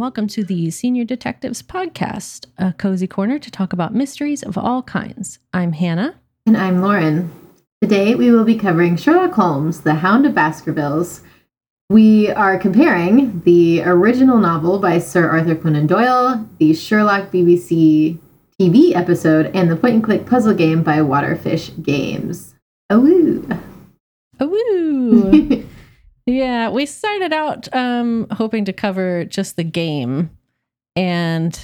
welcome to the Senior Detectives Podcast, a cozy corner to talk about mysteries of all kinds. I'm Hannah. And I'm Lauren. Today we will be covering Sherlock Holmes, The Hound of Baskervilles. We are comparing the original novel by Sir Arthur Conan Doyle, the Sherlock BBC TV episode, and the point and click puzzle game by Waterfish Games. Oh, woo! yeah, we started out um, hoping to cover just the game and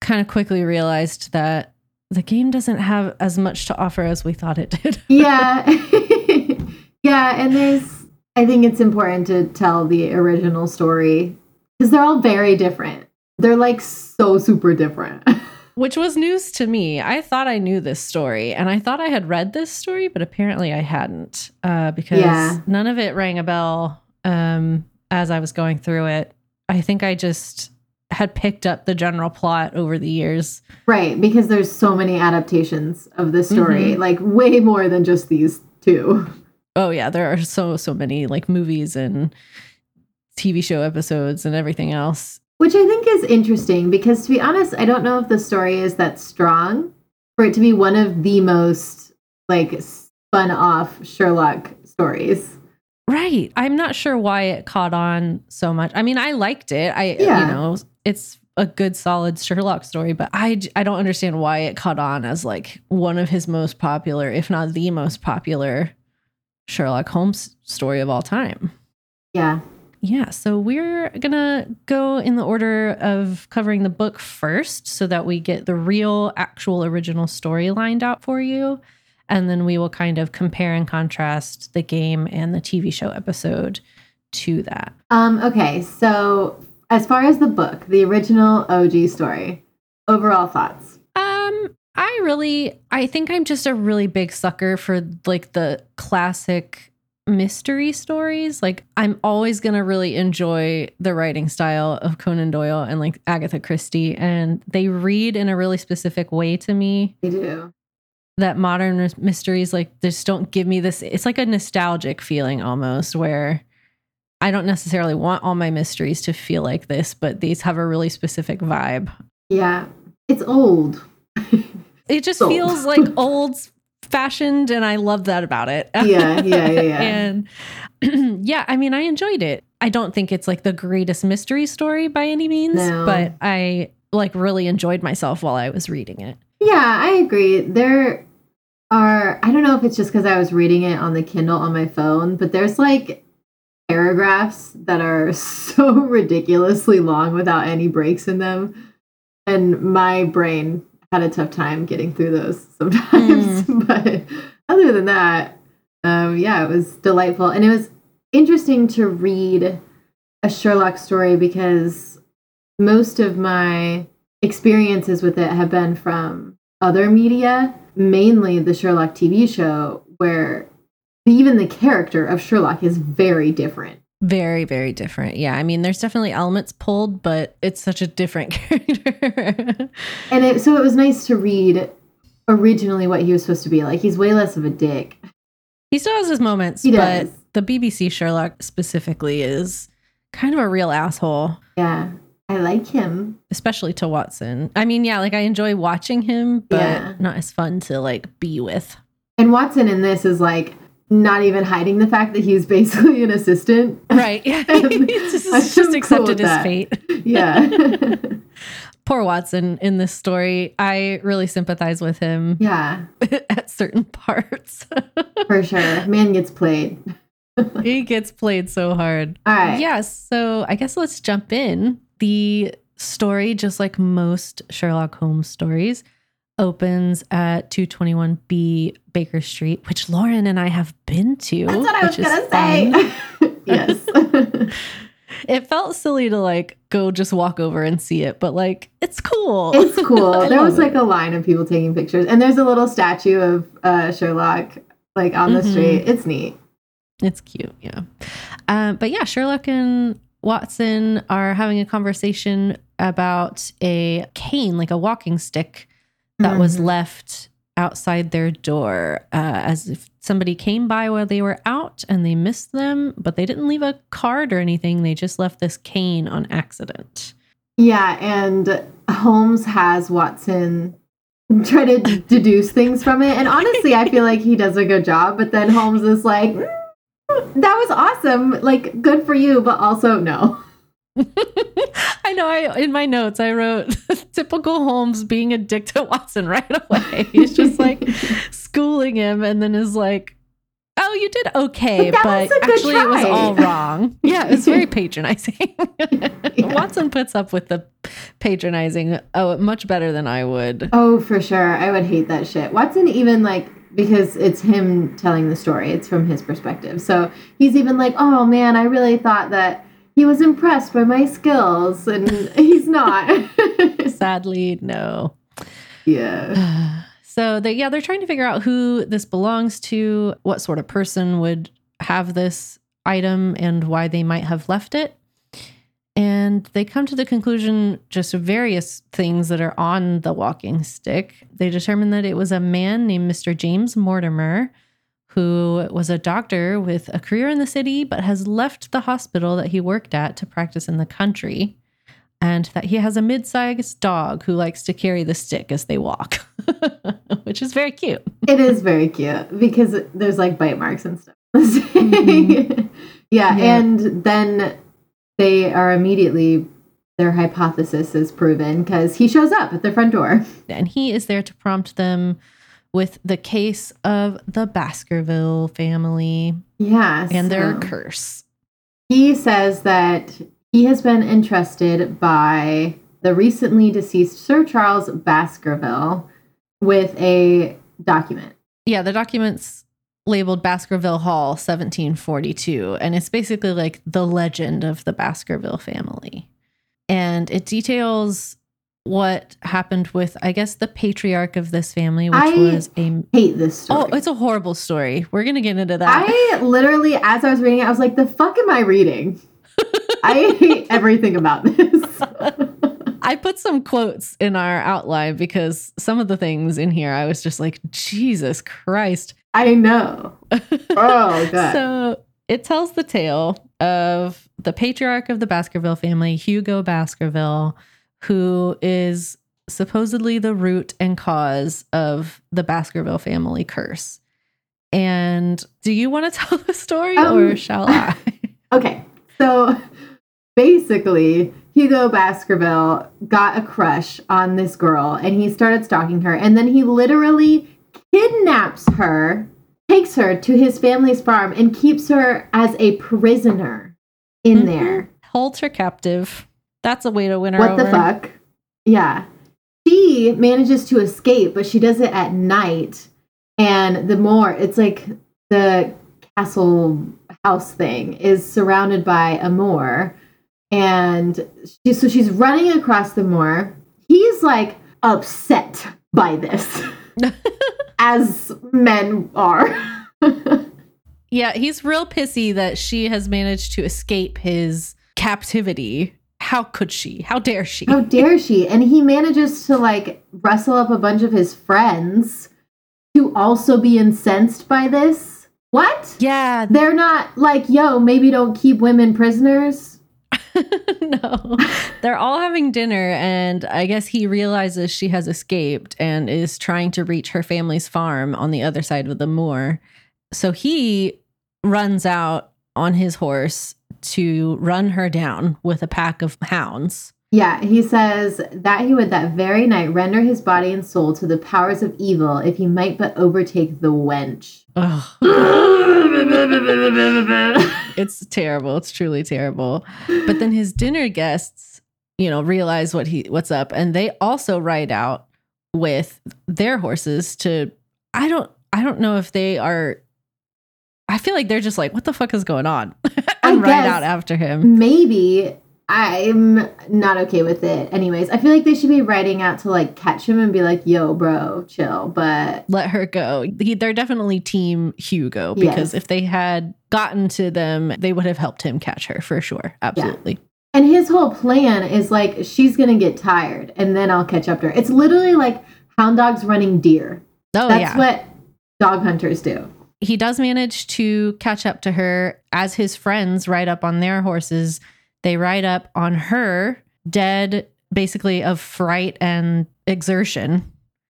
kind of quickly realized that the game doesn't have as much to offer as we thought it did. yeah. yeah, and there's I think it's important to tell the original story because they're all very different. They're like so super different. which was news to me. I thought I knew this story and I thought I had read this story, but apparently I hadn't uh, because yeah. none of it rang a bell um, as I was going through it. I think I just had picked up the general plot over the years. Right, because there's so many adaptations of this story, mm-hmm. like way more than just these two. Oh yeah, there are so so many like movies and TV show episodes and everything else. Which I think is interesting because, to be honest, I don't know if the story is that strong for it to be one of the most like spun off Sherlock stories. Right. I'm not sure why it caught on so much. I mean, I liked it. I, yeah. you know, it's a good, solid Sherlock story, but I, I don't understand why it caught on as like one of his most popular, if not the most popular Sherlock Holmes story of all time. Yeah. Yeah, so we're going to go in the order of covering the book first so that we get the real, actual, original story lined out for you. And then we will kind of compare and contrast the game and the TV show episode to that. Um, okay, so as far as the book, the original OG story, overall thoughts? Um, I really, I think I'm just a really big sucker for like the classic mystery stories, like I'm always going to really enjoy the writing style of Conan Doyle and like Agatha Christie. And they read in a really specific way to me. They do. That modern mysteries, like, just don't give me this. It's like a nostalgic feeling almost where I don't necessarily want all my mysteries to feel like this, but these have a really specific vibe. Yeah. It's old. it just feels like old fashioned and I love that about it. Yeah, yeah, yeah. yeah. and yeah, I mean, I enjoyed it. I don't think it's like the greatest mystery story by any means, no. but I like really enjoyed myself while I was reading it. Yeah, I agree. There are I don't know if it's just cuz I was reading it on the Kindle on my phone, but there's like paragraphs that are so ridiculously long without any breaks in them. And my brain had a tough time getting through those sometimes. Mm. but other than that, um, yeah, it was delightful. And it was interesting to read a Sherlock story because most of my experiences with it have been from other media, mainly the Sherlock TV show, where even the character of Sherlock is very different. Very, very different. Yeah. I mean, there's definitely elements pulled, but it's such a different character. and it, so it was nice to read originally what he was supposed to be like. He's way less of a dick. He still has his moments, he but does. the BBC Sherlock specifically is kind of a real asshole. Yeah. I like him. Especially to Watson. I mean, yeah, like I enjoy watching him, but yeah. not as fun to like be with. And Watson in this is like, not even hiding the fact that he's basically an assistant. Right. Yeah. he's just, just accepted cool his fate. Yeah. Poor Watson in this story. I really sympathize with him. Yeah. at certain parts. For sure. Man gets played. he gets played so hard. All right. Yes. Yeah, so I guess let's jump in. The story, just like most Sherlock Holmes stories, opens at 221B Baker Street, which Lauren and I have been to. That's what I was going to say. yes. it felt silly to like go just walk over and see it, but like it's cool. It's cool. there was like a line of people taking pictures, and there's a little statue of uh, Sherlock like on the mm-hmm. street. It's neat. It's cute, yeah. Um, but yeah, Sherlock and Watson are having a conversation about a cane, like a walking stick that mm-hmm. was left outside their door uh, as if somebody came by while they were out and they missed them, but they didn't leave a card or anything. They just left this cane on accident. Yeah, and Holmes has Watson try to deduce things from it. And honestly, I feel like he does a good job, but then Holmes is like, mm, that was awesome. Like, good for you, but also no. I know. I in my notes I wrote typical Holmes being a dick to Watson right away. He's just like schooling him, and then is like, "Oh, you did okay, but, but actually try. it was all wrong." Yeah, it's very patronizing. yeah. Watson puts up with the patronizing oh much better than I would. Oh, for sure. I would hate that shit. Watson even like because it's him telling the story. It's from his perspective. So he's even like, "Oh man, I really thought that." He was impressed by my skills and he's not. Sadly, no. Yeah. So they yeah, they're trying to figure out who this belongs to, what sort of person would have this item and why they might have left it. And they come to the conclusion just various things that are on the walking stick. They determine that it was a man named Mr. James Mortimer who was a doctor with a career in the city, but has left the hospital that he worked at to practice in the country. And that he has a mid sized dog who likes to carry the stick as they walk, which is very cute. It is very cute because there's like bite marks and stuff. mm-hmm. yeah, yeah. And then they are immediately their hypothesis is proven because he shows up at the front door. And he is there to prompt them with the case of the Baskerville family. Yes. And their curse. He says that he has been entrusted by the recently deceased Sir Charles Baskerville with a document. Yeah, the document's labeled Baskerville Hall 1742. And it's basically like the legend of the Baskerville family. And it details what happened with I guess the patriarch of this family, which I was a hate this story. Oh, it's a horrible story. We're gonna get into that. I literally, as I was reading it, I was like, "The fuck am I reading?" I hate everything about this. I put some quotes in our outline because some of the things in here I was just like, Jesus Christ. I know. Oh god. so it tells the tale of the patriarch of the Baskerville family, Hugo Baskerville who is supposedly the root and cause of the Baskerville family curse. And do you want to tell the story um, or shall I? okay. So basically, Hugo Baskerville got a crush on this girl and he started stalking her. And then he literally kidnaps her, takes her to his family's farm, and keeps her as a prisoner in mm-hmm. there. Holds her captive. That's a way to win her what over. the fuck? Yeah. She manages to escape, but she does it at night. And the more, it's like the castle house thing is surrounded by a moor. And she, so she's running across the moor. He's like upset by this, as men are. yeah, he's real pissy that she has managed to escape his captivity how could she? How dare she? How dare she? And he manages to like wrestle up a bunch of his friends to also be incensed by this. What? Yeah. They're not like, yo, maybe don't keep women prisoners. no. They're all having dinner, and I guess he realizes she has escaped and is trying to reach her family's farm on the other side of the moor. So he runs out on his horse to run her down with a pack of hounds. Yeah, he says that he would that very night render his body and soul to the powers of evil if he might but overtake the wench. it's terrible. It's truly terrible. But then his dinner guests, you know, realize what he what's up and they also ride out with their horses to I don't I don't know if they are I feel like they're just like, what the fuck is going on? and ride out after him. Maybe I'm not okay with it. Anyways, I feel like they should be riding out to like catch him and be like, "Yo, bro, chill." But let her go. He, they're definitely team Hugo because yes. if they had gotten to them, they would have helped him catch her for sure. Absolutely. Yeah. And his whole plan is like, she's gonna get tired, and then I'll catch up to her. It's literally like hound dogs running deer. Oh, That's yeah. what dog hunters do he does manage to catch up to her as his friends ride up on their horses. They ride up on her dead basically of fright and exertion.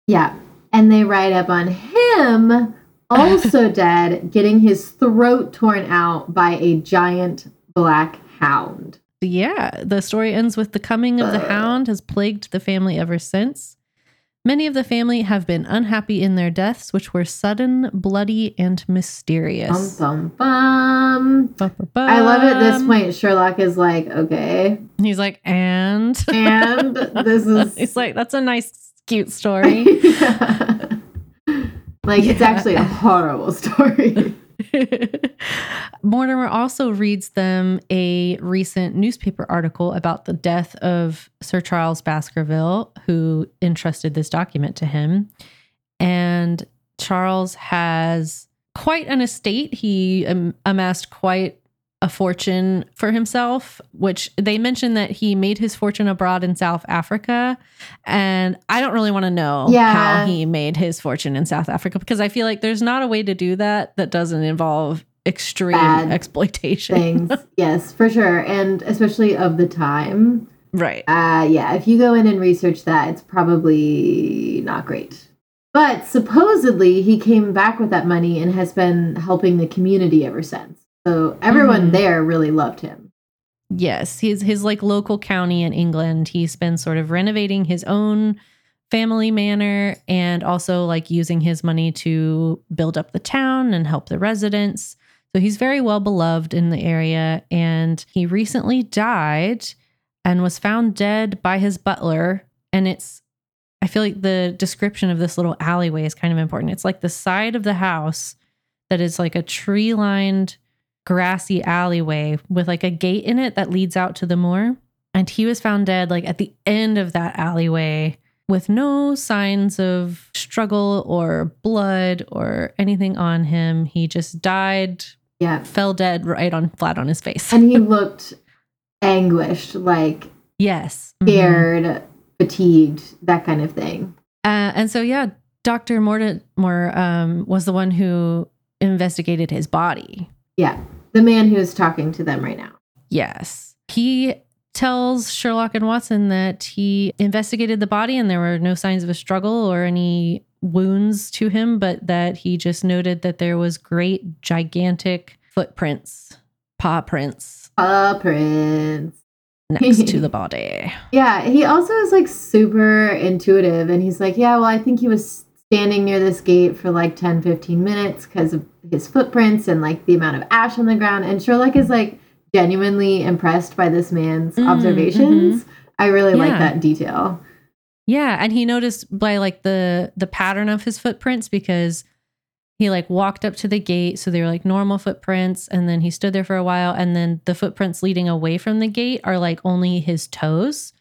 Yeah. And they ride up on him, also dead, getting his throat torn out by a giant black hound. Yeah, the story ends with the coming of the hound has plagued the family ever since. Many of the family have been unhappy in their deaths, which were sudden, bloody, and mysterious. Bum, bum, bum. Bum, bum, I love at this point, Sherlock is like, okay. He's like, and? And this is. He's like, that's a nice, cute story. Like, yeah. it's actually a horrible story. Mortimer also reads them a recent newspaper article about the death of Sir Charles Baskerville, who entrusted this document to him. And Charles has quite an estate. He amassed quite a fortune for himself, which they mentioned that he made his fortune abroad in South Africa. And I don't really want to know yeah. how he made his fortune in South Africa because I feel like there's not a way to do that that doesn't involve extreme Bad exploitation. Things. yes, for sure. And especially of the time. Right. Uh, yeah, if you go in and research that, it's probably not great. But supposedly he came back with that money and has been helping the community ever since. So everyone mm-hmm. there really loved him. Yes, he's his like local county in England. He's been sort of renovating his own family manor and also like using his money to build up the town and help the residents. So he's very well beloved in the area and he recently died and was found dead by his butler and it's I feel like the description of this little alleyway is kind of important. It's like the side of the house that is like a tree lined grassy alleyway with like a gate in it that leads out to the moor. And he was found dead like at the end of that alleyway with no signs of struggle or blood or anything on him. He just died. Yeah. Fell dead right on flat on his face. and he looked anguished, like yes, mm-hmm. scared, mm-hmm. fatigued, that kind of thing. Uh, and so yeah, Dr. Mortimer um, was the one who investigated his body yeah. The man who's talking to them right now. Yes. He tells Sherlock and Watson that he investigated the body and there were no signs of a struggle or any wounds to him, but that he just noted that there was great, gigantic footprints, paw prints. Paw prints. Next to the body. Yeah. He also is like super intuitive and he's like, yeah, well, I think he was standing near this gate for like 10, 15 minutes because of his footprints and like the amount of ash on the ground. And Sherlock is like genuinely impressed by this man's mm, observations. Mm-hmm. I really yeah. like that detail. Yeah, and he noticed by like the the pattern of his footprints because he like walked up to the gate so they were like normal footprints and then he stood there for a while and then the footprints leading away from the gate are like only his toes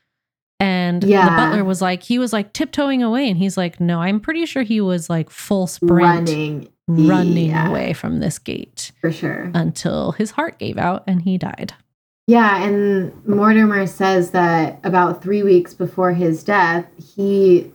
and yeah. the butler was like, he was like tiptoeing away. And he's like, no, I'm pretty sure he was like full sprint running, running yeah. away from this gate. For sure. Until his heart gave out and he died. Yeah. And Mortimer says that about three weeks before his death, he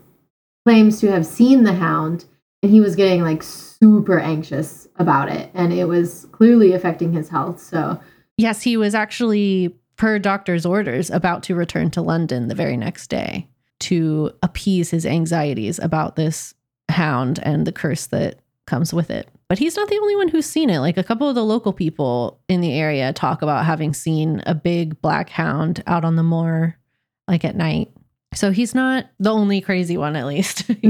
claims to have seen the hound and he was getting like super anxious about it. And it was clearly affecting his health. So, yes, he was actually per doctor's orders, about to return to London the very next day to appease his anxieties about this hound and the curse that comes with it. But he's not the only one who's seen it. Like a couple of the local people in the area talk about having seen a big black hound out on the moor, like at night. So he's not the only crazy one, at least.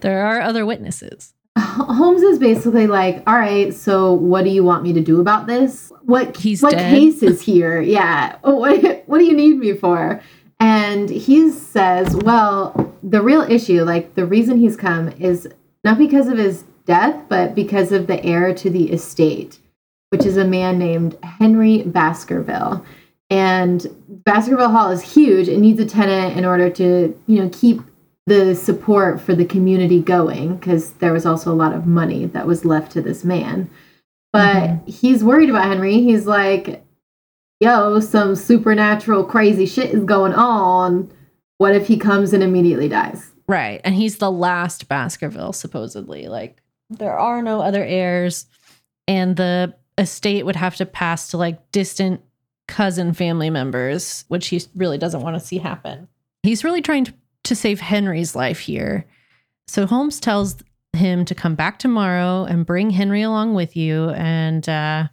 there are other witnesses. Holmes is basically like, all right, so what do you want me to do about this? What He's what dead. case is here? Yeah. Oh, what what do you need me for? And he says, well, the real issue, like the reason he's come is not because of his death, but because of the heir to the estate, which is a man named Henry Baskerville. And Baskerville Hall is huge. It needs a tenant in order to, you know, keep the support for the community going because there was also a lot of money that was left to this man. But mm-hmm. he's worried about Henry. He's like, yo, some supernatural crazy shit is going on. What if he comes and immediately dies? Right. And he's the last Baskerville, supposedly. Like, there are no other heirs. And the estate would have to pass to like distant cousin family members, which he really doesn't want to see happen. He's really trying to, to save Henry's life here. So Holmes tells him to come back tomorrow and bring Henry along with you and uh,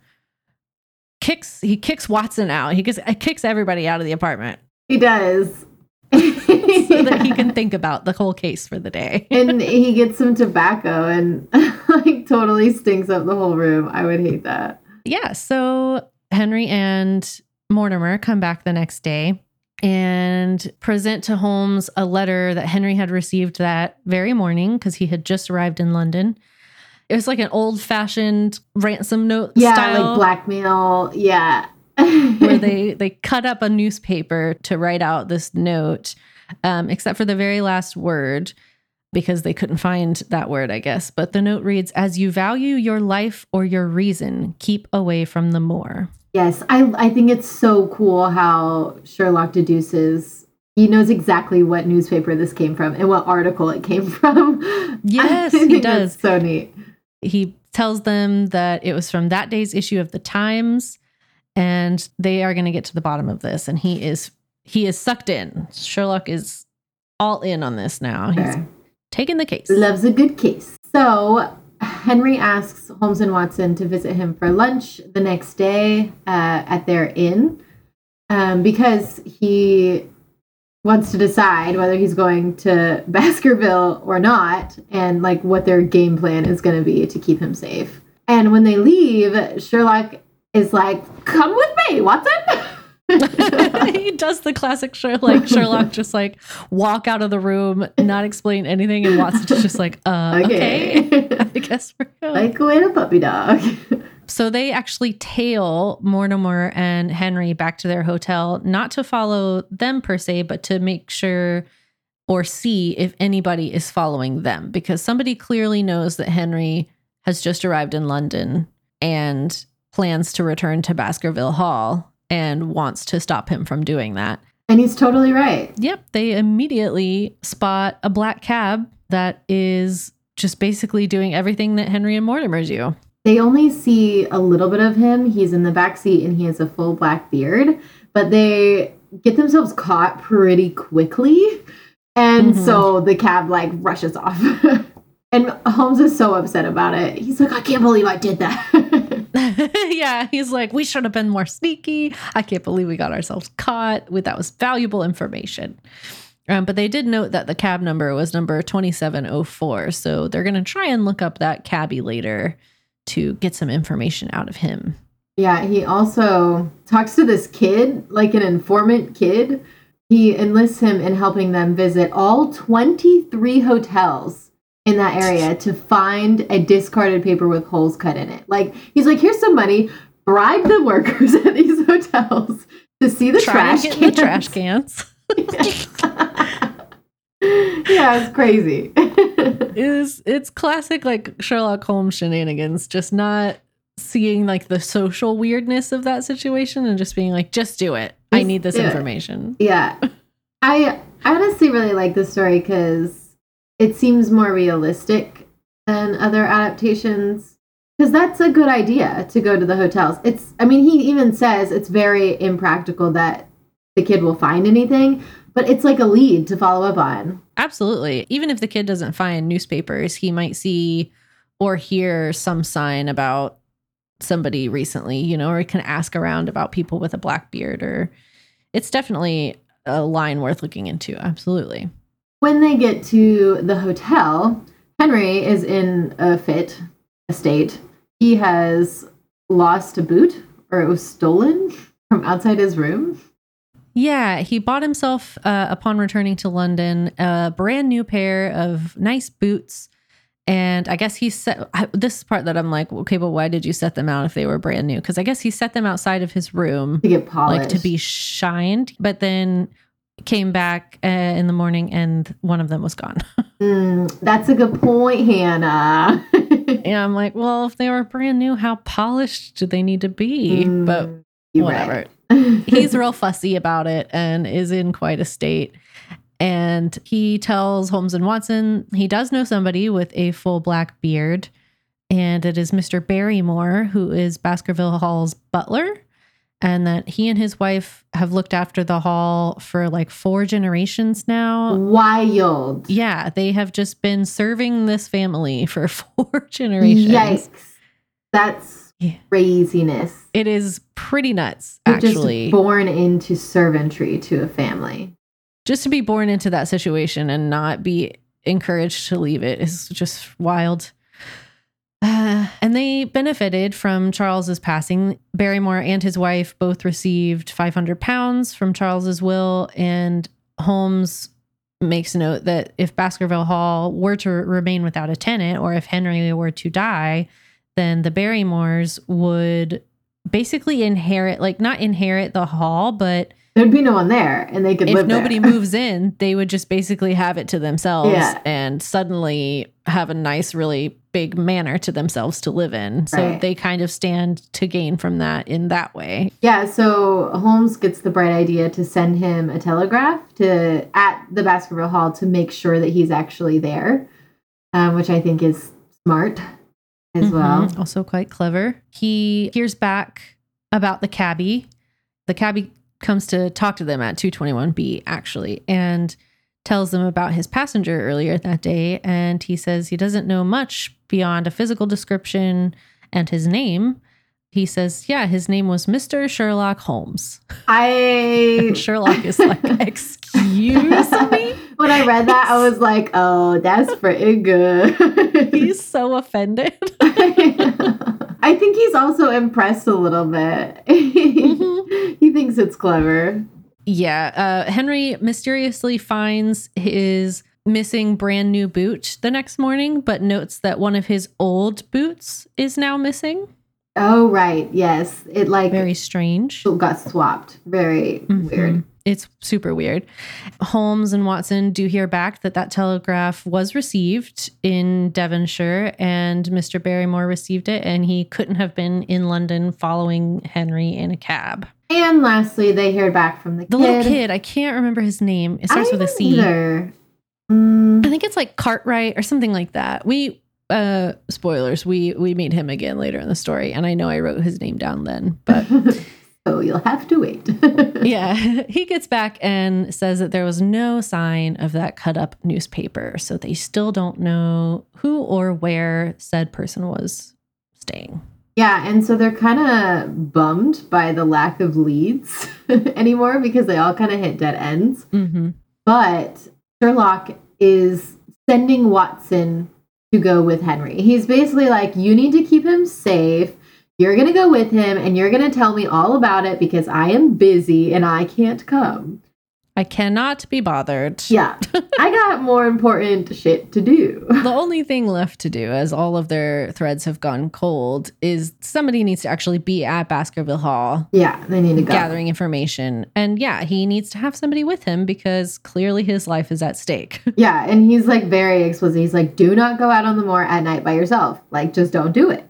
kicks he kicks Watson out. He gets, kicks everybody out of the apartment. He does. so that he can think about the whole case for the day. and he gets some tobacco and like totally stinks up the whole room. I would hate that. Yeah. So Henry and Mortimer come back the next day and present to Holmes a letter that Henry had received that very morning because he had just arrived in London. It was like an old fashioned ransom note yeah, style. like blackmail. Yeah. where they they cut up a newspaper to write out this note, um, except for the very last word because they couldn't find that word, I guess. But the note reads, "As you value your life or your reason, keep away from the moor." Yes, I I think it's so cool how Sherlock deduces he knows exactly what newspaper this came from and what article it came from. Yes, he does. so neat. He tells them that it was from that day's issue of the Times and they are going to get to the bottom of this and he is he is sucked in. Sherlock is all in on this now. He's taking the case. Loves a good case. So Henry asks Holmes and Watson to visit him for lunch the next day uh, at their inn um, because he wants to decide whether he's going to Baskerville or not and like what their game plan is going to be to keep him safe. And when they leave, Sherlock is like, "Come with me, Watson." he does the classic show like Sherlock, just like walk out of the room, not explain anything, and Watson's just like, uh, okay, okay. I guess we're going. Like going a puppy dog. so they actually tail Mortimer and Henry back to their hotel, not to follow them per se, but to make sure or see if anybody is following them, because somebody clearly knows that Henry has just arrived in London and plans to return to Baskerville Hall and wants to stop him from doing that. And he's totally right. Yep. They immediately spot a black cab that is just basically doing everything that Henry and Mortimer do. They only see a little bit of him. He's in the back seat and he has a full black beard, but they get themselves caught pretty quickly. And mm-hmm. so the cab like rushes off. and Holmes is so upset about it. He's like, I can't believe I did that. yeah, he's like, we should have been more sneaky. I can't believe we got ourselves caught with that was valuable information. Um, but they did note that the cab number was number 2704. So they're going to try and look up that cabbie later to get some information out of him. Yeah, he also talks to this kid, like an informant kid. He enlists him in helping them visit all 23 hotels in that area to find a discarded paper with holes cut in it. Like, he's like, here's some money, bribe the workers at these hotels to see the Try trash cans. The trash cans. yeah, it's crazy. is it's classic like Sherlock Holmes shenanigans, just not seeing like the social weirdness of that situation and just being like, just do it. Just I need this information. It. Yeah. I I honestly really like this story because it seems more realistic than other adaptations. Because that's a good idea to go to the hotels. It's I mean, he even says it's very impractical that the kid will find anything, but it's like a lead to follow up on. Absolutely. Even if the kid doesn't find newspapers, he might see or hear some sign about somebody recently, you know, or can ask around about people with a black beard or it's definitely a line worth looking into. Absolutely. When they get to the hotel, Henry is in a fit a state. He has lost a boot or it was stolen from outside his room. Yeah, he bought himself, uh, upon returning to London, a brand new pair of nice boots. And I guess he set I, this part that I'm like, okay, but why did you set them out if they were brand new? Because I guess he set them outside of his room to get polished, like to be shined. But then came back uh, in the morning and one of them was gone. mm, that's a good point, Hannah. yeah, I'm like, well, if they were brand new, how polished do they need to be? Mm, but whatever. Right. he's real fussy about it and is in quite a state. And he tells Holmes and Watson he does know somebody with a full black beard, and it is Mr. Barrymore, who is Baskerville Hall's butler. And that he and his wife have looked after the hall for like four generations now. Wild. Yeah, they have just been serving this family for four generations. Yikes. That's yeah. craziness. It is pretty nuts, You're actually. born into servantry to a family. Just to be born into that situation and not be encouraged to leave it is just wild. And they benefited from Charles's passing. Barrymore and his wife both received 500 pounds from Charles's will, and Holmes makes note that if Baskerville Hall were to remain without a tenant, or if Henry were to die, then the Barrymores would basically inherit, like not inherit the hall, but there'd be no one there and they could if nobody moves in they would just basically have it to themselves yeah. and suddenly have a nice really big manor to themselves to live in so right. they kind of stand to gain from that in that way yeah so holmes gets the bright idea to send him a telegraph to at the baskerville hall to make sure that he's actually there um, which i think is smart as mm-hmm. well also quite clever he hears back about the cabbie the cabbie comes to talk to them at 221B actually and tells them about his passenger earlier that day. And he says he doesn't know much beyond a physical description and his name. He says yeah his name was mr sherlock holmes. I sherlock is like excuse me? When i read that i was like oh that's pretty good. He's so offended I think he's also impressed a little bit. Mm-hmm. he thinks it's clever. Yeah. Uh, Henry mysteriously finds his missing brand new boot the next morning, but notes that one of his old boots is now missing. Oh, right. Yes. It like very strange. Got swapped. Very mm-hmm. weird. It's super weird. Holmes and Watson do hear back that that telegraph was received in Devonshire and Mr. Barrymore received it and he couldn't have been in London following Henry in a cab. And lastly, they hear back from the, the kid. little kid. I can't remember his name. It starts I with a C. Mm. I think it's like Cartwright or something like that. We uh spoilers, we we meet him again later in the story and I know I wrote his name down then, but so you'll have to wait. yeah. He gets back and says that there was no sign of that cut up newspaper. So they still don't know who or where said person was staying. Yeah. And so they're kind of bummed by the lack of leads anymore because they all kind of hit dead ends. Mm-hmm. But Sherlock is sending Watson to go with Henry. He's basically like, you need to keep him safe you're going to go with him and you're going to tell me all about it because I am busy and I can't come. I cannot be bothered. Yeah. I got more important shit to do. the only thing left to do, as all of their threads have gone cold, is somebody needs to actually be at Baskerville Hall. Yeah, they need to go. Gathering information. And yeah, he needs to have somebody with him because clearly his life is at stake. yeah, and he's like very explicit. He's like, do not go out on the moor at night by yourself. Like, just don't do it.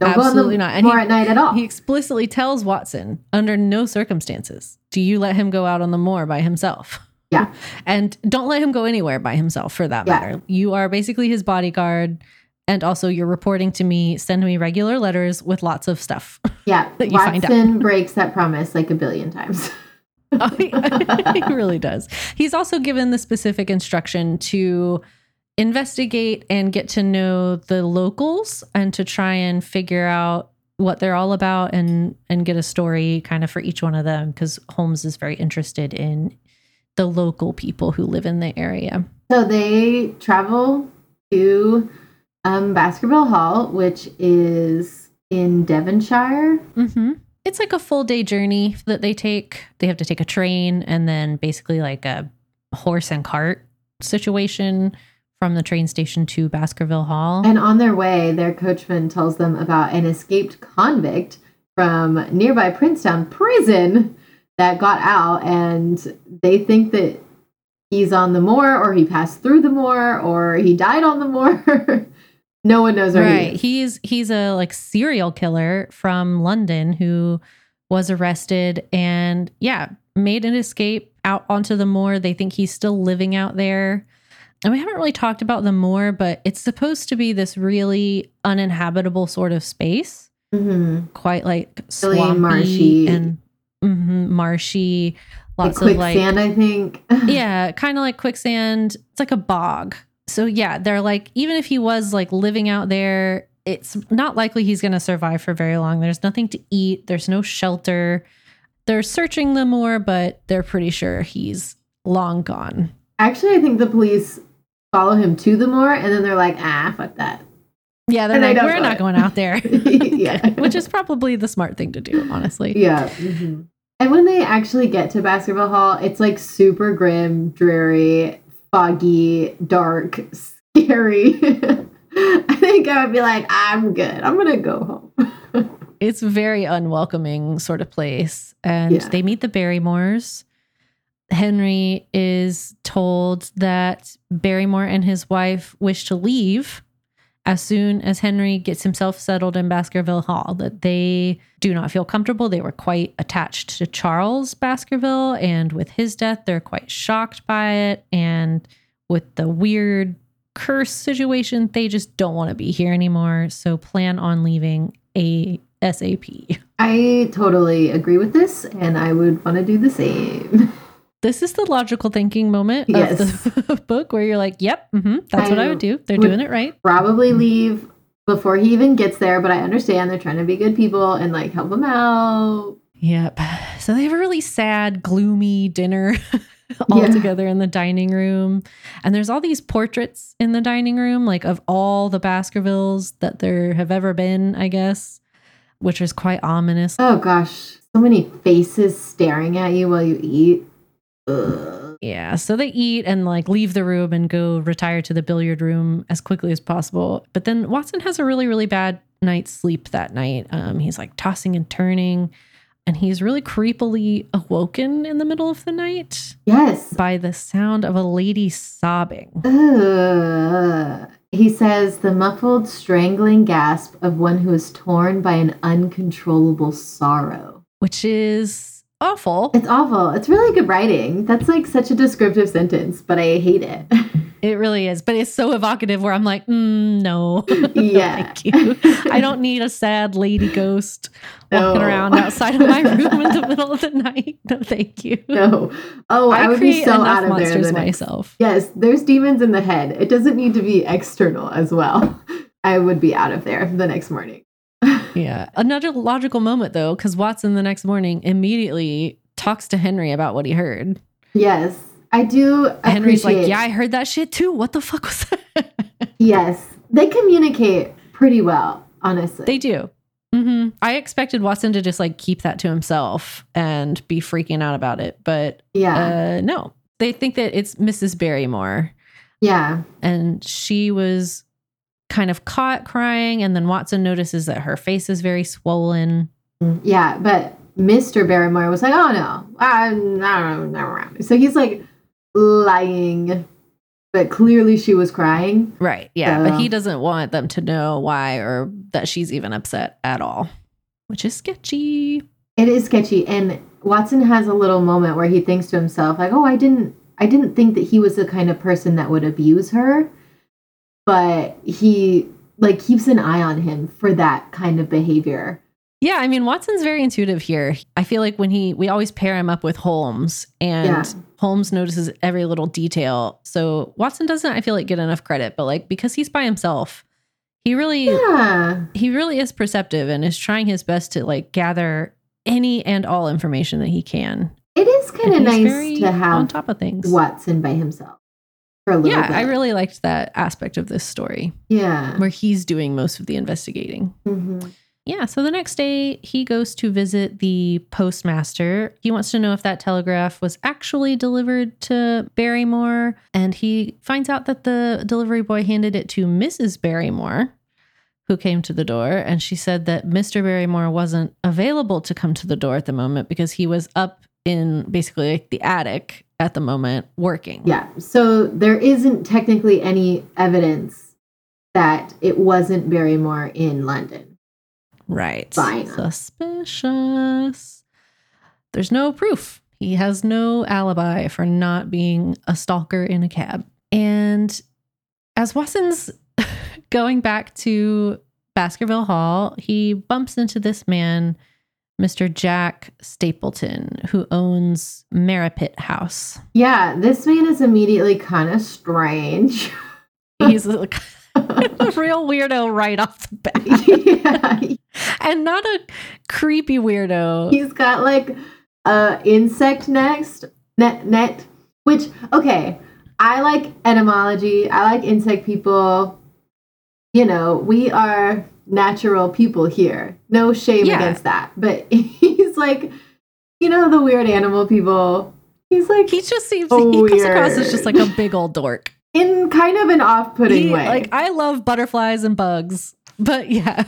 Don't Absolutely not. And he, at night at all. He explicitly tells Watson, under no circumstances do you let him go out on the moor by himself. Yeah. And don't let him go anywhere by himself for that yeah. matter. You are basically his bodyguard. And also, you're reporting to me, send me regular letters with lots of stuff. Yeah. that you Watson find out. breaks that promise like a billion times. oh, he really does. He's also given the specific instruction to investigate and get to know the locals and to try and figure out what they're all about and and get a story kind of for each one of them because Holmes is very interested in the local people who live in the area. So they travel to um, Baskerville Hall, which is in Devonshire. Mm-hmm. It's like a full day journey that they take. They have to take a train and then basically like a horse and cart situation from the train station to Baskerville Hall. And on their way, their coachman tells them about an escaped convict from nearby Princetown prison that got out, and they think that he's on the moor, or he passed through the moor, or he died on the moor. no one knows where right. he is. He's he's a like serial killer from London who was arrested and yeah, made an escape out onto the moor. They think he's still living out there and we haven't really talked about them more, but it's supposed to be this really uninhabitable sort of space. Mm-hmm. quite like Really swampy marshy. and mhm, marshy. Like Lots of like quicksand, I think. yeah, kind of like quicksand. It's like a bog. So yeah, they're like even if he was like living out there, it's not likely he's going to survive for very long. There's nothing to eat. There's no shelter. They're searching the more, but they're pretty sure he's long gone. Actually, I think the police follow him to the moor, and then they're like, "Ah, fuck that." Yeah, they're And like, don't we're not it." going out there. Yeah. Which is probably the smart thing to do, honestly. Yeah. mhm. And when they actually get to Baskerville Hall, it's like super grim, dreary, foggy, dark, scary. I think I would be like, I'm good. I'm gonna go home. It's very unwelcoming sort of place. And Yeah. they meet the Barrymores. Henry is told that Barrymore and his wife wish to leave as soon as Henry gets himself settled in Baskerville Hall, that they do not feel comfortable. They were quite attached to Charles Baskerville, and with his death, they're quite shocked by it. And with the weird curse situation, they just don't want to be here anymore. So plan on leaving ASAP. I totally agree with this, and I would want to do the same. This is the logical thinking moment Yes. of the book where you're like, yep, hmm that's I what I would do. They're would- doing it right. Probably leave before he even gets there, but I understand they're trying to be good people and like help him out. Yep. So they have a really sad, gloomy dinner all Yeah. together in the dining room. And there's all these portraits in the dining room, like of all the Baskervilles that there have ever been, I guess, which is quite ominous. Oh gosh, so many faces staring at you while you eat. Ugh. Yeah. So they eat and like leave the room and go retire to the billiard room as quickly as possible. But then Watson has a really, really bad night's sleep that night. Um, he's like tossing and turning, and he's really creepily awoken in the middle of the night Yes. by the sound of a lady sobbing. Ugh. He says the muffled, strangling gasp of one who is torn by an uncontrollable sorrow. Which is awful. It's awful. It's really good writing. That's like such a descriptive sentence, but I hate it. It really is. But it's so evocative where I'm like, mm, no. Yeah. Thank you. I don't need a sad lady ghost walking No. around outside of my room in the middle of the night. No, thank you. no. Oh, I, I, would be so out of there. monsters the next- myself. Yes, there's demons in the head. It doesn't need to be external as well. I would be out of there the next morning. Yeah. Another logical moment though, because Watson the next morning immediately talks to Henry about what he heard. Yes, I do Henry's like, Yeah, I heard that shit too. What the fuck was that? Yes, they communicate pretty well, honestly. they do. hmm I expected Watson to just like keep that to himself and be freaking out about it, but yeah, uh, no, they think that it's Mrs. Barrymore, yeah, and she was kind of caught crying, and then Watson notices that her face is very swollen. Yeah. But Mr. Barrymore was like, "Oh no, I'm not around." So he's like lying, but clearly she was crying. Right. Yeah. but he doesn't want them to know why or that she's even upset at all, which is sketchy. It is sketchy, and Watson has a little moment where he thinks to himself, like, "Oh, I didn't, I didn't think that he was the kind of person that would abuse her," but he like keeps an eye on him for that kind of behavior. Yeah. I mean, Watson's very intuitive here. I feel like when he, we always pair him up with Holmes and Yeah. Holmes notices every little detail. So Watson doesn't, I feel like, get enough credit, but like because he's by himself, he really, Yeah, he really is perceptive and is trying his best to like gather any and all information that he can. it is kind of nice to have on top of things. Watson by himself for a little Yeah, bit. I really liked that aspect of this story yeah. where he's doing most of the investigating. Mhm. Yeah, so the next day he goes to visit the postmaster. He wants to know if that telegraph was actually delivered to Barrymore, and he finds out that the delivery boy handed it to Mrs. Barrymore, who came to the door, and she said that Mr. Barrymore wasn't available to come to the door at the moment because he was up in basically like the attic at the moment working. Yeah. So there isn't technically any evidence that it wasn't Barrymore in London. Right. Fine. Suspicious. There's no proof. He has no alibi for not being a stalker in a cab. And as Watson's going back to Baskerville Hall, he bumps into this man, Mr. Jack Stapleton, who owns Merripit House. Yeah, this man is immediately kind of strange. He's like a real weirdo right off the bat. yeah. And not a creepy weirdo. He's got like a insect next net net which okay, I like etymology. I like insect people. You know, we are natural people here. No shame yeah. against that. But he's like, you know, the weird animal people. He's like he just seems he comes across as just like a big old dork in kind of an off-putting way. Like I love butterflies and bugs, but yeah,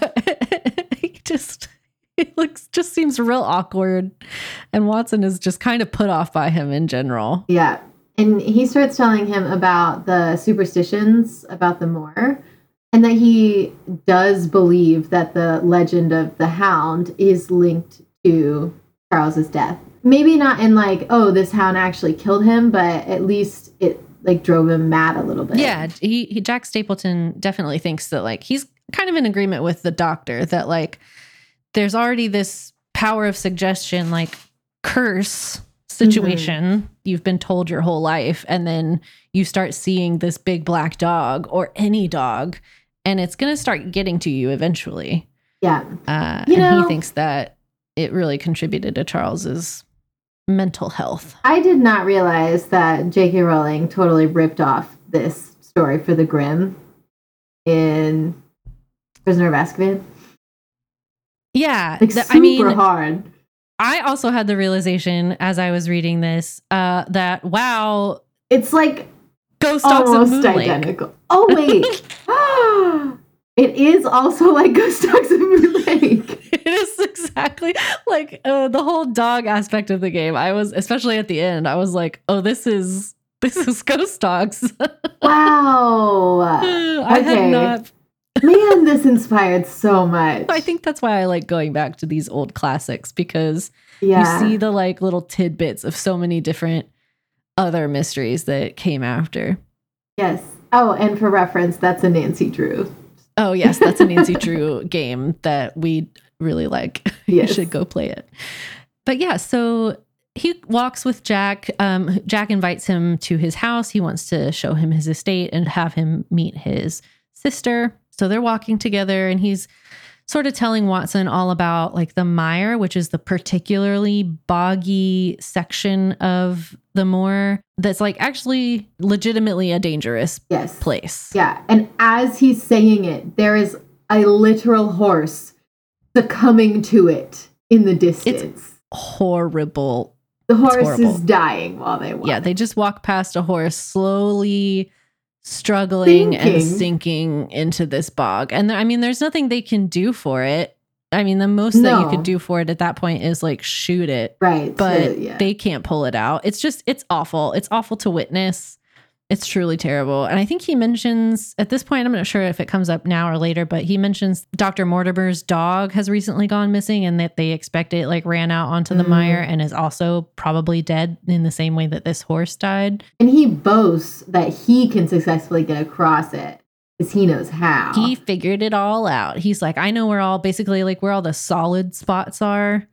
he just it looks just seems real awkward, and Watson is just kind of put off by him in general. Yeah, and he starts telling him about the superstitions about the moor and that he does believe that the legend of the hound is linked to Charles's death. Maybe not in like, oh, this hound actually killed him, but at least it like drove him mad a little bit. Yeah, he, he Jack Stapleton definitely thinks that like he's kind of in agreement with the doctor that like there's already this power of suggestion like curse situation mm-hmm. you've been told your whole life and then you start seeing this big black dog or any dog and it's going to start getting to you eventually. Yeah. Uh, you and know, he thinks that it really contributed to charles's mental health. I did not realize that j.k rowling totally ripped off this story for the grim in prisoner of azkaban. Yeah like super I mean, hard. I also had the realization as I was reading this uh, that wow, it's like Ghost Dogs almost of Moon identical. Lake. Oh wait, it is also like Ghost Dogs of Moon Lake. it is exactly like uh, the whole dog aspect of the game. I was especially at the end. I was like, oh, this is this is Ghost Dogs. wow, I okay. had not Man, this inspired so much. I think that's why I like going back to these old classics because yeah. you see the like little tidbits of so many different other mysteries that came after. Yes. Oh, and for reference, that's a Nancy Drew. Oh, yes, that's a Nancy Drew game that we really like. Yes. you should go play it. But yeah, so he walks with Jack. Um, Jack invites him to his house. He wants to show him his estate and have him meet his sister. So they're walking together and he's sort of telling Watson all about like the mire, which is the particularly boggy section of the moor that's like actually legitimately a dangerous yes. place. Yeah. And as he's saying it, there is a literal horse succumbing to it in the distance. It's horrible. The horse is dying while they walk. Yeah, they just walk past a horse slowly struggling sinking. and sinking into this bog. And I mean, there's nothing they can do for it. I mean, the most no. that you could do for it at that point is like shoot it. Right. But so, yeah. they can't pull it out. It's just, it's awful. It's awful to witness. It's truly terrible. And I think he mentions at this point, I'm not sure if it comes up now or later, but he mentions Dr. Mortimer's dog has recently gone missing and that they expect it like ran out onto the mm. mire and is also probably dead in the same way that this horse died. And he boasts that he can successfully get across it because he knows how. He figured it all out. He's like, I know where all basically like where all the solid spots are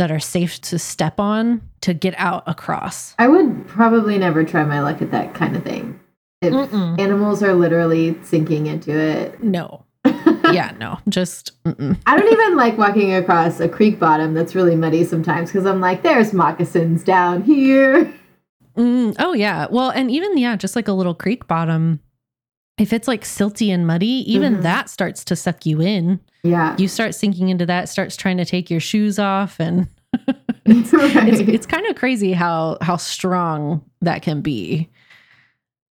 that are safe to step on to get out across. I would probably never try my luck at that kind of thing. If mm-mm. animals are literally sinking into it. No. yeah, no, just. Mm-mm. I don't even like walking across a creek bottom that's really muddy sometimes because I'm like, there's moccasins down here. Mm, oh, yeah. Well, and even, yeah, just like a little creek bottom, if it's like silty and muddy, even mm-hmm. that starts to suck you in. Yeah. You start sinking into that, starts trying to take your shoes off and it's, right. it's, it's kind of crazy how how strong that can be.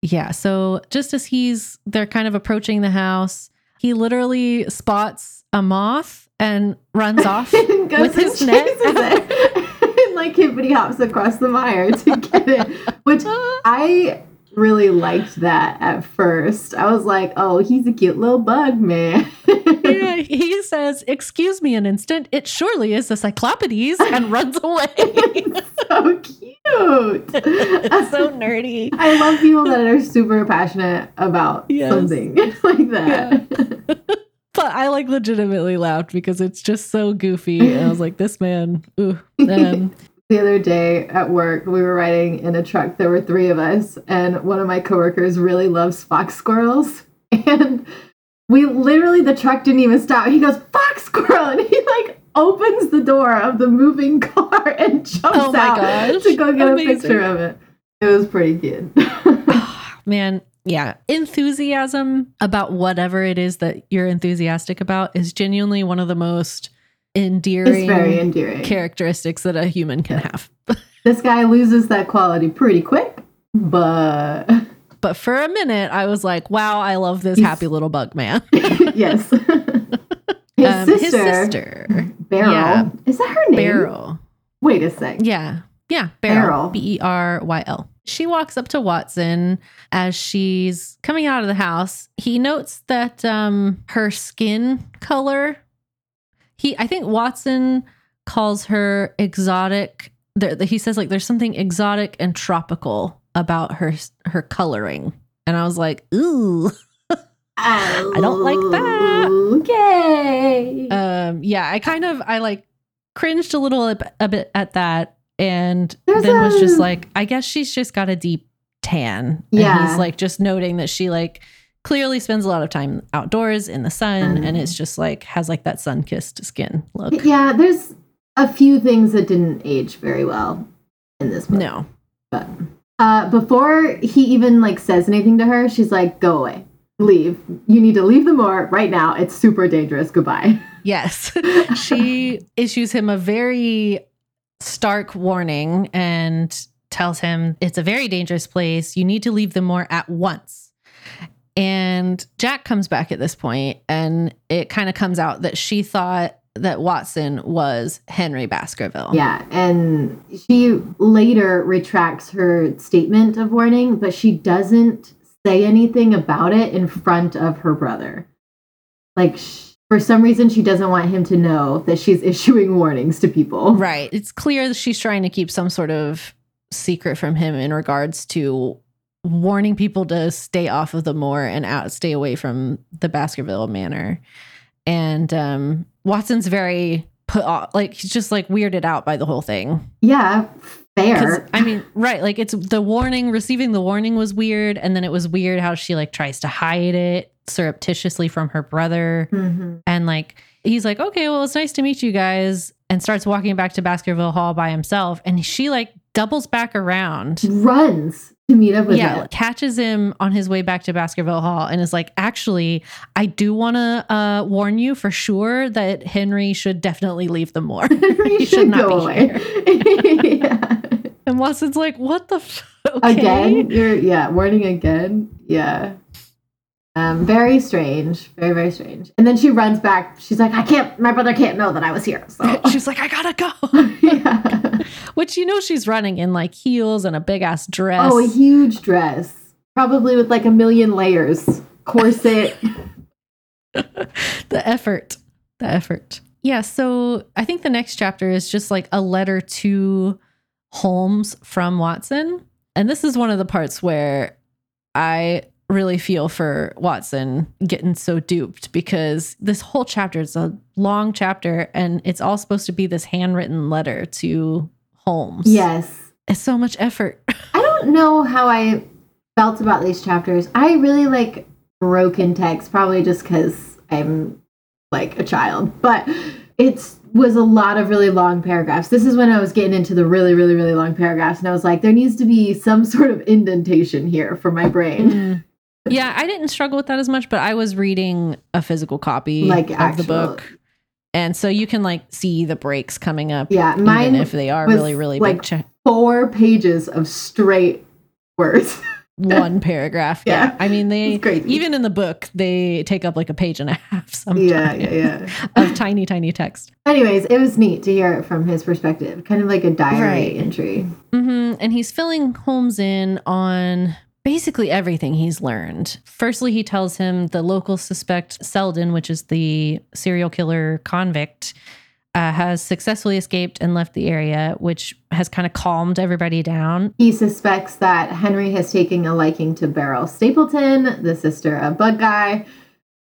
Yeah, so just as he's they're kind of approaching the house, he literally spots a moth and runs off and with his net. and like hippity hops across the mire to get it, which I really liked that at first. I was like, oh, he's a cute little bug, man. yeah, he says, Excuse me an instant, it surely is a cyclopides and runs away. so cute. so nerdy. I love people that are super passionate about yes. something like that. Yeah. I like legitimately laughed because it's just so goofy. And I was like, this man, ooh. The other day at work, we were riding in a truck. There were three of us, and one of my coworkers really loves fox squirrels. And we literally, the truck didn't even stop. He goes, Fox squirrel! And he like opens the door of the moving car and jumps Oh out gosh. to go get Amazing. a picture of it. It was pretty cute. Oh, man, yeah, enthusiasm about whatever it is that you're enthusiastic about is genuinely one of the most endearing it's very endearing. characteristics that a human can have. This guy loses that quality pretty quick, but But for a minute, I was like, wow, I love this He's- happy little bug man. yes. His, Um, sister, his sister, Beryl. Yeah. Is that her name? Beryl. Wait a sec. Yeah. Yeah. Beryl. Beryl. B E R Y L. She walks up to Watson as she's coming out of the house. He notes that um her skin color. He I think Watson calls her exotic. There, he says like there's something exotic and tropical about her her coloring. And I was like, ooh. I don't like that. Okay. Um yeah, I kind of I like cringed a little a, a bit at that and There's then was just like I guess she's just got a deep tan. And Yeah. he's like just noting that she like clearly spends a lot of time outdoors in the sun and Mhm. it's just like has like that sun-kissed skin look. yeah, there's a few things that didn't age very well in this book. No. But uh, before he even like says anything to her, she's like, "Go away, leave. You need to leave the moor right now. It's super dangerous. Goodbye." Yes. she issues him a very stark warning and tells him it's a very dangerous place. You need to leave the moor at once. And Jack comes back at this point, and it kind of comes out that she thought that Watson was Henry Baskerville. Yeah, and she later retracts her statement of warning, but she doesn't say anything about it in front of her brother. Like, sh- for some reason, she doesn't want him to know that she's issuing warnings to people. Right. It's clear that she's trying to keep some sort of secret from him in regards to warning people to stay off of the moor and out stay away from the Baskerville manor. And um Watson's very put off like he's just like weirded out by the whole thing. Yeah, fair. I mean, right, like it's the warning, receiving the warning was weird, and then it was weird how she like tries to hide it surreptitiously from her brother. Mhm. And like he's like, okay, well, it's nice to meet you guys, and starts walking back to Baskerville Hall by himself. And she like doubles back around. Runs to meet up with Yeah, him. catches him on his way back to Baskerville Hall and is like, actually, I do want to uh, warn you for sure that Henry should definitely leave the moor. he should should not go be away. yeah. and Watson's like, what the? F- okay. Again, you're yeah, warning again. Yeah. Um, very strange. Very, very strange. And then she runs back. She's like, I can't my brother can't know that I was here. So She's like, I gotta go. yeah. Which you know she's running in like heels and a big ass dress. Oh, a huge dress. Probably with like a million layers. Corset. the effort the effort yeah so i think the next chapter is just like a letter to holmes from watson and this is one of the parts where i really feel for watson getting so duped because this whole chapter is a long chapter and it's all supposed to be this handwritten letter to holmes yes. it's so much effort I don't know how I felt about these chapters. I really like broken text, probably just because I'm like a child. But it was a lot of really long paragraphs. This is when I was getting into the really, really, really long paragraphs, and I was like, there needs to be some sort of indentation here for my brain. Mm. Yeah, I didn't struggle with that as much, but I was reading a physical copy Like of actual- the book. And so you can like see the breaks coming up, Yeah, mine if they are really, really like, big. Four pages of straight words. one paragraph. Yeah. Yeah. I mean, they, even in the book, they take up like a page and a half sometimes yeah, yeah, yeah. of tiny, tiny text. Anyways, it was neat to hear it from his perspective, kind of like a diary Right. entry. hmm And he's filling Holmes in on basically everything he's learned. Firstly, he tells him the local suspect, Selden, which is the serial killer convict, uh, has successfully escaped and left the area, which has kind of calmed everybody down. He suspects that Henry has taken a liking to Beryl Stapleton, the sister of Bug Guy.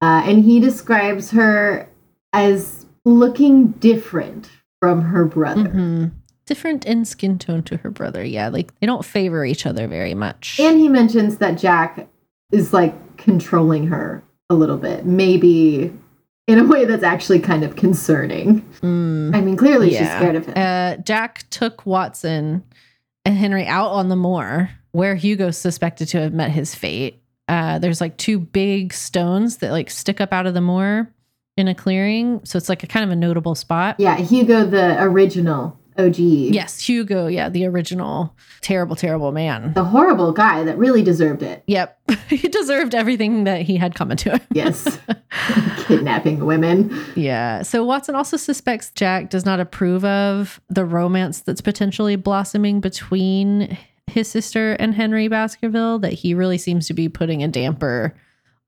Uh, and he describes her as looking different from her brother. Mm-hmm. Different in skin tone to her brother. Yeah, like they don't favor each other very much. And he mentions that Jack is like controlling her a little bit, maybe in a way that's actually kind of concerning. Mm, I mean, clearly yeah. she's scared of him. Uh, Jack took Watson and Henry out on the moor where Hugo's suspected to have met his fate. Uh, there's like two big stones that like stick up out of the moor in a clearing. So it's like a kind of a notable spot. yeah, Hugo, the original OG. Yes, Hugo. Yeah, the original terrible, terrible man. The horrible guy that really deserved it. Yep. he deserved everything that he had coming to him. Yes. Kidnapping women. Yeah. So Watson also suspects Jack does not approve of the romance that's potentially blossoming between his sister and Henry Baskerville, that he really seems to be putting a damper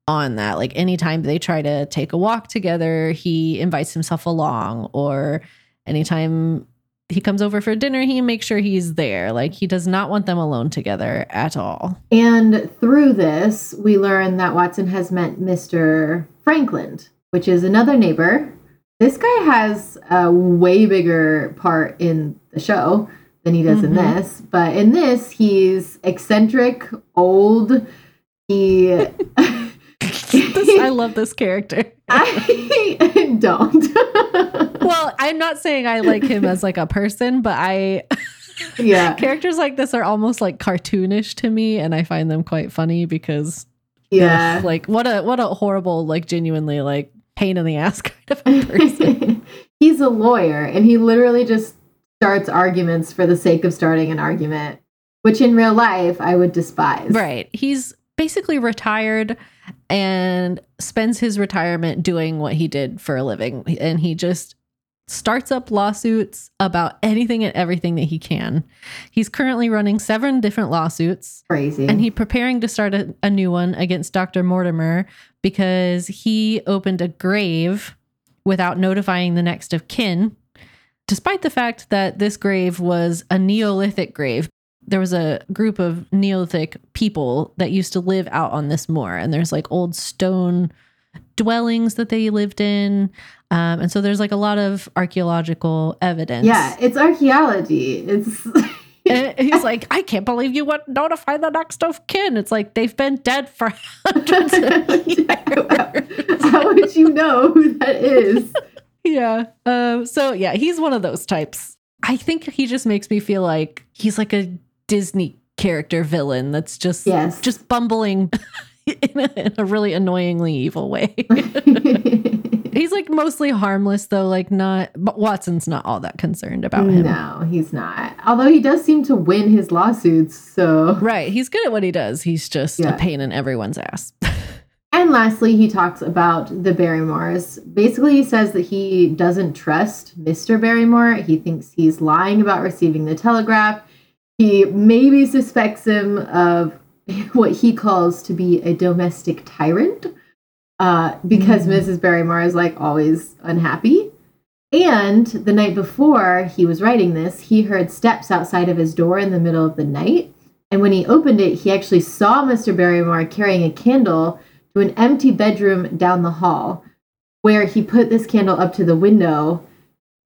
on that. Like anytime they try to take a walk together, he invites himself along, or anytime he comes over for dinner, he makes sure he's there. Like he does not want them alone together at all. And through this, we learn that Watson has met Mr. Frankland, which is another neighbor. This guy has a way bigger part in the show than he does in Mhm. this. But in this, he's eccentric, old. He. This- I love this character. I don't. Well, I'm not saying I like him as like a person, but I yeah. characters like this are almost like cartoonish to me and I find them quite funny because Yeah. ugh, like what a what a horrible like genuinely like pain in the ass kind of a person. He's a lawyer and he literally just starts arguments for the sake of starting an argument, which in real life I would despise. right. He's basically retired and spends his retirement doing what he did for a living and he just starts up lawsuits about anything and everything that he can. He's currently running seven different lawsuits Crazy. and he's preparing to start a, a new one against Dr. Mortimer because he opened a grave without notifying the next of kin, despite the fact that this grave was a Neolithic grave. There was a group of Neolithic people that used to live out on this moor, and there's like old stone dwellings that they lived in. Um, and so there's like a lot of archaeological evidence. yeah, it's archaeology. It's he's like, I can't believe you wouldn't notify the next of kin. It's like they've been dead for hundreds of years. How would you know who that is? yeah. Um, so yeah, he's one of those types. I think he just makes me feel like he's like a Disney character villain that's just Yes. just bumbling in a, in a really annoyingly evil way. he's like mostly harmless though, like not but Watson's not all that concerned about him. no, he's not. Although he does seem to win his lawsuits, so Right. He's good at what he does. He's just Yeah. a pain in everyone's ass. And lastly, he talks about the Barrymores. Basically, he says that he doesn't trust Mr. Barrymore. He thinks he's lying about receiving the telegraph. He maybe suspects him of what he calls to be a domestic tyrant uh, because Mhm. Mrs. Barrymore is like always unhappy. And the night before he was writing this, he heard steps outside of his door in the middle of the night. And when he opened it, he actually saw Mr. Barrymore carrying a candle to an empty bedroom down the hall, where he put this candle up to the window,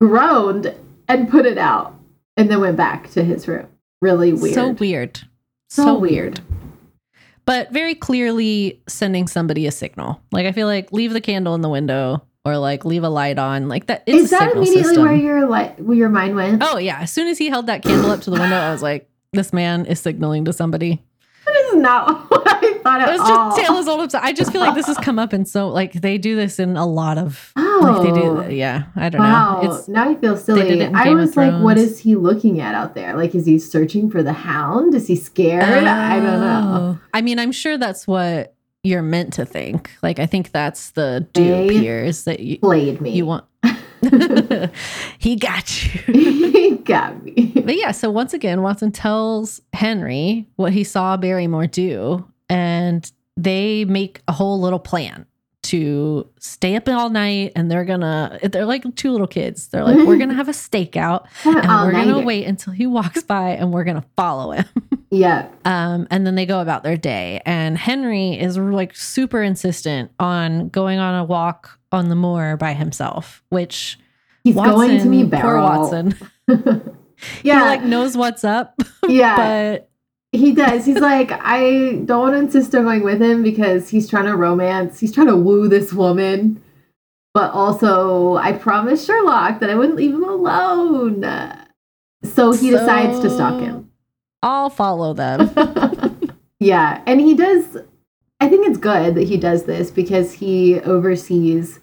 groaned, and put it out, and then went back to his room. Really weird. So weird. So So, weird. weird. But very clearly sending somebody a signal. Like I feel like leave the candle in the window or like leave a light on. Like that Is a that immediately system. where your li- where your mind went? oh yeah. As soon as he held that candle up to the window, I was like, this man is signaling to somebody. Is not what I thought at It was just tale as old as I just feel like this has come up and so like they do this in a lot of oh, like they do yeah, I don't wow. know. It's now I feel silly. I was like, what is he looking at out there? Like, is he searching for the hound? Is he scared? I don't know. Oh. I mean, I'm sure that's what you're meant to think. Like I think that's the dupe here is that you, Played me. you want he got you. he got me. But yeah, so once again, Watson tells Henry what he saw Barrymore do, and they make a whole little plan to stay up all night. And they're gonna, they're like two little kids. They're like, we're gonna have a stakeout, and we're gonna wait until he walks by, and we're gonna follow him. Yeah. Um, and then they go about their day. And Henry is like super insistent on going on a walk on the moor by himself, which he's Watson, going to Beryl. Poor Watson. yeah. He like knows what's up. Yeah. but he does. He's like, I don't want to insist on going with him because he's trying to romance, he's trying to woo this woman. But also, I promised Sherlock that I wouldn't leave him alone. So he so, decides to stalk him. I'll follow them. yeah. And he does, I think it's good that he does this because he oversees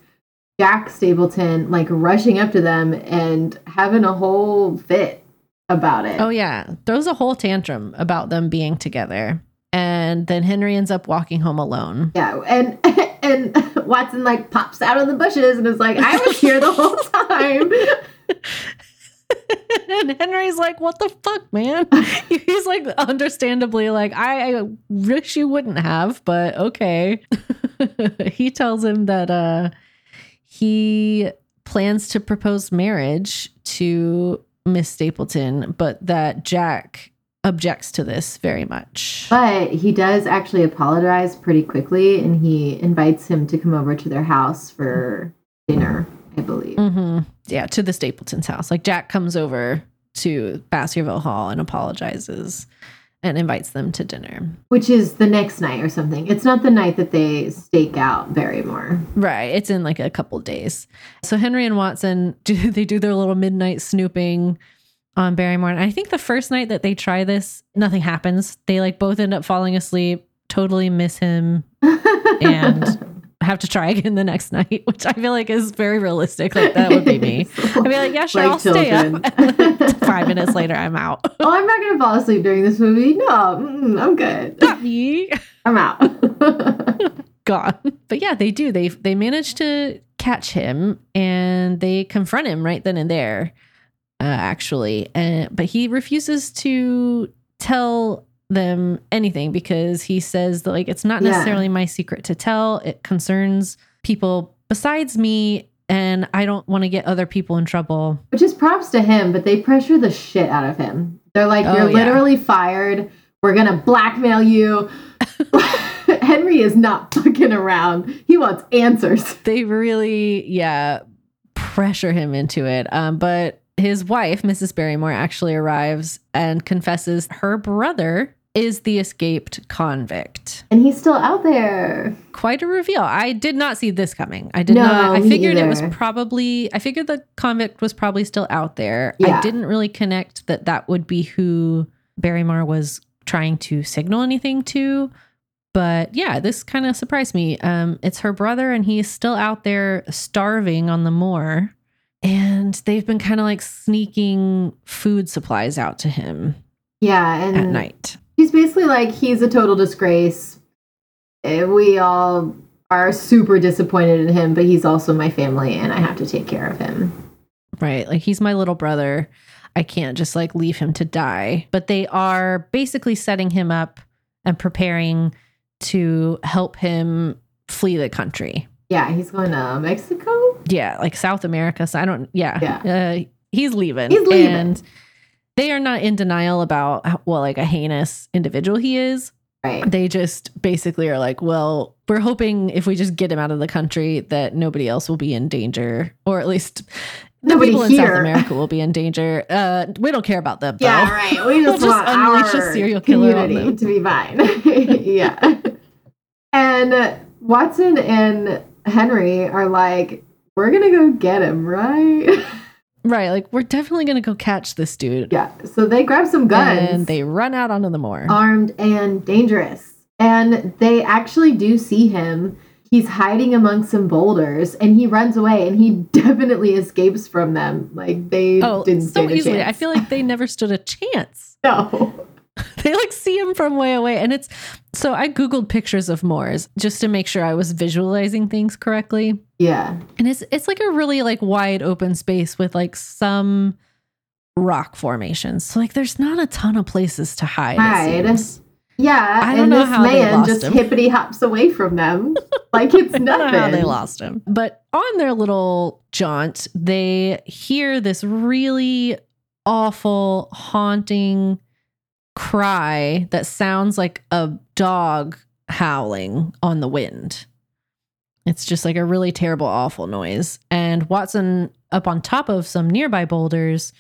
Jack Stapleton like rushing up to them and having a whole fit about it. Oh, yeah. Throws a whole tantrum about them being together. And then Henry ends up walking home alone. Yeah. And, and Watson like pops out of the bushes and is like, I was here the whole time. and Henry's like, "What the fuck, man?" He's like, understandably, like, "I, I wish you wouldn't have, but okay." he tells him that uh, he plans to propose marriage to Miss Stapleton, but that Jack objects to this very much. But he does actually apologize pretty quickly, and he invites him to come over to their house for dinner. I believe. Mm-hmm. Yeah, to the Stapletons' house. Like Jack comes over to Baskerville Hall and apologizes and invites them to dinner. Which is the next night or something. It's not the night that they stake out Barrymore. Right. It's in like a couple days. So Henry and Watson do they do their little midnight snooping on Barrymore. And I think the first night that they try this, nothing happens. They like both end up falling asleep, totally miss him. and have to try again the next night, which I feel like is very realistic. Like that would be me. I'd be like, yeah, sure, like I'll children. stay up. Five minutes later, I'm out. Oh, I'm not gonna fall asleep during this movie. No, I'm good. Not me. I'm out. Gone. But yeah, they do. They they manage to catch him and they confront him right then and there. Uh, actually, and but he refuses to tell them anything because he says that like it's not necessarily yeah. my secret to tell. It concerns people besides me and I don't want to get other people in trouble. Which is props to him, but they pressure the shit out of him. They're like, oh, You're yeah. literally fired. We're gonna blackmail you. Henry is not fucking around. He wants answers. They really, yeah, pressure him into it. Um, but his wife, Mrs. Barrymore, actually arrives and confesses her brother is the escaped convict. And he's still out there. Quite a reveal. I did not see this coming. I did no, not. I figured either. it was probably, I figured the convict was probably still out there. Yeah. I didn't really connect that that would be who Barrymore was trying to signal anything to. But yeah, this kind of surprised me. Um, it's her brother, and he's still out there starving on the moor. And they've been kind of like sneaking food supplies out to him. Yeah, and at night he's basically like he's a total disgrace. Eh, we all are super disappointed in him, but he's also my family and I have to take care of him. Right. Like he's my little brother. I can't just like leave him to die. But they are basically setting him up and preparing to help him flee the country. Yeah, he's going to Mexico. Yeah, like South America. So I don't. Yeah, yeah. Uh, he's leaving. He's leaving. And they are not in denial about what well, like a heinous individual he is. Right. They just basically are like, well, we're hoping if we just get him out of the country that nobody else will be in danger, or at least the Nobody people here. in South America will be in danger. Uh, we don't care about them. Though. Yeah, right. We just, we'll just unleash a serial killer on them. to be fine. yeah. And Watson and Henry are like, we're gonna go get him, right? Right, like we're definitely gonna go catch this dude. Yeah. So they grab some guns and they run out onto the moor. Armed and dangerous. And they actually do see him. He's hiding among some boulders and he runs away and he definitely escapes from them. Like they oh, didn't so easily. I feel like they never stood a chance. No. they like see him from way away. And it's so I Googled pictures of moors just to make sure I was visualizing things correctly. Yeah. And it's it's like a really like wide open space with like some rock formations. So like there's not a ton of places to hide. Hide. Yeah, I don't and know this how man just him. hippity hops away from them like it's nothing. how they lost him. But on their little jaunt, they hear this really awful, haunting cry that sounds like a dog howling on the wind. It's just like a really terrible, awful noise. And Watson, up on top of some nearby boulders,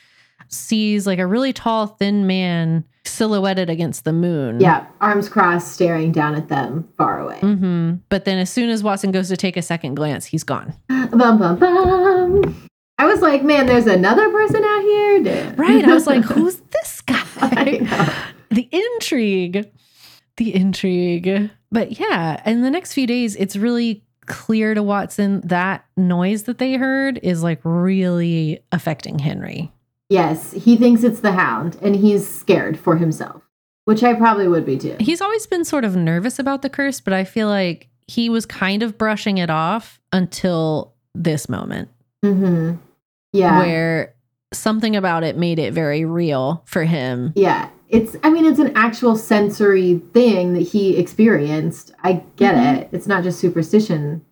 sees like a really tall, thin man silhouetted against the moon. Yeah, arms crossed, staring down at them far away. Mm-hmm. But then, as soon as Watson goes to take a second glance, he's gone. Bum, bum, bum. I was like, man, there's another person out here. Right. I was like, who's this guy? the intrigue. The intrigue. But yeah, in the next few days, it's really clear to Watson that noise that they heard is like really affecting Henry. Yes, he thinks it's the hound and he's scared for himself, which I probably would be too. He's always been sort of nervous about the curse, but I feel like he was kind of brushing it off until this moment. Mm-hmm. Yeah. Where something about it made it very real for him. Yeah. It's, I mean, it's an actual sensory thing that he experienced. I get mm-hmm. it. It's not just superstition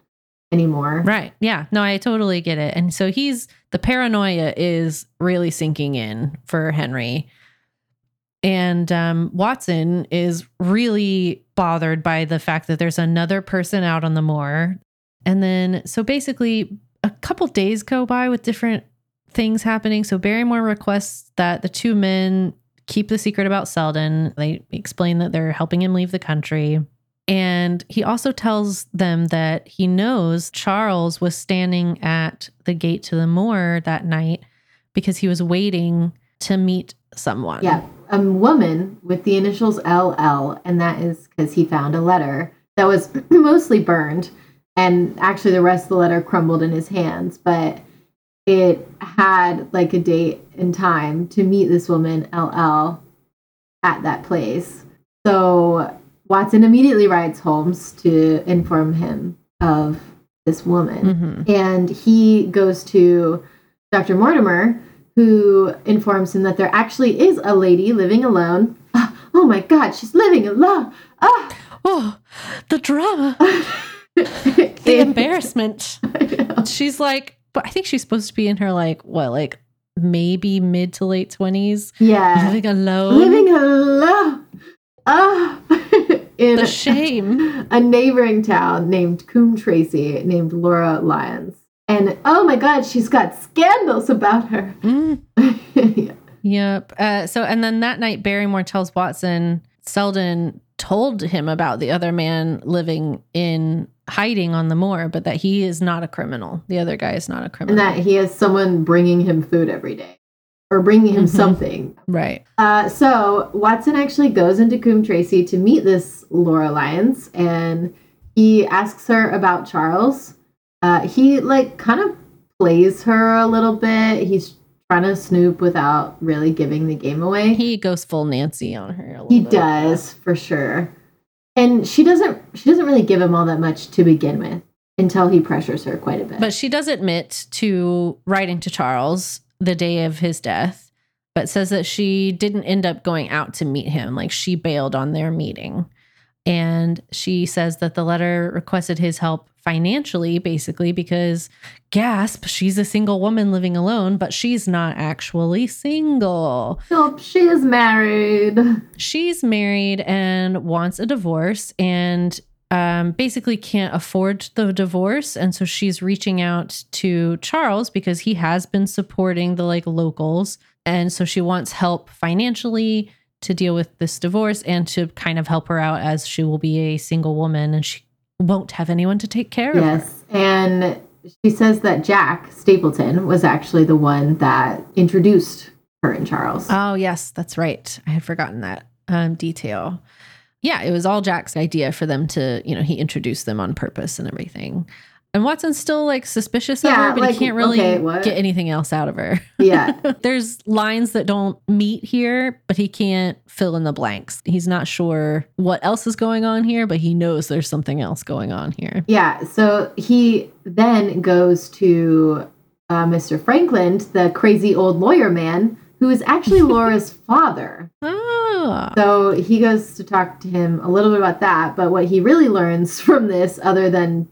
anymore. Right. Yeah. No, I totally get it. And so he's the paranoia is really sinking in for Henry. And um, Watson is really bothered by the fact that there's another person out on the moor. And then, so basically, a couple days go by with different things happening. So Barrymore requests that the two men keep the secret about Selden. They explain that they're helping him leave the country. And he also tells them that he knows Charles was standing at the gate to the moor that night because he was waiting to meet someone. Yeah, a woman with the initials LL. And that is because he found a letter that was mostly burned. And actually, the rest of the letter crumbled in his hands. But it had like a date and time to meet this woman, LL, at that place. So Watson immediately writes Holmes to inform him of this woman. Mm-hmm. And he goes to Dr. Mortimer, who informs him that there actually is a lady living alone. Oh, oh my God, she's living alone. Ah. Oh, the drama, the embarrassment. She's like, I think she's supposed to be in her like what, like maybe mid to late twenties. Yeah, living alone. Living alone. Ah, in the shame. A neighboring town named Coombe Tracey, named Laura Lyons. And oh my God, she's got scandals about her. Mm. yeah. Yep. Uh, so, and then that night, Barrymore tells Watson Selden told him about the other man living in hiding on the moor, but that he is not a criminal. The other guy is not a criminal. And that he has someone bringing him food every day or bringing him mm-hmm. something. Right. Uh, so Watson actually goes into Coombe Tracey to meet this Laura Lyons and he asks her about Charles. Uh, he like kind of plays her a little bit. He's trying to snoop without really giving the game away. He goes full Nancy on her. he bit. does for sure and she doesn't she doesn't really give him all that much to begin with until he pressures her quite a bit. But she does admit to writing to Charles the day of his death, but says that she didn't end up going out to meet him. Like she bailed on their meeting. And she says that the letter requested his help financially, basically, because gasp, she's a single woman living alone, but she's not actually single. Nope, she is married. She's married and wants a divorce and um, basically can't afford the divorce. And so she's reaching out to Charles because he has been supporting the like locals. And so she wants help financially to deal with this divorce and to kind of help her out as she will be a single woman and she won't have anyone to take care yes. of her. Yes. And she says that Jack Stapleton was actually the one that introduced her and Charles. Oh, yes, that's right. I had forgotten that um, detail. Yeah, it was all Jack's idea for them to, you know, he introduced them on purpose and everything. And Watson's still like suspicious yeah, of her, but like, he can't really okay, get anything else out of her. Yeah. There's lines that don't meet here, but he can't fill in the blanks. He's not sure what else is going on here, but he knows there's something else going on here. Yeah. So he then goes to uh, Mr. Frankland, the crazy old lawyer man, who is actually Laura's father. Ah. So he goes to talk to him a little bit about that. But what he really learns from this, other than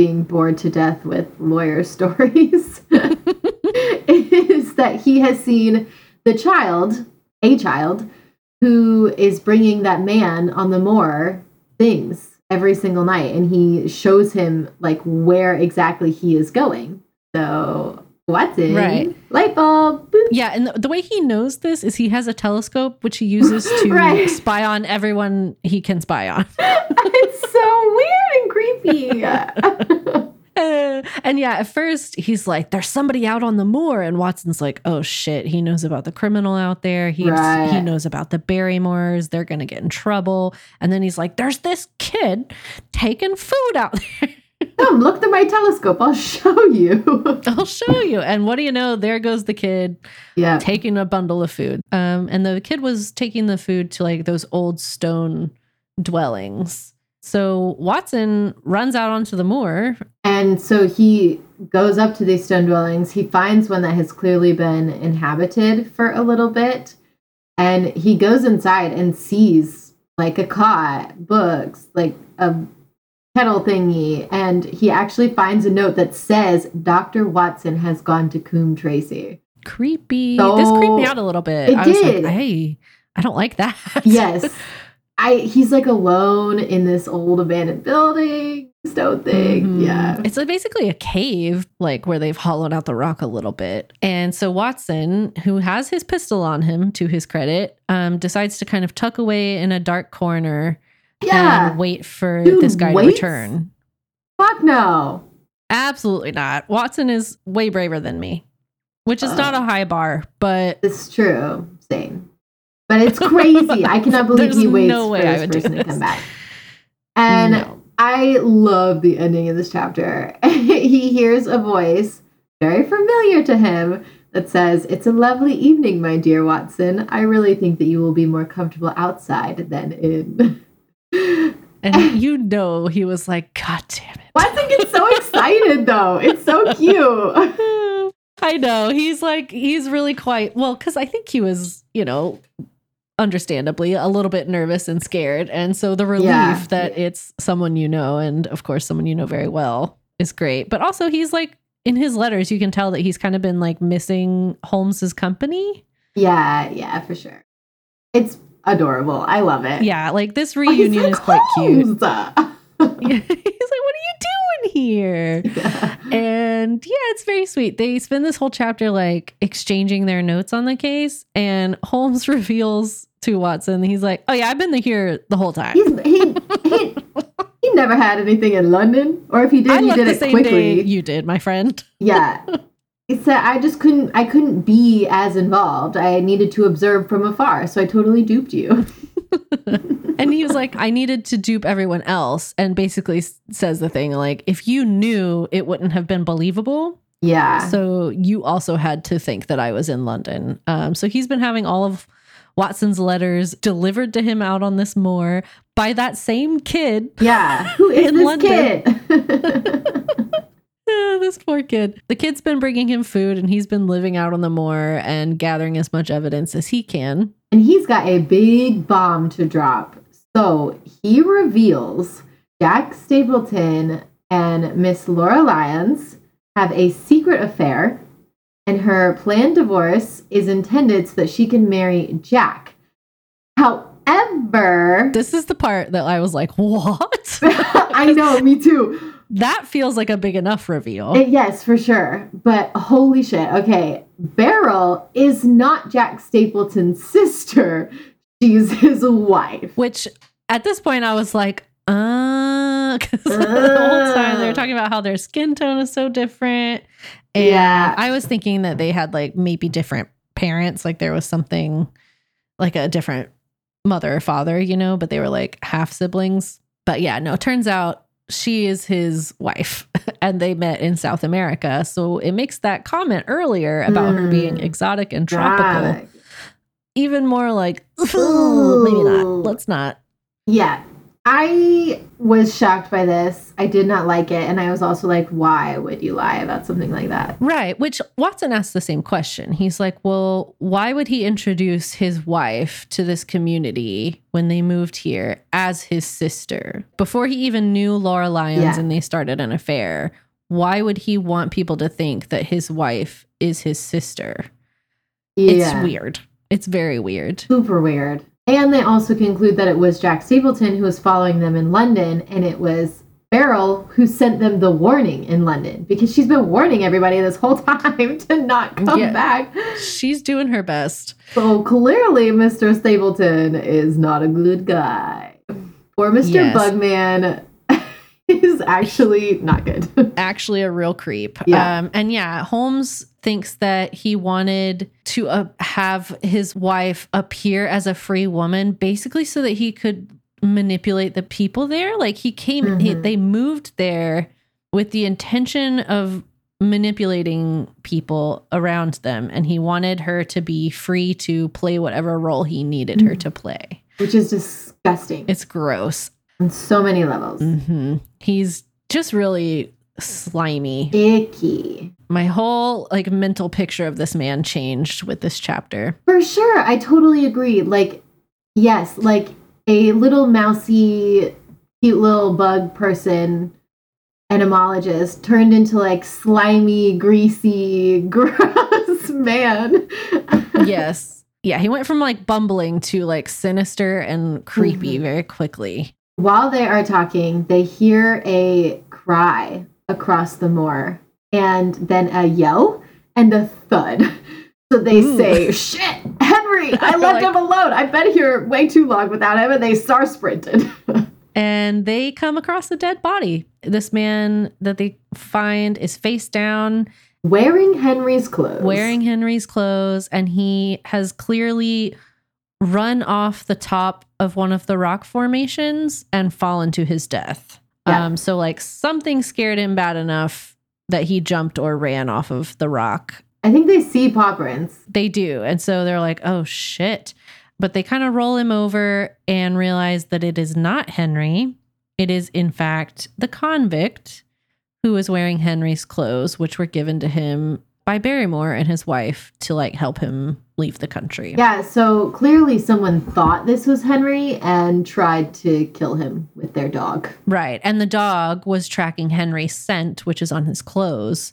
being bored to death with lawyer stories is that he has seen the child, a child, who is bringing that man on the moor things every single night and he shows him like where exactly he is going. So Watson, right? Light bulb. Boop. Yeah, and the, the, way he knows this is he has a telescope which he uses to right. spy on everyone he can spy on. it's so weird creepy. and yeah, at first he's like, "There's somebody out on the moor," and Watson's like, "Oh shit!" He knows about the criminal out there. He right. he knows about the Barrymores. They're gonna get in trouble. And then he's like, "There's this kid taking food out there." Come, look through my telescope. I'll show you. I'll show you. And what do you know? There goes the kid. Yeah. Taking a bundle of food. Um, and the kid was taking the food to like those old stone dwellings. So Watson runs out onto the moor. And so he goes up to these stone dwellings. He finds one that has clearly been inhabited for a little bit. And he goes inside and sees like a cot, books, like a kettle thingy, and he actually finds a note that says Dr. Watson has gone to Coombe Tracey. Creepy. So this creeped me out a little bit. It I did. Like, hey, I don't like that. yes. I he's like alone in this old abandoned building stone thing. Mm-hmm. Yeah. It's like basically a cave, like where they've hollowed out the rock a little bit. And so Watson, who has his pistol on him to his credit, um, decides to kind of tuck away in a dark corner yeah. and wait for Dude, this guy wait? to return. Fuck no. Absolutely not. Watson is way braver than me, which is uh, not a high bar, but it's true. Same. But it's crazy. I cannot believe he waits no for this person to come back. And no. I love the ending of this chapter. he hears a voice very familiar to him that says, It's a lovely evening, my dear Watson. I really think that you will be more comfortable outside than in. And you know he was like, God damn it. Watson gets so excited though. It's so cute. I know. He's like, he's really quite well, because I think he was, you know, understandably a little bit nervous and scared. And so the relief yeah. that it's someone you know, and of course, someone you know very well, is great. But also, he's like, in his letters, you can tell that he's kind of been like missing Holmes's company. Yeah, yeah, for sure. It's adorable. I love it. Yeah, like this oh, reunion is quite cute. he's like, "What are you doing here?" Yeah. And yeah, it's very sweet. They spend this whole chapter like exchanging their notes on the case, and Holmes reveals to Watson, he's like, "Oh yeah, I've been here the whole time." He's, he, he, he never had anything in London, or if he did, I he did it quickly. you did, my friend. Yeah, it's that I just couldn't I couldn't be as involved. I needed to observe from afar, so I totally duped you. and he was like, I needed to dupe everyone else, and basically says the thing like, if you knew, it wouldn't have been believable. Yeah. So you also had to think that I was in London. Um, so he's been having all of Watson's letters delivered to him out on this moor by that same kid. Yeah. Who is this London. kid? this poor kid. The kid's been bringing him food and he's been living out on the moor and gathering as much evidence as he can. And he's got a big bomb to drop. So he reveals Jack Stapleton and Miss Laura Lyons have a secret affair, and her planned divorce is intended so that she can marry Jack. However, this is the part that I was like, what? I know, me too that feels like a big enough reveal. It, yes, for sure. But holy shit. Okay. Beryl is not Jack Stapleton's sister. She's his wife. Which at this point I was like, uh, because the whole time they were talking about how their skin tone is so different. And yeah. I was thinking that they had like maybe different parents, like there was something like a different mother or father, you know, but they were like half siblings. But yeah, no, turns out she is his wife and they met in South America. So it makes that comment earlier about mm. her being mm. exotic and tropical even more like, maybe not. Let's not. Yeah. I was shocked by this. I did not like it. And I was also like, why would you lie about something like that? Right. Which Watson asked the same question. He's like, well, why would he introduce his wife to this community when they moved here as his sister? Before he even knew Laura Lyons yeah. and they started an affair, why would he want people to think that his wife is his sister? Yeah. It's weird. It's very weird. Super weird. And they also conclude that it was Jack Stapleton who was following them in London, and it was Beryl who sent them the warning in London because she's been warning everybody this whole time to not come yeah. back. She's doing her best. So clearly, Mr. Stapleton is not a good guy. Or Mr. Yes. Bugman is actually not good. actually, a real creep. Yeah. Um, and yeah, Holmes thinks that he wanted to uh, have his wife appear as a free woman, basically, so that he could manipulate the people there. Like he came, mm-hmm. he, they moved there with the intention of manipulating people around them, and he wanted her to be free to play whatever role he needed mm-hmm. her to play. Which is disgusting. It's gross on so many levels. Mm-hmm. He's just really slimy, icky. My whole like mental picture of this man changed with this chapter. For sure, I totally agree. Like, yes, like a little mousy, cute little bug person entomologist turned into like slimy, greasy, gross man. yes. Yeah, he went from like bumbling to like sinister and creepy mm-hmm. very quickly. While they are talking, they hear a cry across the moor and then a yell and a thud. So they Ooh. say, Shit, Henry, I left like, him alone. I've been here way too long without him. And they star sprinted. and they come across a dead body. This man that they find is face down. Wearing Henry's clothes. Wearing Henry's clothes. And he has clearly run off the top of one of the rock formations and fall into his death. Yeah. Um, so like something scared him bad enough that he jumped or ran off of the rock. I think they see paw prints. They do. And so they're like, oh shit. But they kind of roll him over and realize that it is not Henry. It is, in fact, the convict who is wearing Henry's clothes, which were given to him by Barrymore and his wife to like help him leave the country. Yeah, so clearly someone thought this was Henry and tried to kill him with their dog. Right. And the dog was tracking Henry's scent, which is on his clothes,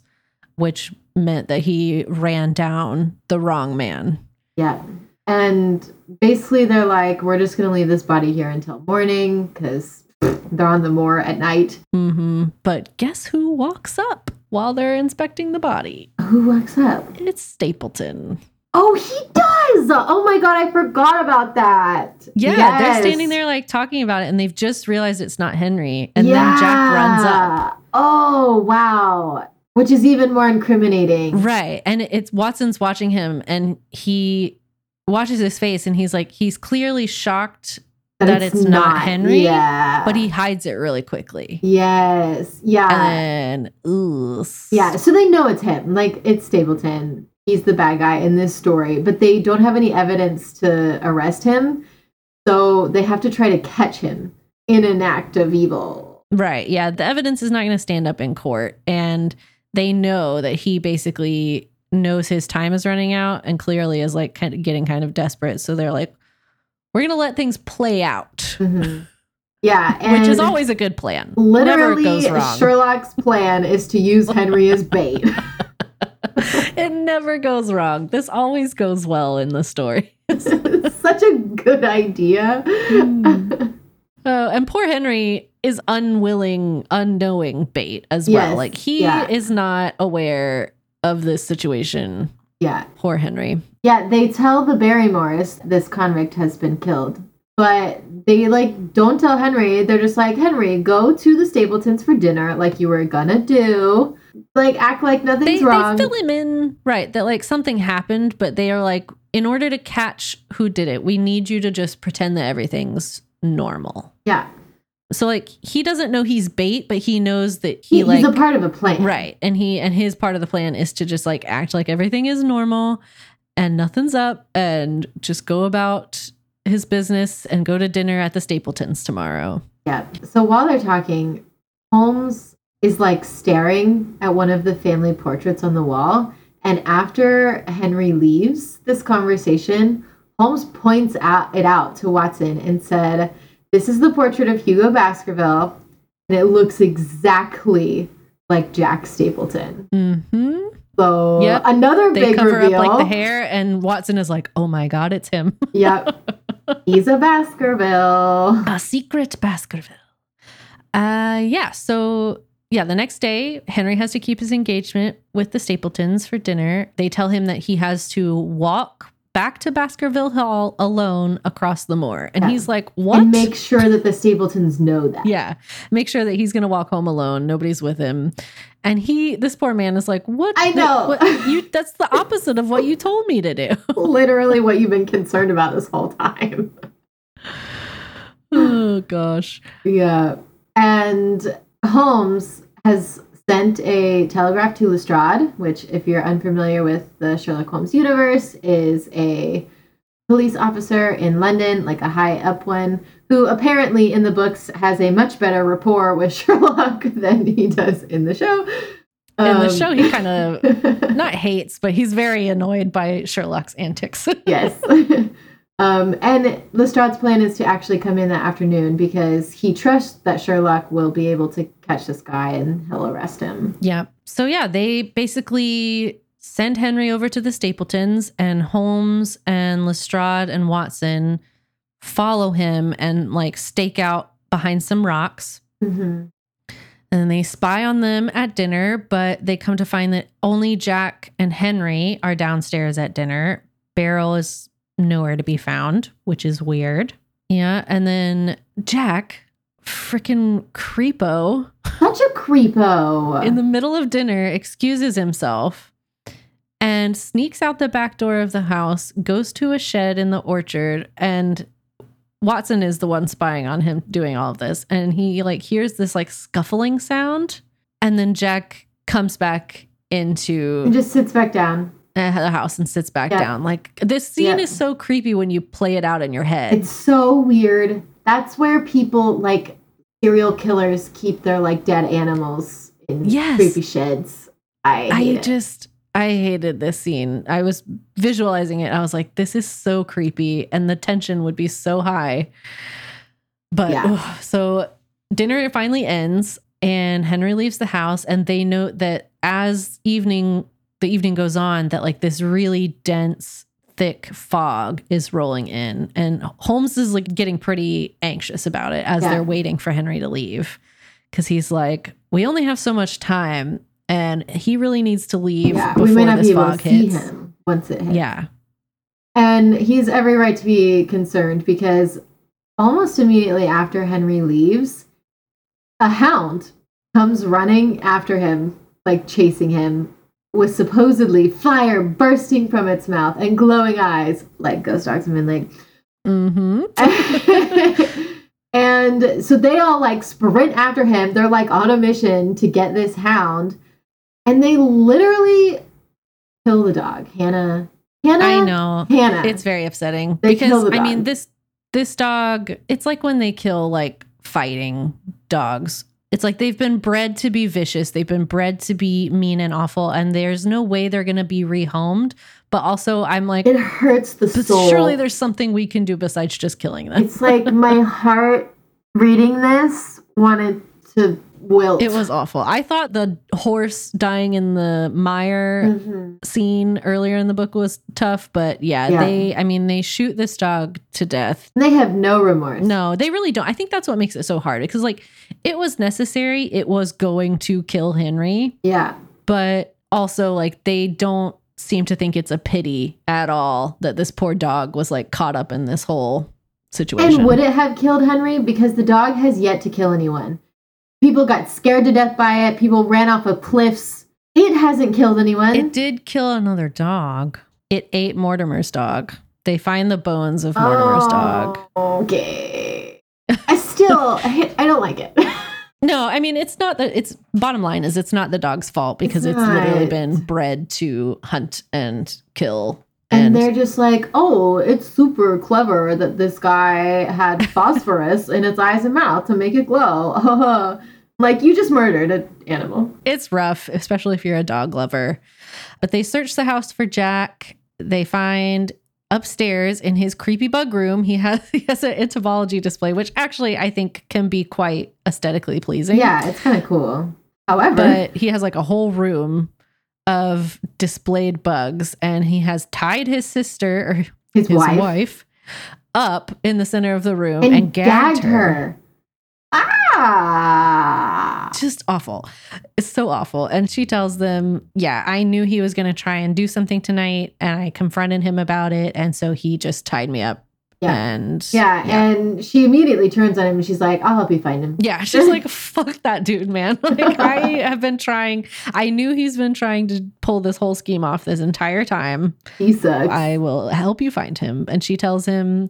which meant that he ran down the wrong man. Yeah. And basically they're like, we're just going to leave this body here until morning because they're on the moor at night. Mm-hmm. But guess who walks up? while they're inspecting the body. Who walks up? It's Stapleton. Oh, he does. Oh my god, I forgot about that. Yeah, yes. they're standing there like talking about it and they've just realized it's not Henry and yeah. then Jack runs up. Oh, wow. Which is even more incriminating. Right. And it's Watson's watching him and he watches his face and he's like he's clearly shocked that, it's, it's not, not, Henry. Yeah. But he hides it really quickly. Yes. Yeah. And ooh. Yeah. So they know it's him. Like it's Stapleton. He's the bad guy in this story, but they don't have any evidence to arrest him. So they have to try to catch him in an act of evil. Right. Yeah. The evidence is not going to stand up in court. And they know that he basically knows his time is running out and clearly is like kind of getting kind of desperate. So they're like, we're going to let things play out. Mm-hmm. Yeah, which is always a good plan. Literally, Sherlock's plan is to use Henry as bait. it never goes wrong. This always goes well in the story. such a good idea. mm. Oh, and poor Henry is unwilling, unknowing bait as well. Yes, like he yeah. is not aware of this situation yeah. Poor Henry. Yeah, they tell the Barrymores this convict has been killed. But they like don't tell Henry. They're just like, Henry, go to the Stapletons for dinner like you were gonna do. Like act like nothing's they, wrong. They fill him in, right, that like something happened, but they are like, in order to catch who did it, we need you to just pretend that everything's normal. Yeah. So like he doesn't know he's bait, but he knows that he, he like he's a part of a plan, right? And he and his part of the plan is to just like act like everything is normal and nothing's up, and just go about his business and go to dinner at the Stapletons tomorrow. Yeah. So while they're talking, Holmes is like staring at one of the family portraits on the wall, and after Henry leaves this conversation, Holmes points out it out to Watson and said this is the portrait of Hugo Baskerville, and it looks exactly like Jack Stapleton. Mm-hmm. So yep. another they big cover reveal. up like the hair, and Watson is like, "Oh my god, it's him." yep. He's a Baskerville. A secret Baskerville. Uh yeah, so yeah, the next day, Henry has to keep his engagement with the Stapletons for dinner. They tell him that he has to walk back to Baskerville Hall alone across the moor. And yeah. he's like, What? And make sure that the Stapletons know that. Yeah. Make sure that he's going to walk home alone. Nobody's with him. And he, this poor man is like, What? I know. What, you, that's the opposite of what you told me to do. Literally what you've been concerned about this whole time. oh, gosh. Yeah. And Holmes has sent a telegraph to Lestrade, which, if you're unfamiliar with the Sherlock Holmes universe, is a police officer in London, like a high up one, who apparently in the books has a much better rapport with Sherlock than he does in the show. In um, the show, he kind of not hates, but he's very annoyed by Sherlock's antics. yes. Um, and Lestrade's plan is to actually come in that afternoon because he trusts that Sherlock will be able to catch this guy and he'll arrest him. Yeah. So, yeah, they basically send Henry over to the Stapletons, and Holmes and Lestrade and Watson follow him and like stake out behind some rocks. Mm-hmm. And they spy on them at dinner, but they come to find that only Jack and Henry are downstairs at dinner. Beryl is nowhere to be found, which is weird. Yeah. And then Jack, freaking creepo. Such a creepo. In the middle of dinner, excuses himself and sneaks out the back door of the house, goes to a shed in the orchard, and Watson is the one spying on him doing all of this. And he like hears this like scuffling sound. And then Jack comes back into and just sits back down the house and sits back yeah. down. Like this scene yeah. is so creepy when you play it out in your head. It's so weird. That's where people like serial killers keep their like dead animals in yes. creepy sheds. I I just I hated this scene. I was visualizing it. I was like, this is so creepy, and the tension would be so high. But yeah. ugh, so dinner finally ends, and Henry leaves the house, and they note that as evening the evening goes on that like this really dense thick fog is rolling in and Holmes is like getting pretty anxious about it as yeah. they're waiting for Henry to leave cuz he's like we only have so much time and he really needs to leave yeah, before we might not this be able fog to hits. see him once it hits. Yeah. And he's every right to be concerned because almost immediately after Henry leaves a hound comes running after him like chasing him with supposedly fire bursting from its mouth and glowing eyes like Ghost Dogs and Lake. Mm-hmm. and so they all like sprint after him. They're like on a mission to get this hound. And they literally kill the dog. Hannah. Hannah. I know. Hannah. It's very upsetting. They because I mean this this dog, it's like when they kill like fighting dogs it's like they've been bred to be vicious. They've been bred to be mean and awful, and there's no way they're going to be rehomed. But also, I'm like, it hurts the soul. Surely there's something we can do besides just killing them. It's like my heart reading this wanted to wilt. It was awful. I thought the horse dying in the mire mm-hmm. scene earlier in the book was tough, but yeah, yeah, they, I mean, they shoot this dog to death. They have no remorse. No, they really don't. I think that's what makes it so hard because, like, it was necessary. It was going to kill Henry. Yeah. But also, like, they don't seem to think it's a pity at all that this poor dog was like caught up in this whole situation. And would it have killed Henry? Because the dog has yet to kill anyone. People got scared to death by it. People ran off of cliffs. It hasn't killed anyone. It did kill another dog. It ate Mortimer's dog. They find the bones of Mortimer's oh, dog. Okay. I still, I, I don't like it. No, I mean it's not that it's bottom line is it's not the dog's fault because it's, it's literally been bred to hunt and kill and, and, they're just like, oh, it's super clever that this guy had phosphorus in its eyes and mouth to make it glow. like, you just murdered an animal. It's rough, especially if you're a dog lover. But they search the house for Jack. They find upstairs in his creepy bug room, he has he has an entomology display, which actually I think can be quite aesthetically pleasing. Yeah, it's kind of cool. However, but he has like a whole room of displayed bugs and he has tied his sister or his, his wife. wife. up in the center of the room and, and gagged, gagged her. her. Ah. Just awful. It's so awful. And she tells them, Yeah, I knew he was going to try and do something tonight. And I confronted him about it. And so he just tied me up. Yeah. And yeah, yeah. And she immediately turns on him and she's like, I'll help you find him. Yeah. She's like, Fuck that dude, man. Like, I have been trying. I knew he's been trying to pull this whole scheme off this entire time. He sucks. I will help you find him. And she tells him,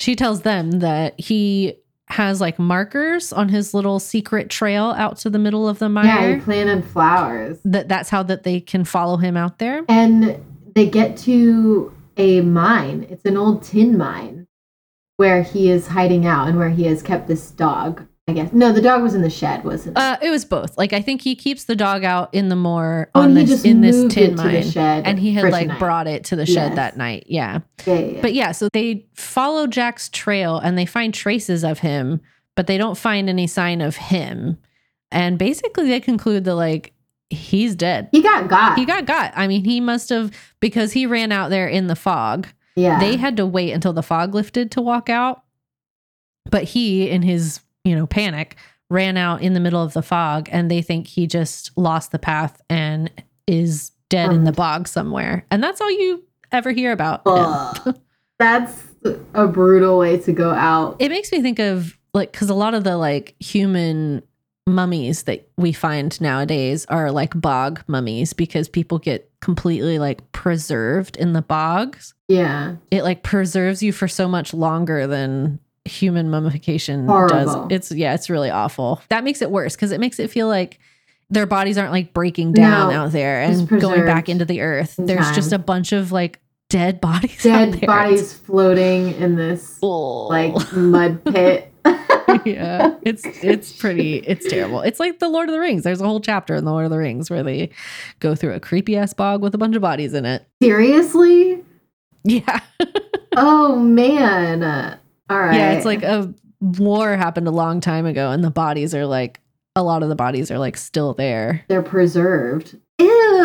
she tells them that he has like markers on his little secret trail out to the middle of the mire. Yeah, he planted flowers. That that's how that they can follow him out there. And they get to a mine. It's an old tin mine where he is hiding out and where he has kept this dog. I guess no, the dog was in the shed, wasn't it? Uh, it was both. Like I think he keeps the dog out in the moor oh, on this in this tin mine, shed and he had like tonight. brought it to the shed yes. that night. Yeah. Yeah, yeah. But yeah, so they follow Jack's trail and they find traces of him, but they don't find any sign of him. And basically, they conclude that like he's dead. He got got. He got got. I mean, he must have because he ran out there in the fog. Yeah. They had to wait until the fog lifted to walk out. But he, in his you know, panic, ran out in the middle of the fog and they think he just lost the path and is dead in the mm. bog somewhere. And that's all you ever hear about. that's a brutal way to go out. It makes me think of like cuz a lot of the like human mummies that we find nowadays are like bog mummies because people get completely like preserved in the bogs. Yeah. It like preserves you for so much longer than human mummification Horrible. does. It's yeah, it's really awful. That makes it worse because it makes it feel like their bodies aren't like breaking down no, out there and going back into the earth. There's time. just a bunch of like dead bodies. Dead bodies floating in this oh. like mud pit. yeah, it's it's pretty it's terrible. It's like the Lord of the Rings. There's a whole chapter in the Lord of the Rings where they go through a creepy ass bog with a bunch of bodies in it. Seriously? Yeah. oh man. All right. Yeah, it's like a war happened a long time ago, and the bodies are like a lot of the bodies are like still there. They're preserved. Ew.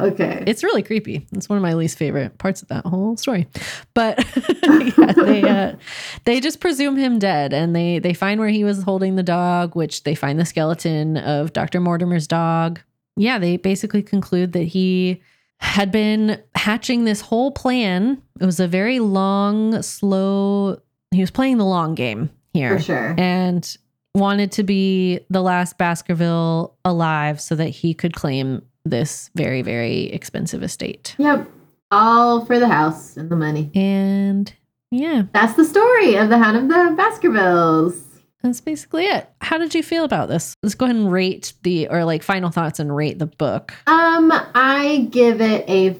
Okay. It's really creepy. It's one of my least favorite parts of that whole story. But yeah, they uh, they just presume him dead, and they they find where he was holding the dog, which they find the skeleton of Dr. Mortimer's dog. Yeah, they basically conclude that he had been hatching this whole plan. It was a very long, slow he was playing the long game here. For sure. And wanted to be the last Baskerville alive so that he could claim this very, very expensive estate. Yep. All for the house and the money. And yeah. That's the story of the Hound of the Baskervilles. That's basically it. How did you feel about this? Let's go ahead and rate the or like final thoughts and rate the book. Um, I give it a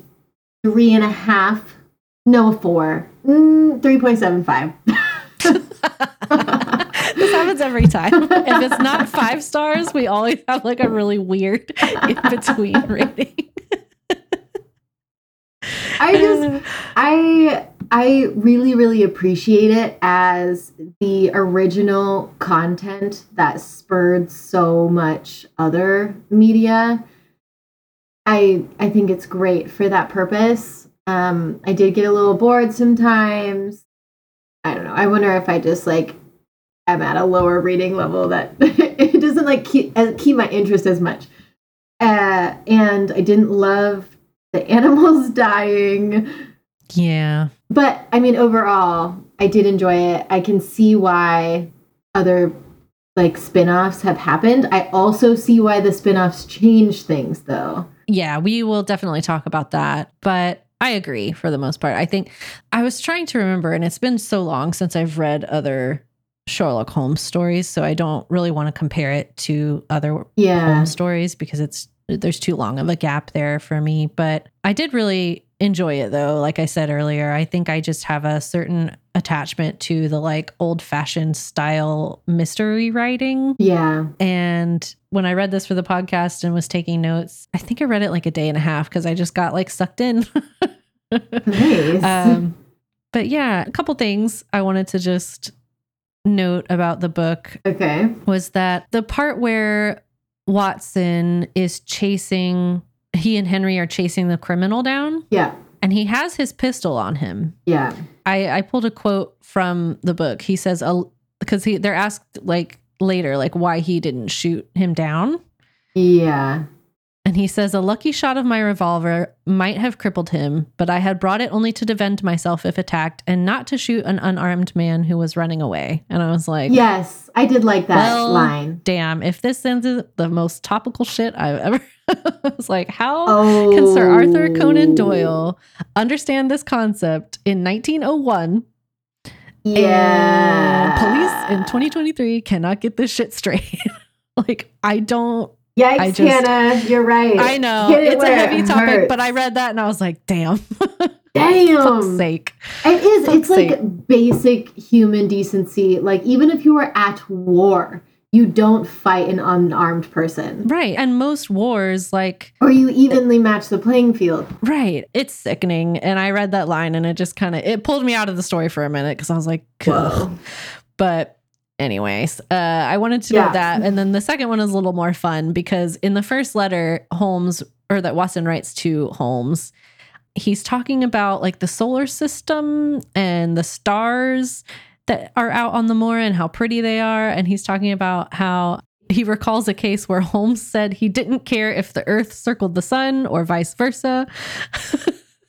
three and a half no, four. Mm, 3.75. this happens every time. If it's not five stars, we always have like a really weird in between rating. I just I I really really appreciate it as the original content that spurred so much other media. I I think it's great for that purpose. Um, I did get a little bored sometimes. I don't know. I wonder if I just like am at a lower reading level that it doesn't like keep keep my interest as much. Uh, and I didn't love the animals dying. Yeah. But I mean, overall, I did enjoy it. I can see why other like spin-offs have happened. I also see why the spin-offs change things though. Yeah, we will definitely talk about that. But I agree for the most part. I think I was trying to remember, and it's been so long since I've read other Sherlock Holmes stories, so I don't really want to compare it to other yeah. Holmes stories because it's there's too long of a gap there for me. But I did really enjoy it though. Like I said earlier, I think I just have a certain attachment to the like old fashioned style mystery writing. Yeah. And when I read this for the podcast and was taking notes, I think I read it like a day and a half because I just got like sucked in. nice. Um, but yeah, a couple things I wanted to just note about the book. Okay. Was that the part where Watson is chasing he and Henry are chasing the criminal down. Yeah. and he has his pistol on him. Yeah. I, I pulled a quote from the book. He says, because he they're asked like later, like why he didn't shoot him down. Yeah. And he says, A lucky shot of my revolver might have crippled him, but I had brought it only to defend myself if attacked and not to shoot an unarmed man who was running away. And I was like, Yes, I did like that well, line. Damn, if this is the most topical shit I've ever. I was like, How oh. can Sir oh. Arthur Conan Doyle understand this concept in 1901? Yeah. And police in 2023 cannot get this shit straight. like, I don't Yikes, just, Hannah, you're right. I know it it's a heavy it topic, hurts. but I read that and I was like, damn. Damn. sake. It is. Fuck's it's sake. like basic human decency. Like, even if you were at war, you don't fight an unarmed person. Right. And most wars, like. Or you evenly match the playing field. Right. It's sickening. And I read that line and it just kind of, it pulled me out of the story for a minute because I was like, Whoa. But anyways, uh, I wanted to yeah. know that. And then the second one is a little more fun because in the first letter, Holmes, or that Watson writes to Holmes, he's talking about like the solar system and the stars that are out on the moor and how pretty they are. And he's talking about how he recalls a case where Holmes said he didn't care if the earth circled the sun or vice versa.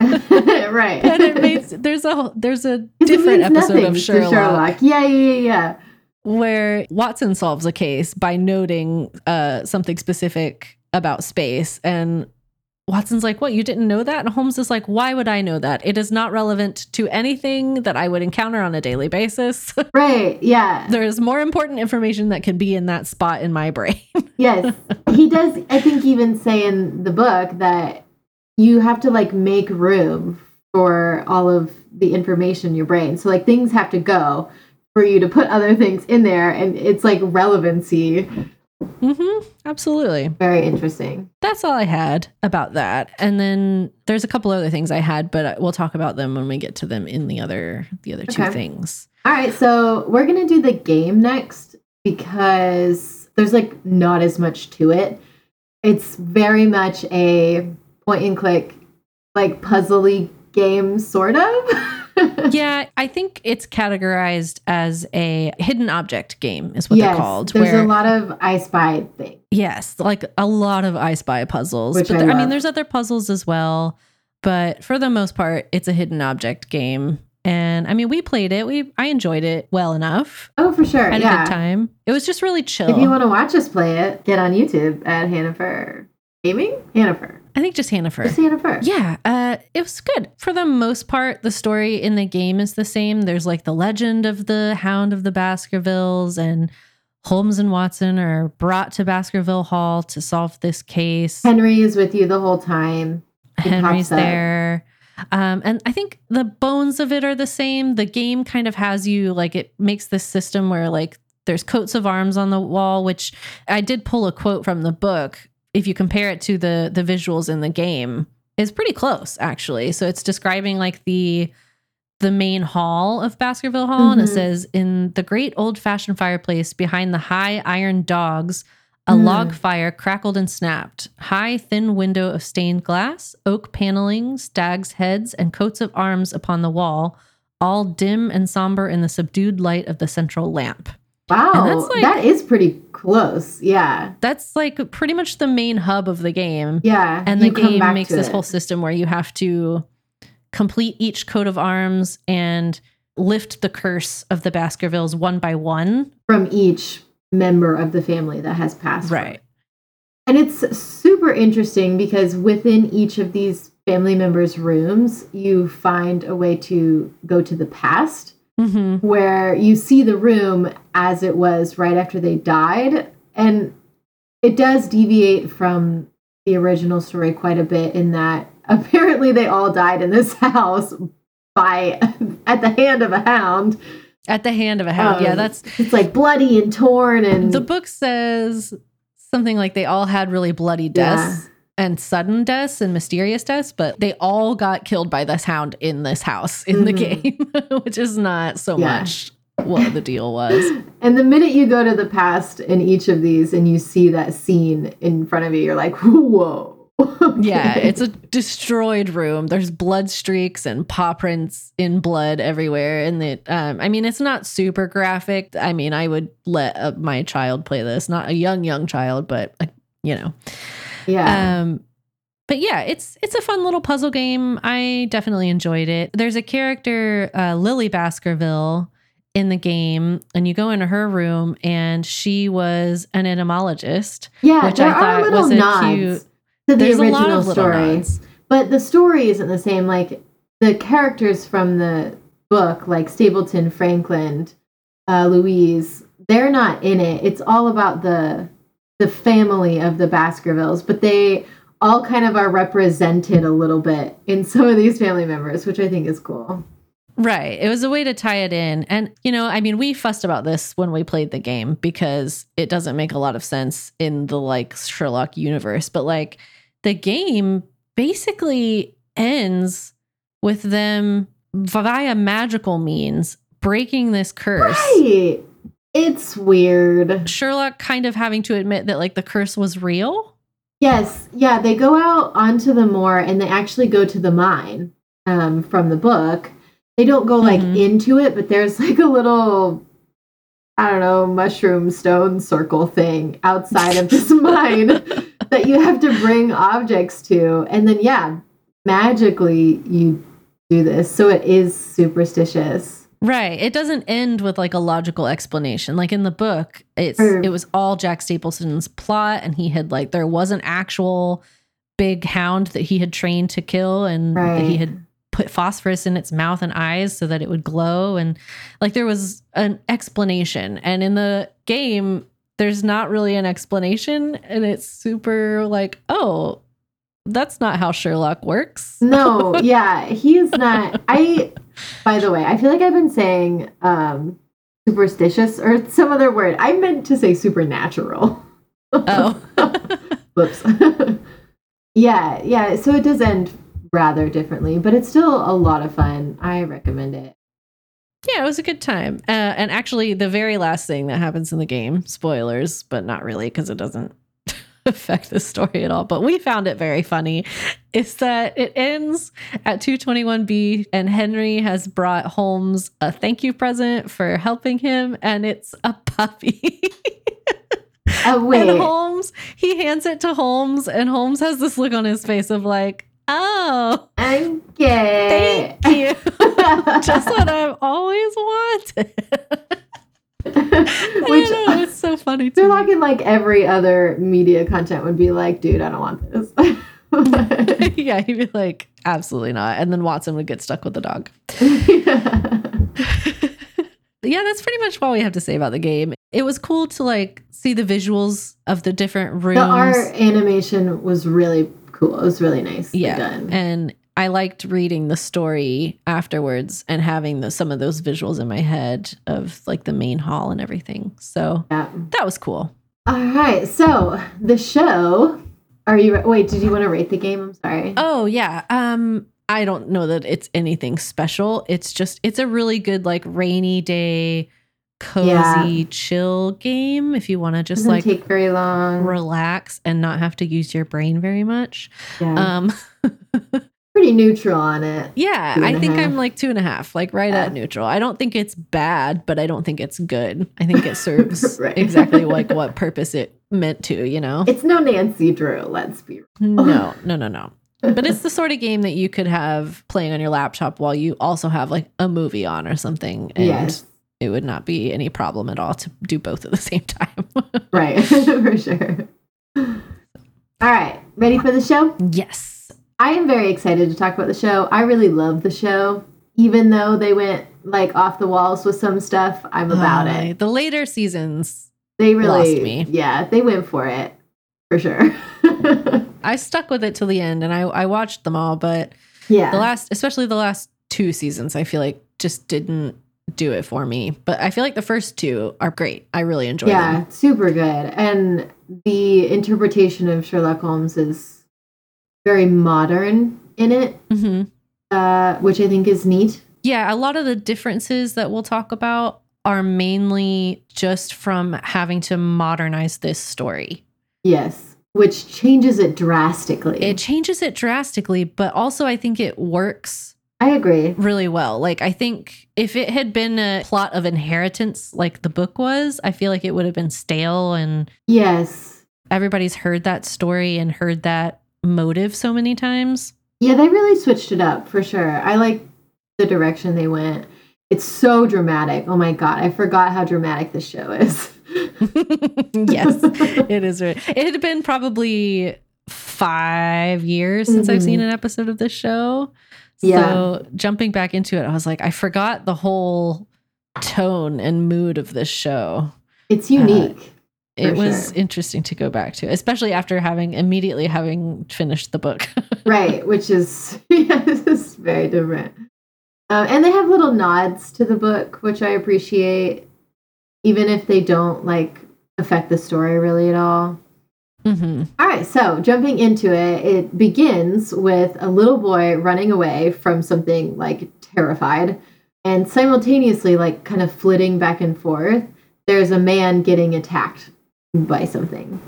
right. and it makes there's a there's a different episode of Sherlock. Sherlock. Yeah, yeah, yeah where Watson solves a case by noting uh, something specific about space. And Watson's like, What, you didn't know that? And Holmes is like, Why would I know that? It is not relevant to anything that I would encounter on a daily basis. Right. Yeah. There's more important information that can be in that spot in my brain. yes. He does, I think, even say in the book that you have to like make room for all of the information in your brain. So, like, things have to go for you to put other things in there and it's like relevancy Mm-hmm. Absolutely. Very interesting. That's all I had about that. And then there's a couple other things I had, but we'll talk about them when we get to them in the other the other two things. All right, so we're gonna do the game next because there's like not as much to it. It's very much a point and click, like puzzly game, sort of. yeah, I think it's categorized as a hidden object game, is what yes, they're called. There's where, a lot of I Spy things. Yes, like a lot of I Spy puzzles. Which but I, there, I mean, there's other puzzles as well. But for the most part, it's a hidden object game. And I mean, we played it. We I enjoyed it well enough. Oh, for sure. Had yeah. a good time. It was just really chill. If you want to watch us play it, get on YouTube at Hannaferr Gaming. Hannaferr. I think just Hannaferr. Just Hannaferr. Yeah, uh, it was good. For the most part, the story in the game is the same. There's like the legend of the Hound of the Baskervilles, and Holmes and Watson are brought to Baskerville Hall to solve this case. Henry is with you the whole time. He Henry's there. Um, and I think the bones of it are the same. The game kind of has you like it makes this system where like there's coats of arms on the wall, which I did pull a quote from the book if you compare it to the the visuals in the game is pretty close actually so it's describing like the the main hall of baskerville hall mm-hmm. and it mm-hmm. says in the great old fashioned fireplace behind the high iron dogs a mm. log fire crackled and snapped high thin window of stained glass oak paneling stags heads and coats of arms upon the wall all dim and somber in the subdued light of the central lamp Wow, like, that is pretty close. Yeah. That's like pretty much the main hub of the game. Yeah. And the game makes this it. whole system where you have to complete each coat of arms and lift the curse of the Baskervilles one by one from each member of the family that has passed. Right. And it's super interesting because within each of these family members' rooms, you find a way to go to the past mm-hmm. where you see the room as it was right after they died. And it does deviate from the original story quite a bit in that apparently they all died in this house by at the hand of a hound. At the hand of a hound. Um, yeah, that's it's like bloody and torn and the book says something like they all had really bloody deaths. Yeah and sudden deaths and mysterious deaths, but they all got killed by this hound in this house in mm-hmm. the game, which is not so yeah. much what the deal was. And the minute you go to the past in each of these and you see that scene in front of you, you're like, whoa. Yeah, it's a destroyed room. There's blood streaks and paw prints in blood everywhere. And it, um, I mean, it's not super graphic. I mean, I would let uh, my child play this, not a young, young child, but uh, you know. Yeah. Um, but yeah, it's it's a fun little puzzle game. I definitely enjoyed it. There's a character, uh, Lily Baskerville, in the game, and you go into her room, and she was an entomologist. yeah, which there I are thought little was a nods cute- to the There's a original lot of little story. But the story isn't the same. Like the characters from the book, like Stapleton, Frankland, uh, Louise, they're not in it. It's all about the the family of the Baskervilles, but they all kind of are represented a little bit in some of these family members, which I think is cool. Right. It was a way to tie it in. And, you know, I mean, we fussed about this when we played the game because it doesn't make a lot of sense in the like Sherlock universe. But like the game basically ends with them via magical means breaking this curse. Right. It's weird. Sherlock kind of having to admit that like the curse was real. Yes, yeah, they go out onto the moor and they actually go to the mine um, from the book. They don't go like Mhm. into it, but there's like a little, I don't know, mushroom stone circle thing outside of this mine that you have to bring objects to. And then, yeah, magically you do this. So it is superstitious. Right. It doesn't end with like a logical explanation. Like in the book, it's Or- it was all Jack Stapleton's plot and he had like there was an actual big hound that he had trained to kill and that he had put phosphorus in its mouth and eyes so that it would glow and like there was an explanation and in the game there's not really an explanation and it's super like oh that's not how Sherlock works. No, yeah, he's not. I, by the way, I feel like I've been saying um, superstitious or some other word. I meant to say supernatural. Oh. Whoops. yeah, yeah. So it does end rather differently, but it's still a lot of fun. I recommend it. Yeah, it was a good time. Uh, and actually, the very last thing that happens in the game, spoilers, but not really because it doesn't affect the story at all. But we found it very funny. Is that it ends at 221B, and Henry has brought Holmes a thank you present for helping him, and it's a puppy. Oh wait, and Holmes, he hands it to Holmes, and Holmes has this look on his face of like, oh, I'm gay. thank you. Just what I've always wanted. Which know, it's so funny Sherlock like in like every other media content would be like, dude, I don't want this. yeah, he'd be like, absolutely not. And then Watson would get stuck with the dog. yeah, that's pretty much all we have to say about the game. It was cool to like see the visuals of the different rooms. the art animation was really cool. It was really nice. yeah. done. And I liked reading the story afterwards and having the, some of those visuals in my head of like the main hall and everything. So yeah. that was cool. All right. So the show. Are you wait? Did you want to rate the game? I'm sorry. Oh yeah. Um I don't know that it's anything special. It's just it's a really good like rainy day cozy Yeah. chill game if you want to just Doesn't like take very long. relax and not have to use your brain very much. yeah. Um Pretty neutral on it. yeah, I think half. I'm like two and a half, like right Yeah. at neutral. I don't think it's bad, but I don't think it's good. I think it serves Right. exactly like what purpose it meant to, you know? It's no Nancy Drew. Let's be. No, no, no, no. But it's the sort of game that you could have playing on your laptop while you also have like a movie on or something. And yes. It would not be any problem at all to do both at the same time. Right. For sure. All right. Ready for the show? yes. I am very excited to talk about the show. I really love the show. Even though they went like off the walls with some stuff, I'm about Uh, it. The later seasons, They really, lost me. yeah, they went for it for sure. I stuck with it till the end and I, I watched them all, but yeah, the last, especially the last two seasons, I feel like just didn't do it for me. But I feel like the first two are great. I really enjoy yeah, them. super good. And the interpretation of Sherlock Holmes is very modern in it, hmm uh, which I think is neat. Yeah, a lot of the differences that we'll talk about are mainly just from having to modernize this story. Yes. which changes it drastically. It changes it drastically, but also I think it works I agree. really well. Like I think if it had been a plot of inheritance like the book was, I feel like it would have been stale and Yes. everybody's heard that story and heard that motive so many times. Yeah, they really switched it up for sure. I like the direction they went. It's so dramatic. Oh my god, I forgot how dramatic this show is. yes, it is. It had been probably five years since I've seen Mhm. an episode of this show. Yeah. So jumping back into it, I was like, I forgot the whole tone and mood of this show. It's unique. It was sure. interesting to go back to, especially after having immediately having finished the book. right, which is yeah, this is very different. Um, and they have little nods to the book, which I appreciate, even if they don't like affect the story really at all. Hmm All right, so jumping into it, it begins with a little boy running away from something like terrified, and simultaneously, like kind of flitting back and forth, there's a man getting attacked by something.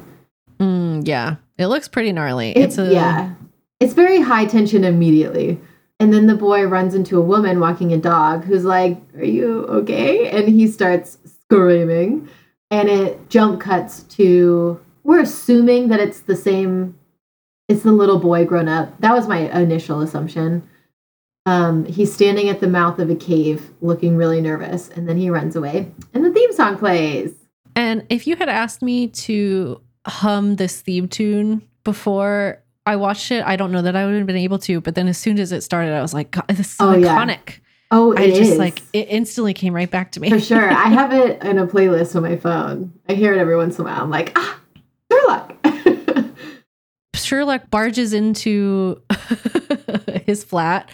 Mm, yeah, it looks pretty gnarly. It- it's a yeah, it's very high tension immediately. And then the boy runs into a woman walking a dog who's like, Are you okay? And he starts screaming. And it jump cuts to, we're assuming that it's the same, it's the little boy grown up. That was my initial assumption. Um, he's standing at the mouth of a cave looking really nervous. And then he runs away. And the theme song plays. And if you had asked me to hum this theme tune before I watched it, I don't know that I would have been able to. But then as soon as it started, I was like, God, this is so Oh, yeah. iconic. Oh, I just is. like it instantly came right back to me. For sure. I have it in a playlist on my phone. I hear it every once in a while. I'm like, ah. Sherlock barges into his flat,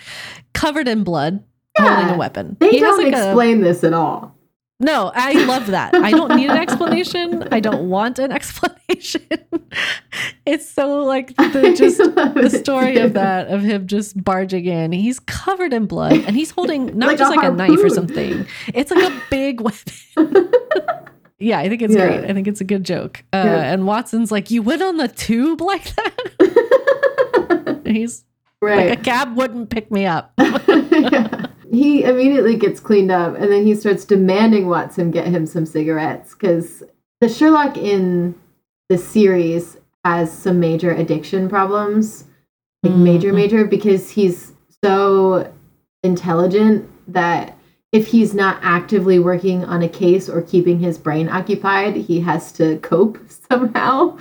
covered in blood, holding a weapon. they He don't like, a- explain this at all. No, I love that. I don't need an explanation. I don't want an explanation. it's so like the just the story too. of that of him just barging in. He's covered in blood and he's holding not Like a just like a knife or something. It's like a big weapon. Yeah, I think it's Yeah. great. I think it's a good joke. Uh, Yeah. And Watson's like, "You went on the tube like that?" He's right. like, "A cab wouldn't pick me up." Yeah. He immediately gets cleaned up and then he starts demanding Watson get him some cigarettes because the Sherlock in the series has some major addiction problems. Like major, Mhm. major, because he's so intelligent that if he's not actively working on a case or keeping his brain occupied, he has to cope somehow.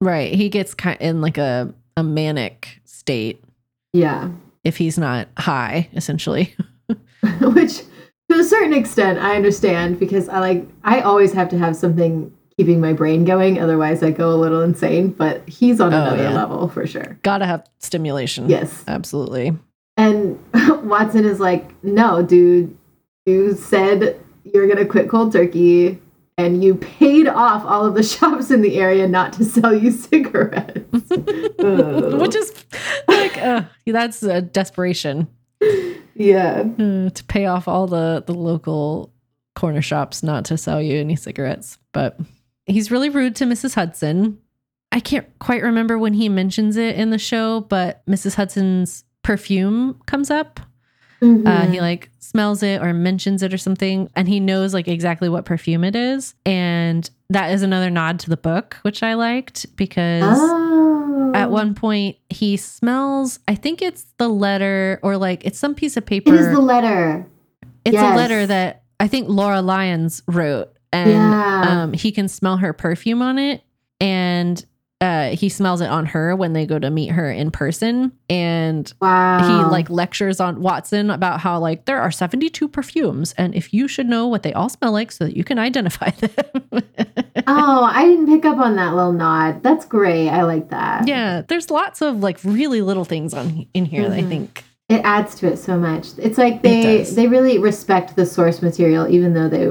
Right. He gets kind in like a a manic state Yeah. if he's not high, essentially. which to a certain extent I understand because I like I always have to have something keeping my brain going otherwise I go a little insane but he's on Oh, another yeah. level for sure. Gotta have stimulation. Yes. Absolutely. And Watson is like, "No, dude, you said you're going to quit cold turkey and you paid off all of the shops in the area not to sell you cigarettes." Which is like uh, that's a desperation yeah. uh, to pay off all the the local corner shops not to sell you any cigarettes. But he's really rude to Mrs. Hudson. I can't quite remember when he mentions it in the show, but Mrs. Hudson's perfume comes up. Uh, Mhm. he like smells it or mentions it or something, and he knows like exactly what perfume it is. And that is another nod to the book, which I liked because oh. at one point he smells, I think it's the letter or like it's some piece of paper. It is the letter. it's a letter that I think Laura Lyons wrote, and Yeah. um, he can smell her perfume on it. And uh, he smells it on her when they go to meet her in person. And Wow. he like lectures on Watson about how like there are 72 perfumes and if you should know what they all smell like so that you can identify them. Oh, I didn't pick up on that little nod. That's great. I like that. yeah, there's lots of like really little things on in here that I think It adds to it so much. It's like they does. they really respect the source material even though they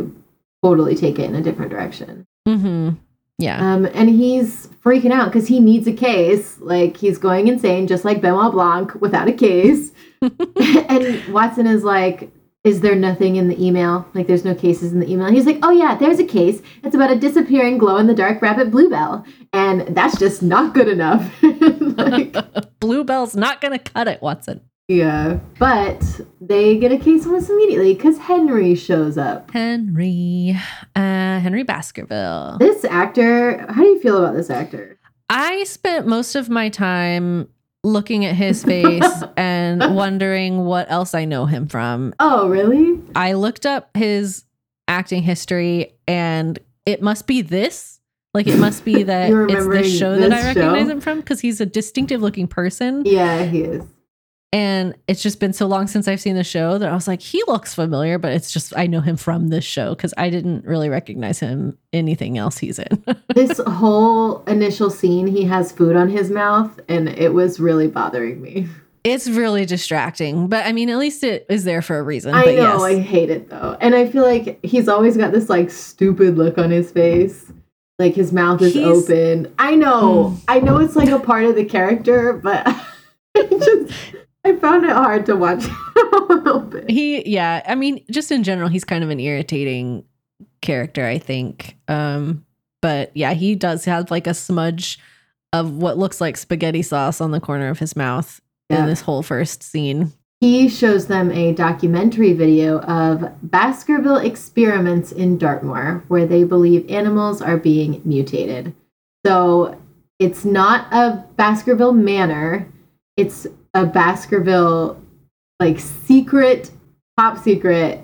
totally take it in a different direction. mhm. Yeah. Um, and he's freaking out because he needs a case. Like he's going insane, just like Benoit Blanc without a case. and Watson is like, is there nothing in the email? Like, there's no cases in the email. He's like, oh, yeah, there's a case. It's about a disappearing glow in the dark rabbit bluebell. And that's just not good enough. like, bluebell's not going to cut it, Watson. Yeah. But they get a case almost immediately because Henry shows up. Henry. Uh, Henry Baskerville. This actor, how do you feel about this actor? I spent most of my time looking at his face and wondering what else I know him from. Oh, really? I looked up his acting history and it must be this. Like it must be that it's this show this that I recognize show? him from because he's a distinctive looking person. Yeah, he is. And it's just been so long since I've seen the show that I was like, he looks familiar, but it's just I know him from this show because I didn't really recognize him anything else he's in. this whole initial scene, he has food on his mouth, and it was really bothering me. It's really distracting, but I mean, at least it is there for a reason. I know, yes. I hate it though, and I feel like he's always got this like stupid look on his face, like his mouth is he's, open. I know, mm. I know it's like a part of the character, but I found it hard to watch a little bit. He, yeah, I mean, just in general, he's kind of an irritating character, I think. Um, but yeah, he does have like a smudge of what looks like spaghetti sauce on the corner of his mouth yeah. in this whole first scene. He shows them a documentary video of Baskerville experiments in Dartmoor, where they believe animals are being mutated. So it's not a Baskerville manor, it's a Baskerville like secret, top secret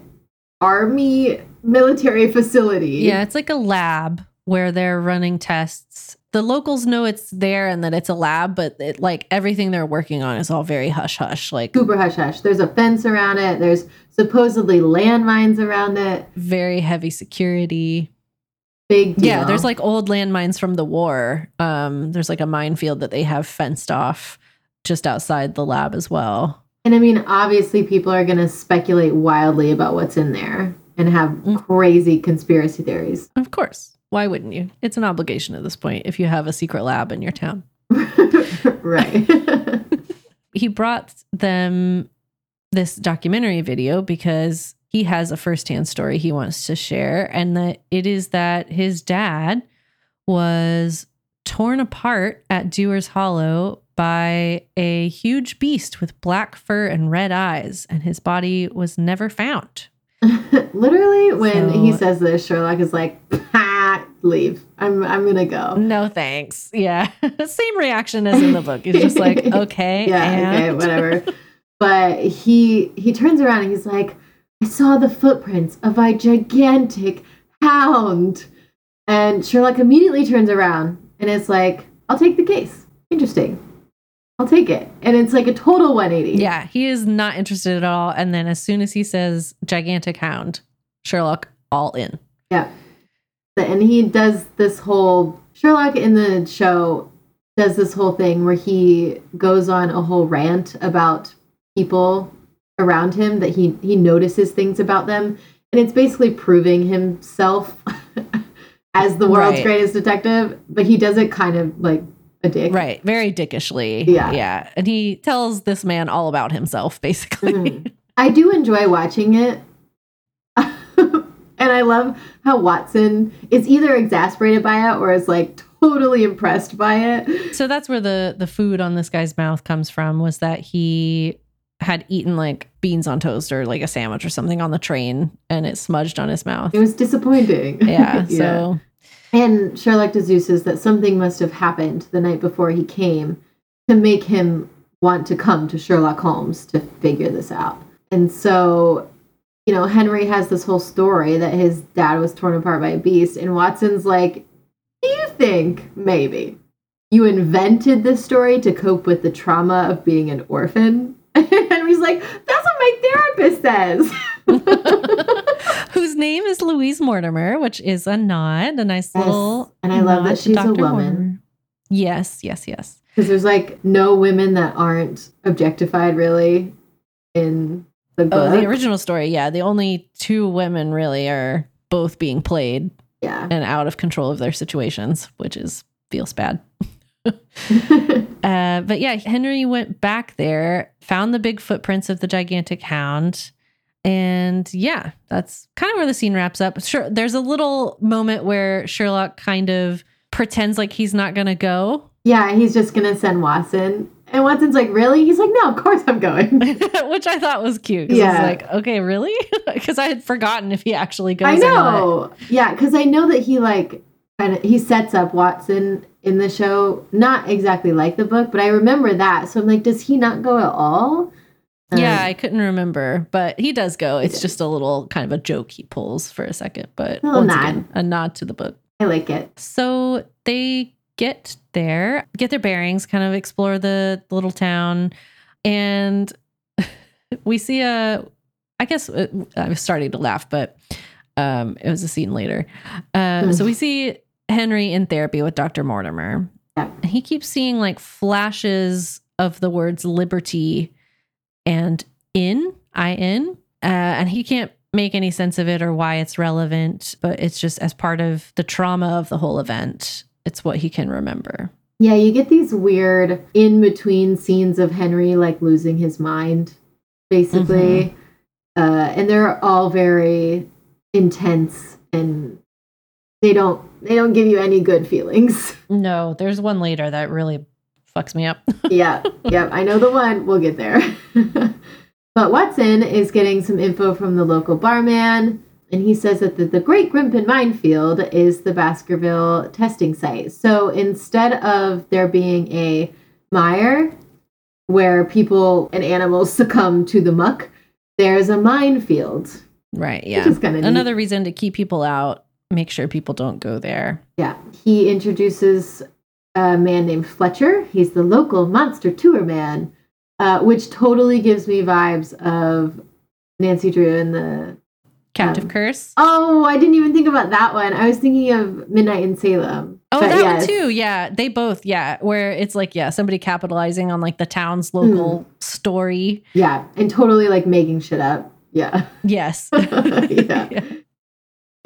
army military facility. Yeah, it's like a lab where they're running tests. The locals know it's there and that it's a lab, but it, like everything they're working on is all very hush hush, like super hush hush. There's a fence around it. There's supposedly landmines around it. Very heavy security. Big deal. Yeah, there's like old landmines from the war. Um, there's like a minefield that they have fenced off just outside the lab as well. And I mean, obviously, people are going to speculate wildly about what's in there and have mm. crazy conspiracy theories. Of course. Why wouldn't you? It's an obligation at this point if you have a secret lab in your town. right. he brought them this documentary video because he has a firsthand story he wants to share. And that it is that his dad was torn apart at Dewer's Hollow by a huge beast with black fur and red eyes, and his body was never found. Literally, when so, he says this, Sherlock is like, leave. I'm I'm gonna go. No thanks. Yeah. Same reaction as in the book. He's just like, okay. yeah, and... okay, whatever. but he he turns around and he's like, I saw the footprints of a gigantic hound. And Sherlock immediately turns around and is like, I'll take the case. Interesting. I'll take it. And it's like a total 180. Yeah, he is not interested at all. And then as soon as he says gigantic hound, Sherlock all in. Yeah. And he does this whole Sherlock in the show does this whole thing where he goes on a whole rant about people around him that he he notices things about them and it's basically proving himself as the world's right. greatest detective but he does it kind of like a dick. Right. Very dickishly. Yeah. Yeah. And he tells this man all about himself, basically. Mm-hmm. I do enjoy watching it. and I love how Watson is either exasperated by it or is like totally impressed by it. So that's where the the food on this guy's mouth comes from was that he had eaten like beans on toast or like a sandwich or something on the train and it smudged on his mouth. It was disappointing. Yeah. yeah. So and Sherlock deduces that something must have happened the night before he came to make him want to come to Sherlock Holmes to figure this out. And so, you know, Henry has this whole story that his dad was torn apart by a beast, and Watson's like, Do you think maybe you invented this story to cope with the trauma of being an orphan? And Henry's like, That's what my therapist says. whose name is Louise Mortimer, which is a nod, a nice yes. little. And I love that she's Dr. a woman. Mortimer. Yes, yes, yes. Because there's like no women that aren't objectified really in the book. Oh, the original story, yeah. The only two women really are both being played. Yeah. And out of control of their situations, which is feels bad. uh, but yeah, Henry went back there, found the big footprints of the gigantic hound, And yeah, that's kind of where the scene wraps up. Sure, there's a little moment where Sherlock kind of pretends like he's not going to go. Yeah, he's just going to send Watson. And Watson's like, really? He's like, no, of course I'm going. Which I thought was cute. Yeah. I was like, okay, really? Because I had forgotten if he actually goes. I know. Yeah, because I know that he like kind of he sets up Watson in the show, not exactly like the book, but I remember that. So I'm like, does he not go at all? Yeah, um, I couldn't remember, but he does go. It's just a little kind of a joke he pulls for a second, but a once nod. again, a nod to the book. I like it. So they get there, get their bearings, kind of explore the, little town, and we see a. I guess uh, I was starting to laugh, but um, it was a scene later. Um, so we see Henry in therapy with Dr. Mortimer. Yeah. He keeps seeing like flashes of the words liberty and in, I in, uh, and he can't make any sense of it or why it's relevant, but it's just as part of the trauma of the whole event. It's what he can remember. Yeah, you get these weird in between scenes of Henry like losing his mind, basically. Mm-hmm. Uh, and they're all very intense and they don't they don't give you any good feelings. No, there's one later that really fucks me up. yeah, yeah, I know the one. We'll get there. but Watson is getting some info from the local barman, and he says that the, the Great Grimpen Minefield is the Baskerville testing site. So instead of there being a mire where people and animals succumb to the muck, there's a minefield. Right. Yeah. Another neat. reason to keep people out, make sure people don't go there. Yeah. He introduces a man named Fletcher. He's the local monster tour man, uh, which totally gives me vibes of Nancy Drew and the Captive um, Curse. Oh, I didn't even think about that one. I was thinking of Midnight in Salem. Oh, that yes. one too. Yeah, they both. Yeah, where it's like yeah, somebody capitalizing on like the town's local mm. story. Yeah, and totally like making shit up. Yeah. Yes. yeah. yeah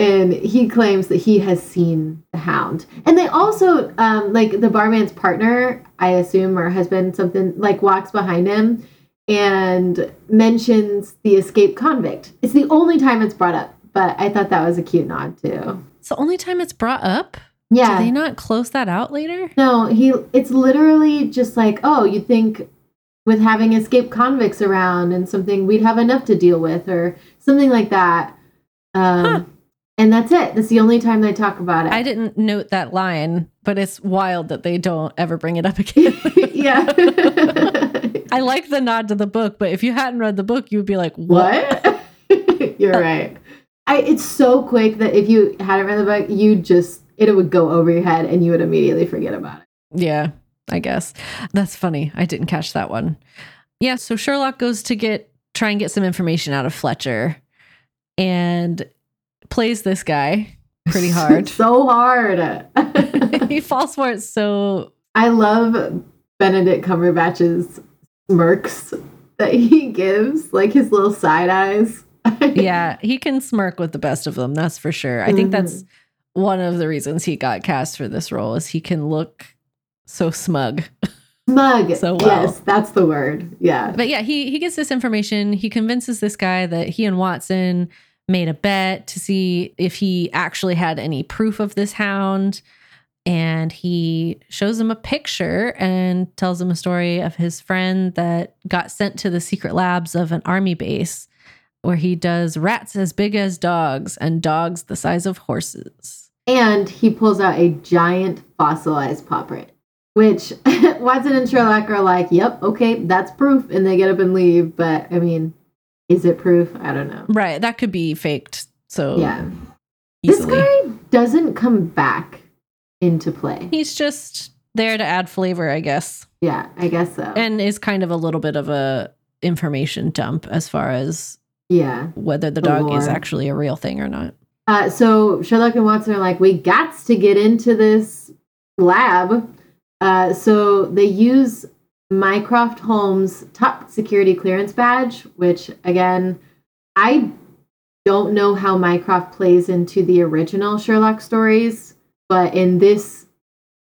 and he claims that he has seen the hound. And they also um, like the barman's partner i assume or husband something like walks behind him and mentions the escaped convict. It's the only time it's brought up but i thought that was a cute nod too. It's the only time it's brought up? Yeah. Do they not close that out later? No he it's literally just like oh you think with having escaped convicts around and something we'd have enough to deal with or something like that. Um, huh and that's it. That's the only time they talk about it. I didn't note that line, but it's wild that they don't ever bring it up again. yeah. I like the nod to the book, but if you hadn't read the book, you would be like, "What?" what? You're right. I it's so quick that if you hadn't read the book, you just it would go over your head and you would immediately forget about it. Yeah, I guess. That's funny. I didn't catch that one. Yeah, so Sherlock goes to get try and get some information out of Fletcher. And plays this guy pretty hard. so hard. he falls for it so I love Benedict Cumberbatch's smirks that he gives, like his little side eyes. yeah, he can smirk with the best of them, that's for sure. I mm-hmm. think that's one of the reasons he got cast for this role is he can look so smug. Smug. so well. Yes, that's the word. Yeah. But yeah, he he gets this information. He convinces this guy that he and Watson made a bet to see if he actually had any proof of this hound. And he shows him a picture and tells him a story of his friend that got sent to the secret labs of an army base where he does rats as big as dogs and dogs the size of horses. And he pulls out a giant fossilized print, which Watson and Sherlock are like, yep, okay, that's proof. And they get up and leave. But I mean, is it proof? I don't know. Right. That could be faked. So yeah. Easily. This guy doesn't come back into play. He's just there to add flavor, I guess. Yeah, I guess so. And is kind of a little bit of a information dump as far as yeah whether the, the dog lore. is actually a real thing or not. Uh, so Sherlock and Watson are like, we got to get into this lab. Uh, so they use Mycroft Holmes top security clearance badge, which again, I don't know how Mycroft plays into the original Sherlock stories, but in this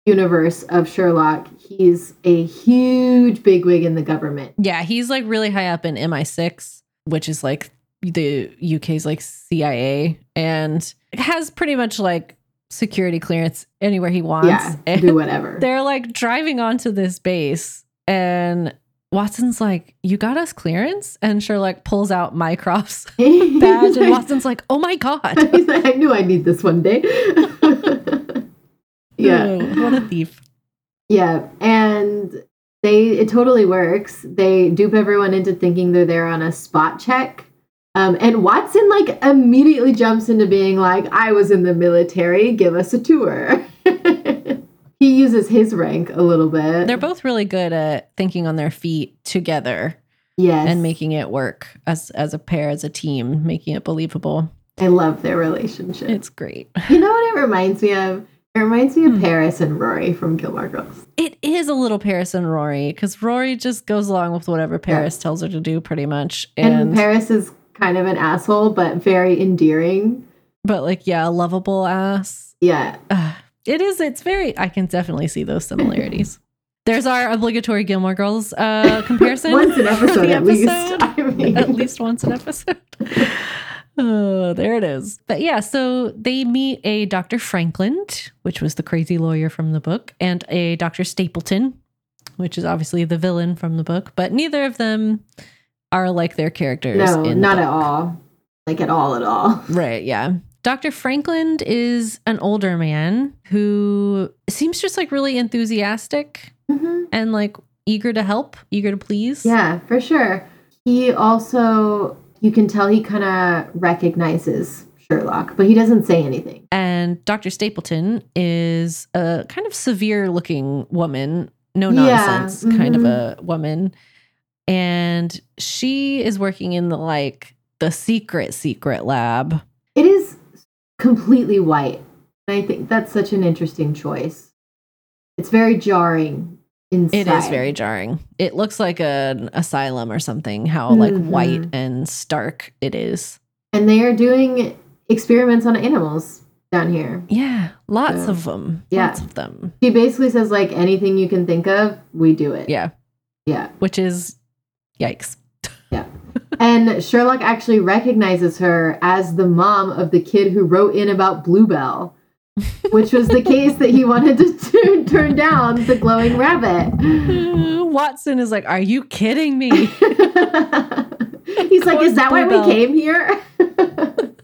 universe of Sherlock, he's a huge bigwig in the government. Yeah, he's like really high up in MI6, which is like the UK's like CIA and has pretty much like security clearance anywhere he wants. Yeah, And do whatever. they're like driving onto this base and Watson's like, You got us clearance? And Sherlock pulls out Mycroft's badge and Watson's like, Oh my God. He's like, I knew I need this one day. yeah. Oh, what a thief. Yeah. And they it totally works. They dupe everyone into thinking they're there on a spot check. Um, and Watson like immediately jumps into being like, I was in the military, give us a tour. He uses his rank a little bit. They're both really good at thinking on their feet together yes. and making it work as as a pair, as a team, making it believable. I love their relationship. It's great. you know what it reminds me of? It reminds me of Hmm. Paris and Rory from Gilmore Girls. It is a little Paris and Rory because Rory just goes along with whatever Paris tells her to do, pretty much. And, And, Paris is kind of an asshole, but very endearing. but like, yeah, a lovable ass. Yeah. It is. It's very. I can definitely see those similarities. There's our obligatory Gilmore Girls uh, comparison. Once an episode at least. episode. I mean, at least once an episode. Oh, there it is. But yeah, so they meet a Dr. Frankland, which was the crazy lawyer from the book, and a Dr. Stapleton, which is obviously the villain from the book, but neither of them are like their characters. no, not at all. Like at all, at all. Right, yeah. Dr. Frankland is an older man who seems just like really enthusiastic Mhm. and like eager to help, eager to please. Yeah, for sure. He also, you can tell he kind of recognizes Sherlock, but he doesn't say anything. And Dr. Stapleton is a kind of severe looking woman, no Yeah, nonsense kind of a woman. And she is working in the like the secret, secret lab. Completely white. And I think that's such an interesting choice. It's very jarring inside. It is very jarring. It looks like an asylum or something, how like Mhm. white and stark it is. And they are doing experiments on animals down here. Yeah, lots So, of them. yeah. Lots of them. He basically says, like, anything you can think of, we do it. Yeah, Yeah. which is yikes. And Sherlock actually recognizes her as the mom of the kid who wrote in about Bluebell, which was the case that he wanted to, to turn down the glowing rabbit. Watson is like, Are you kidding me? He's like, Is that why we came here? this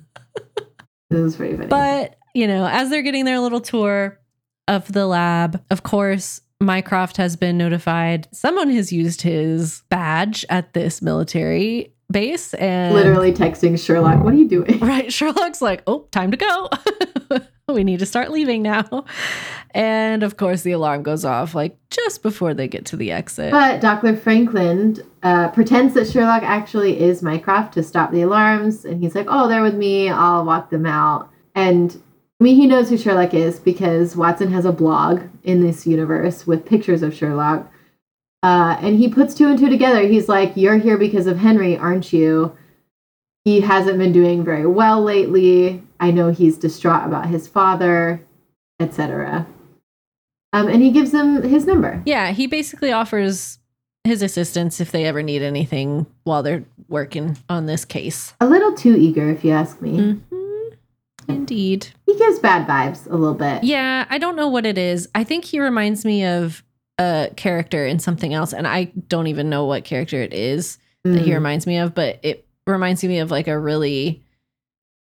is pretty funny. But, you know, as they're getting their little tour of the lab, of course, Mycroft has been notified. Someone has used his badge at this military base and Literally texting Sherlock, What are you doing? Right. Sherlock's like, oh, time to go. we need to start leaving now. And of course, the alarm goes off like just before they get to the exit. But Dr. Frankland uh, pretends that Sherlock actually is Mycroft to stop the alarms. And he's like, oh, they're with me. I'll walk them out. And I mean, he knows who Sherlock is because Watson has a blog in this universe with pictures of Sherlock. Uh, and he puts two and two together. He's like, You're here because of Henry, aren't you? He hasn't been doing very well lately. I know he's distraught about his father, etc. Um, and he gives them his number. yeah, he basically offers his assistance if they ever need anything while they're working on this case. A little too eager, if you ask me. Mhm. Indeed. He gives bad vibes a little bit. Yeah, I don't know what it is. I think he reminds me of a character in something else, and I don't even know what character it is. that he Mm. reminds me of, but it reminds me of like a really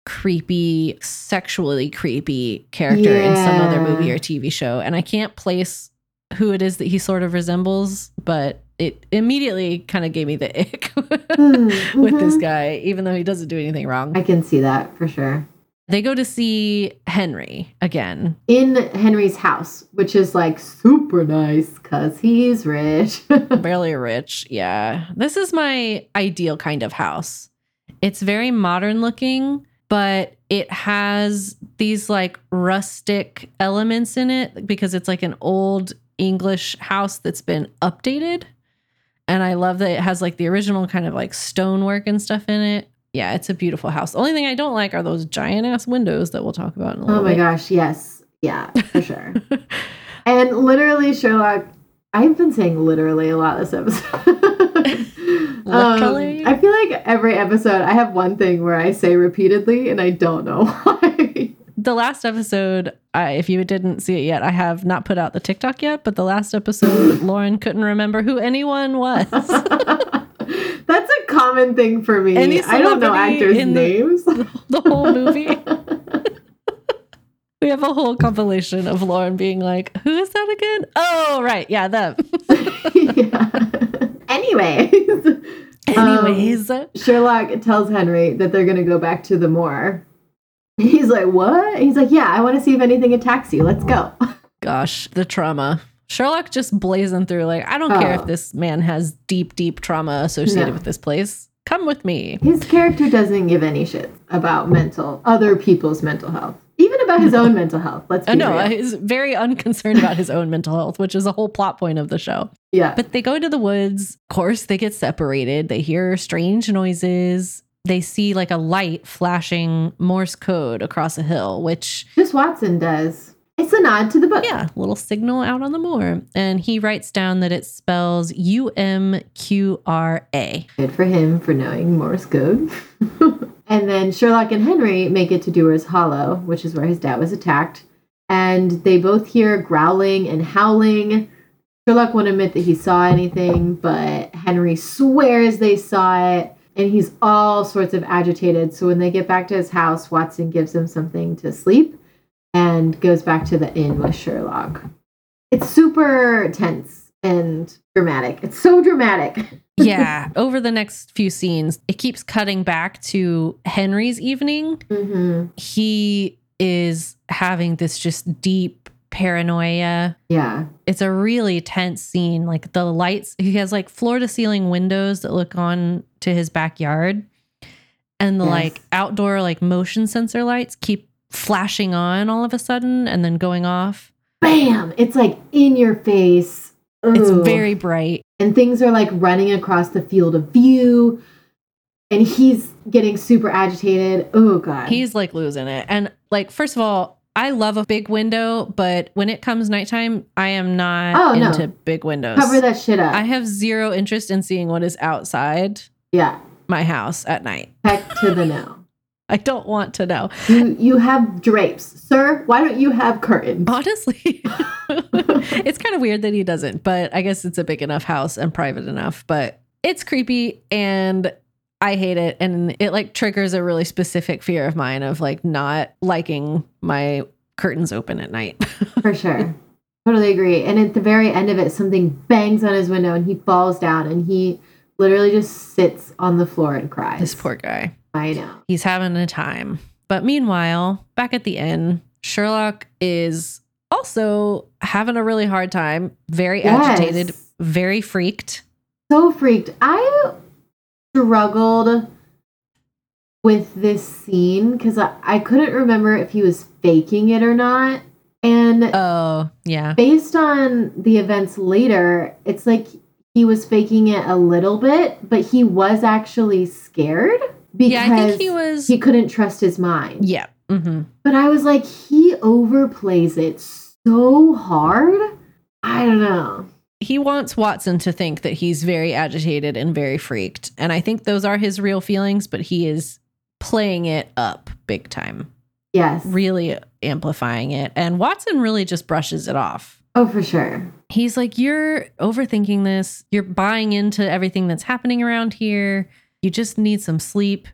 creepy, sexually creepy character in some other movie or TV show. And I can't place who it is that he sort of resembles, but it immediately kind of gave me the ick Mm, with this mhm. guy, even though he doesn't do anything wrong. I can see that for sure. They go to see Henry again. In Henry's house, which is like super nice because he's rich. Barely rich. Yeah. This is my ideal kind of house. It's very modern looking, but it has these like rustic elements in it because it's like an old English house that's been updated. And I love that it has like the original kind of like stonework and stuff in it. Yeah, it's a beautiful house. The only thing I don't like are those giant ass windows that we'll talk about in a little oh my bit. gosh, yes. Yeah, for sure. and literally, Sherlock, I've been saying literally a lot this episode. um, I feel like every episode I have one thing where I say repeatedly and I don't know why. The last episode, I, if you didn't see it yet, I have not put out the TikTok yet, but the last episode, Lauren couldn't remember who anyone was. That's a common thing for me. I don't know actors' names. The, the whole movie. we have a whole compilation of Lauren being like, "Who is that again?" Oh, right, yeah, them. yeah. Anyways. Anyways, um, Sherlock tells Henry that they're going to go back to the moor. He's like, "What?" He's like, "Yeah, I want to see if anything attacks you. Let's go." Gosh, the trauma. Sherlock just blazing through like, I don't oh. care if oh. this man has deep, deep trauma associated no. with this place. Come with me. His character doesn't give any shit about mental other people's mental health. Even about his own mental health. Let's uh, be no, uh, he's very unconcerned about his own mental health, which is a whole plot point of the show. Yeah. But they go into the woods. Of course, they get separated. They hear strange noises. They see like a light flashing Morse code across a hill, which just Watson does. It's a nod to the book. Yeah, little signal out on the moor. And he writes down that it spells U M Q R A. Good for him for knowing Morse code. and then Sherlock and Henry make it to Dewer's Hollow, which is where his dad was attacked. And they both hear growling and howling. Sherlock won't admit that he saw anything, but Henry swears they saw it. And he's all sorts of agitated. So when they get back to his house, Watson gives him something to sleep and goes back to the inn with Sherlock. It's super tense and dramatic. It's so dramatic. yeah. Over the next few scenes, it keeps cutting back to Henry's evening. Mm-hmm. He is having this just deep paranoia. Yeah. It's a really tense scene. Like the lights, he has like floor to ceiling windows that look on to his backyard. And the yes. like outdoor like motion sensor lights keep flashing on all of a sudden and then going off. Bam! It's like in your face. Ooh. It's very bright. And things are like running across the field of view. And he's getting super agitated. Oh, God. He's like losing it. And like, first of all, I love a big window, but when it comes nighttime, I am not oh, into no. big windows. Cover that shit up. I have zero interest in seeing what is outside. Yeah. My house at night. Heck to the no. I don't want to know. You, you have drapes. Sir, why don't you have curtains? Honestly, it's kind of weird that he doesn't, but I guess it's a big enough house and private enough. But it's creepy and I hate it. And it like triggers a really specific fear of mine of like not liking my curtains open at night. For sure. Totally agree. And at the very end of it, something bangs on his window and he falls down and he literally just sits on the floor and cries. This poor guy. I know. He's having a time. But meanwhile, back at the inn, Sherlock is also having a really hard time, very yes. agitated, very freaked. So freaked. I struggled with this scene because I, I couldn't remember if he was faking it or not. And oh, yeah. Based on the events later, it's like he was faking it a little bit, but he was actually scared because yeah, I think he was he couldn't trust his mind. Yeah. Mm-hmm. But I was like, he overplays it so hard. I don't know. He wants Watson to think that he's very agitated and very freaked. And I think those are his real feelings, but he is playing it up big time. Yes. Really amplifying it. And Watson really just brushes it off. Oh, for sure. He's like, You're overthinking this. You're buying into everything that's happening around here you just need some sleep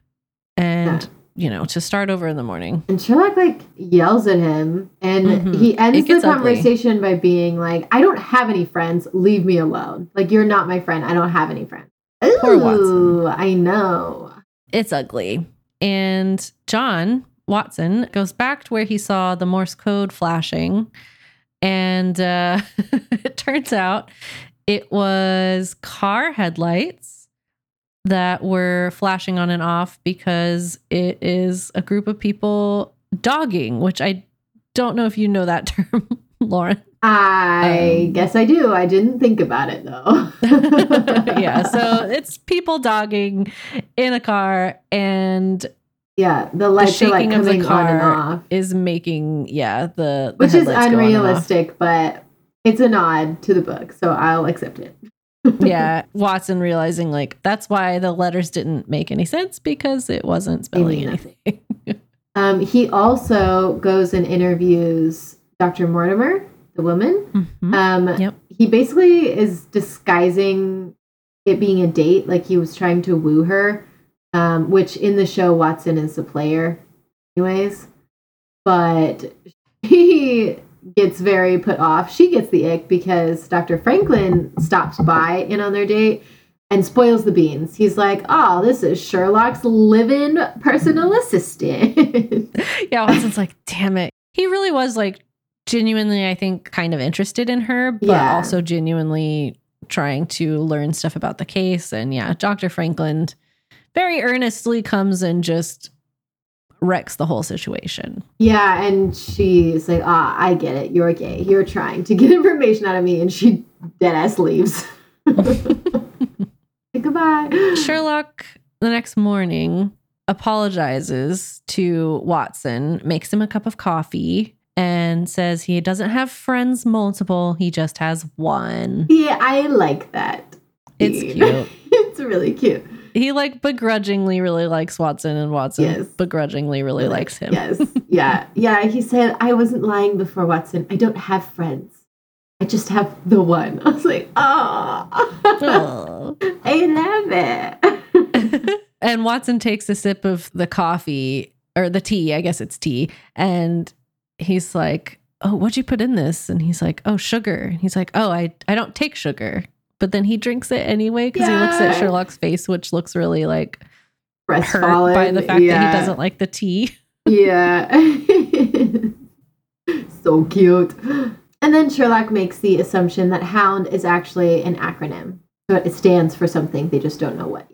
and yeah. you know to start over in the morning and sherlock like yells at him and mm-hmm. he ends the conversation ugly. by being like i don't have any friends leave me alone like you're not my friend i don't have any friends Ooh, Poor Watson. I know. It's ugly. And John Watson goes back to where he saw the Morse code flashing. And uh, it turns out it was car headlights that were flashing on and off because it is a group of people dogging, which I don't know if you know that term, Lauren. I um, guess I do. I didn't think about it though. yeah, so it's people dogging in a car and yeah, the lights the shaking are like of the car is making yeah the, the which is unrealistic, but it's a nod to the book, so I'll accept it. Yeah, Watson realizing like that's why the letters didn't make any sense because it wasn't spelling anything. um, he also goes and interviews Dr. Mortimer, the woman. Mm-hmm. Um, yep. He basically is disguising it being a date, like he was trying to woo her, um, which in the show, Watson is the player, anyways. But he gets very put off. She gets the ick because Dr. Frankland stops by in on their date and spoils the beans. He's like, "Oh, this is Sherlock's living personal assistant." yeah, Watson's like, "Damn it." He really was like genuinely I think kind of interested in her, but yeah. also genuinely trying to learn stuff about the case and yeah, Dr. Frankland very earnestly comes and just wrecks the whole situation. Yeah, and she's like, "Ah, I get it. You're gay. You're trying to get information out of me," and she dead ass leaves. Goodbye. Sherlock the next morning apologizes to Watson, makes him a cup of coffee, and says he doesn't have friends multiple, he just has one. Yeah, I like that. It's cute. it's really cute he like begrudgingly really likes Watson, and Watson yes. begrudgingly really likes him. Yes, yeah, yeah. He said, "I wasn't lying before Watson. I don't have friends. I just have the one." I was like, "Oh, I love it." and Watson takes a sip of the coffee or the tea. I guess it's tea, and he's like, "Oh, what'd you put in this?" And he's like, "Oh, sugar." And he's like, "Oh, I I don't take sugar." But then he drinks it anyway because yeah. he looks at Sherlock's face, which looks really like hurt by the fact yeah. that he doesn't like the tea. Yeah. so cute. And then Sherlock makes the assumption that Hound is actually an acronym. So it stands for something, they just don't know what.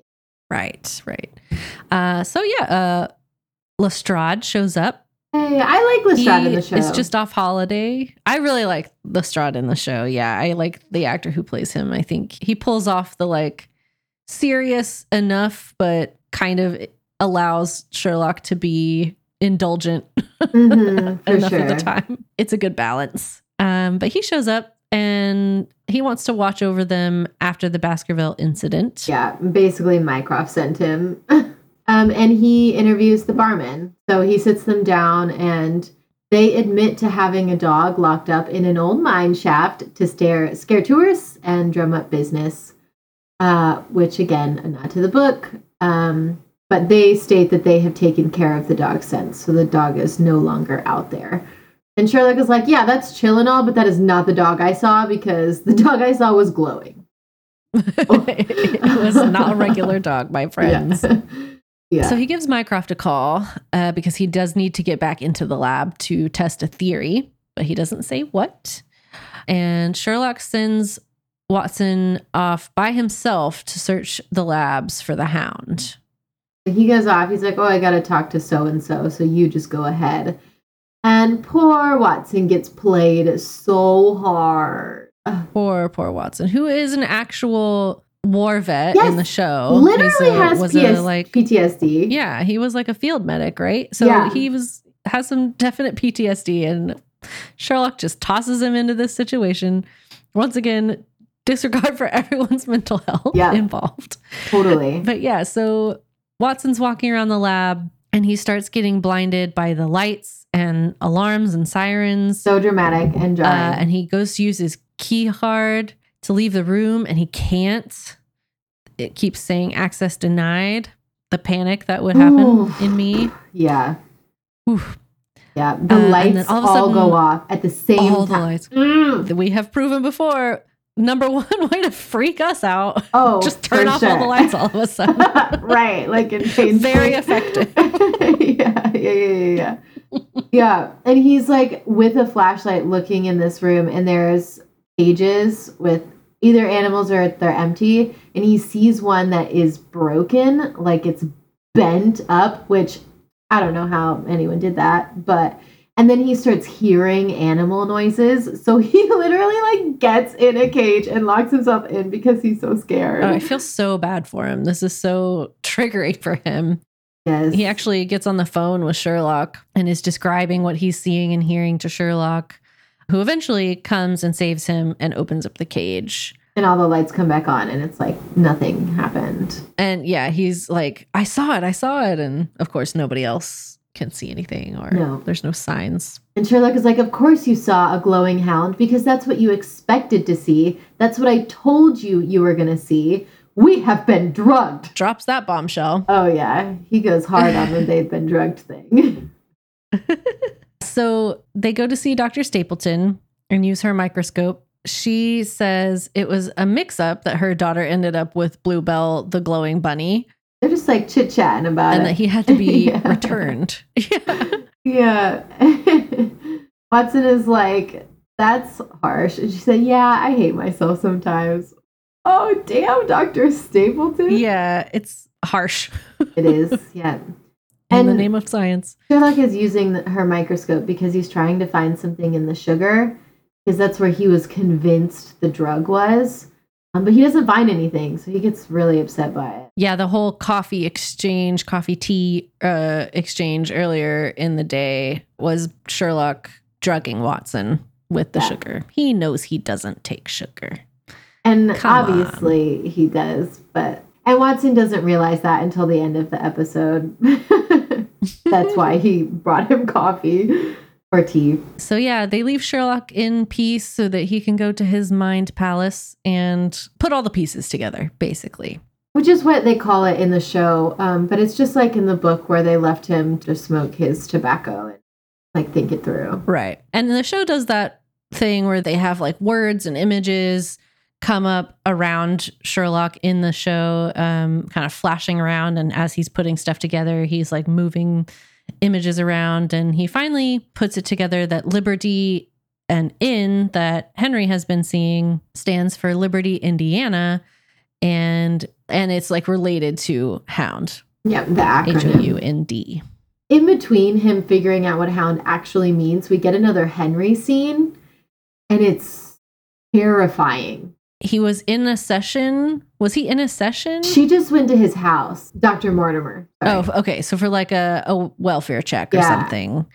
Right, right. Uh, so yeah, uh, Lestrade shows up Hey, I like Lestrade in the show. It's just off holiday. I really like Lestrade in the show. Yeah, I like the actor who plays him. I think he pulls off the like serious enough, but kind of allows Sherlock to be indulgent mm-hmm, enough sure. of the time. It's a good balance. Um, but he shows up and he wants to watch over them after the Baskerville incident. Yeah, basically Mycroft sent him. Um, and he interviews the barman. So he sits them down and they admit to having a dog locked up in an old mine shaft to stare, scare tourists and drum up business, uh, which again, not to the book. Um, but they state that they have taken care of the dog since, so the dog is no longer out there. And Sherlock is like, Yeah, that's chill and all, but that is not the dog I saw because the dog I saw was glowing. it was not a regular dog, my friends. Yeah. Yeah. So he gives Mycroft a call uh, because he does need to get back into the lab to test a theory, but he doesn't say what. And Sherlock sends Watson off by himself to search the labs for the hound. He goes off. He's like, Oh, I got to talk to so and so. So you just go ahead. And poor Watson gets played so hard. Poor, poor Watson, who is an actual war vet yes, in the show. Literally a, has was PS- a, like PTSD. Yeah, he was like a field medic, right? So yeah. he was has some definite PTSD, and Sherlock just tosses him into this situation. Once again, disregard for everyone's mental health yeah, involved. Totally. But yeah, so Watson's walking around the lab and he starts getting blinded by the lights and alarms and sirens. So dramatic and jarring. Uh, and he goes to use his key card to leave the room and he can't. It keeps saying access denied. The panic that would happen Ooh. in me. Yeah. Oof. Yeah. The uh, lights all, all sudden, go off at the same all time. The lights. Mm. We have proven before. Number one way to freak us out. Oh, just turn off sure. all the lights all of a sudden. right, like pain. Very effective. yeah, yeah, yeah, yeah, yeah. yeah, and he's like with a flashlight looking in this room, and there's cages with either animals or they're empty and he sees one that is broken like it's bent up which i don't know how anyone did that but and then he starts hearing animal noises. So he literally like gets in a cage and locks himself in because he's so scared. Oh, i feel so bad for him. This is so triggering for him. Yes. He actually gets on the phone with Sherlock and is describing what he's seeing and hearing to Sherlock, who eventually comes and saves him and opens up the cage. And all the lights come back on, and it's like nothing happened. And yeah, he's like, I saw it, I saw it. And of course, nobody else can see anything or No. there's no signs. And Sherlock is like, Of course you saw a glowing hound because that's what you expected to see. That's what I told you you were going to see. We have been drugged. Drops that bombshell. Oh, yeah. He goes hard on the they've been drugged thing. So they go to see Dr. Stapleton and use her microscope. She says it was a mix up that her daughter ended up with Bluebell, the glowing bunny, They're just like chit chatting about and it. that he had to be Yeah. returned. Yeah. Yeah. Watson is like, that's harsh. And she said, Yeah, I hate myself sometimes. Oh, damn, Dr. Stapleton. Yeah, it's harsh It is, yeah. In the name of science. Sherlock is using her microscope because he's trying to find something in the sugar, because that's where he was convinced the drug was. Um, but he doesn't find anything, so he gets really upset by it. Yeah, the whole coffee exchange, coffee tea uh, exchange earlier in the day was Sherlock drugging Watson with the Yeah. sugar. He knows he doesn't take sugar. And Come obviously he does, but and Watson doesn't realize that until the end of the episode. That's why he brought him coffee or tea. So yeah, they leave Sherlock in peace so that he can go to his mind palace and put all the pieces together, basically. Which is what they call it in the show. Um, but it's just like in the book where they left him to smoke his tobacco and like think it through. Right. And the show does that thing where they have like words and images come up around Sherlock in the show, um, kind of flashing around. And as he's putting stuff together, he's like moving images around. And he finally puts it together that Liberty and Inn that Henry has been seeing stands for Liberty, Indiana. And and it's like related to Hound, Yeah, the acronym. U N D. in between him figuring out what hound actually means, we get another Henry scene, and it's terrifying. He was in a session. Was he in a session? She just went to his house, Dr. Mortimer. Oh, Sorry. f- okay. So for like a, a welfare check or Yeah. something,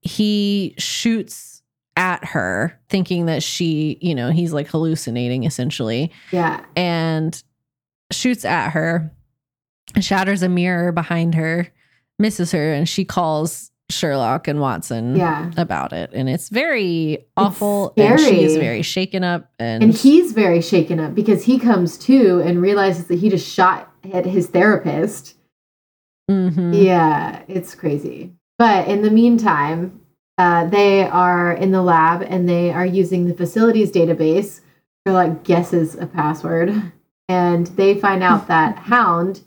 he shoots at her, thinking that she, you know, he's like hallucinating essentially, yeah. and shoots at her, shatters a mirror behind her, misses her, and she calls Sherlock and Watson Yeah. about it. And it's very awful. And she is scary. very shaken up. And, And he's very shaken up because he comes to and realizes that he just shot at his therapist. Mhm. Yeah, it's crazy. But in the meantime, uh, they are in the lab and they are using the facilities database for like guesses a password. And they find out that Hound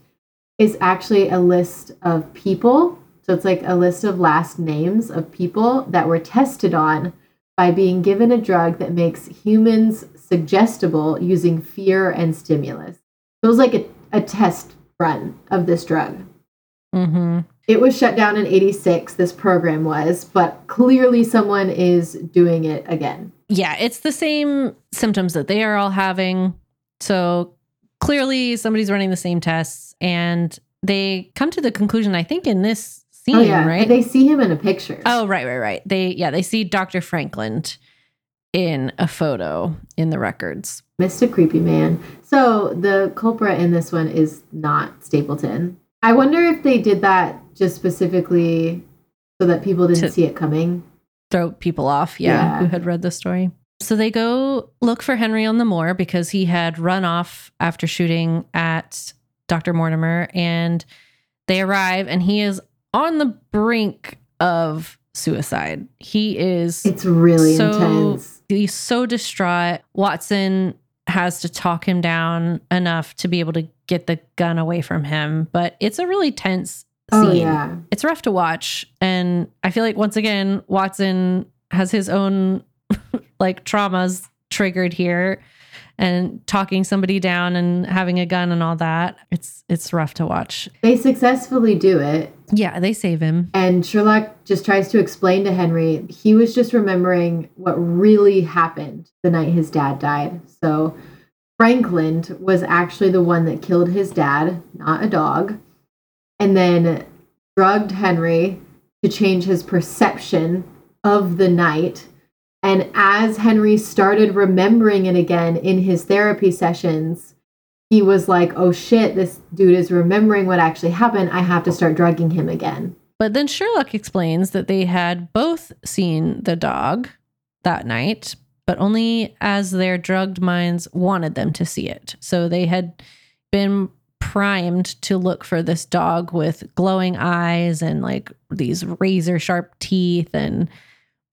is actually a list of people. So it's like a list of last names of people that were tested on by being given a drug that makes humans suggestible using fear and stimulus. So it was like a, a test run of this drug. Mhm. It was shut down in 86, this program was, but clearly someone is doing it again. yeah, it's the same symptoms that they are all having. So clearly somebody's running the same tests and they come to the conclusion, I think, in this scene, oh, yeah. right? They see him in a picture. oh, right, right, right. They, yeah, they see Dr. Frankland in a photo in the records. Mr. Creepy Man. So the culprit in this one is not Stapleton. I wonder if they did that just specifically so that people didn't To- see it coming. throw people off, yeah, Yeah. who had read the story. So they go look for Henry on the moor because he had run off after shooting at Dr. Mortimer and they arrive and he is on the brink of suicide. He is It's really So- intense. he's so distraught. Watson has to talk him down enough to be able to get the gun away from him, but it's a really tense oh, scene Oh, yeah. it's rough to watch and i feel like once again watson has his own like traumas triggered here and talking somebody down and having a gun and all that it's it's rough to watch They successfully do it. yeah they save him And Sherlock just tries to explain to Henry he was just remembering what really happened the night his dad died. So Frankland was actually the one that killed his dad, not a dog, and then drugged Henry to change his perception of the night And as Henry started remembering it again in his therapy sessions, he was like, oh shit, this dude is remembering what actually happened. I have to start drugging him again. But then Sherlock explains that they had both seen the dog that night, but only as their drugged minds wanted them to see it. So they had been primed to look for this dog with glowing eyes and like these razor sharp teeth and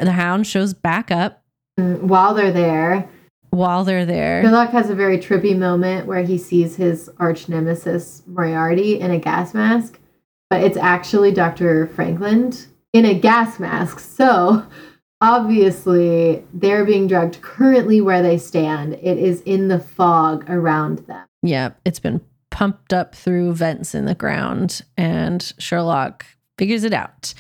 the hound shows back up. Mm, while they're there. While they're there. Sherlock has a very trippy moment where he sees his arch nemesis Moriarty in a gas mask but it's actually Dr. Frankland in a gas mask. So obviously they're being drugged currently where they stand. It is in the fog around them. Yeah it's been pumped up through vents in the ground, and Sherlock figures it out.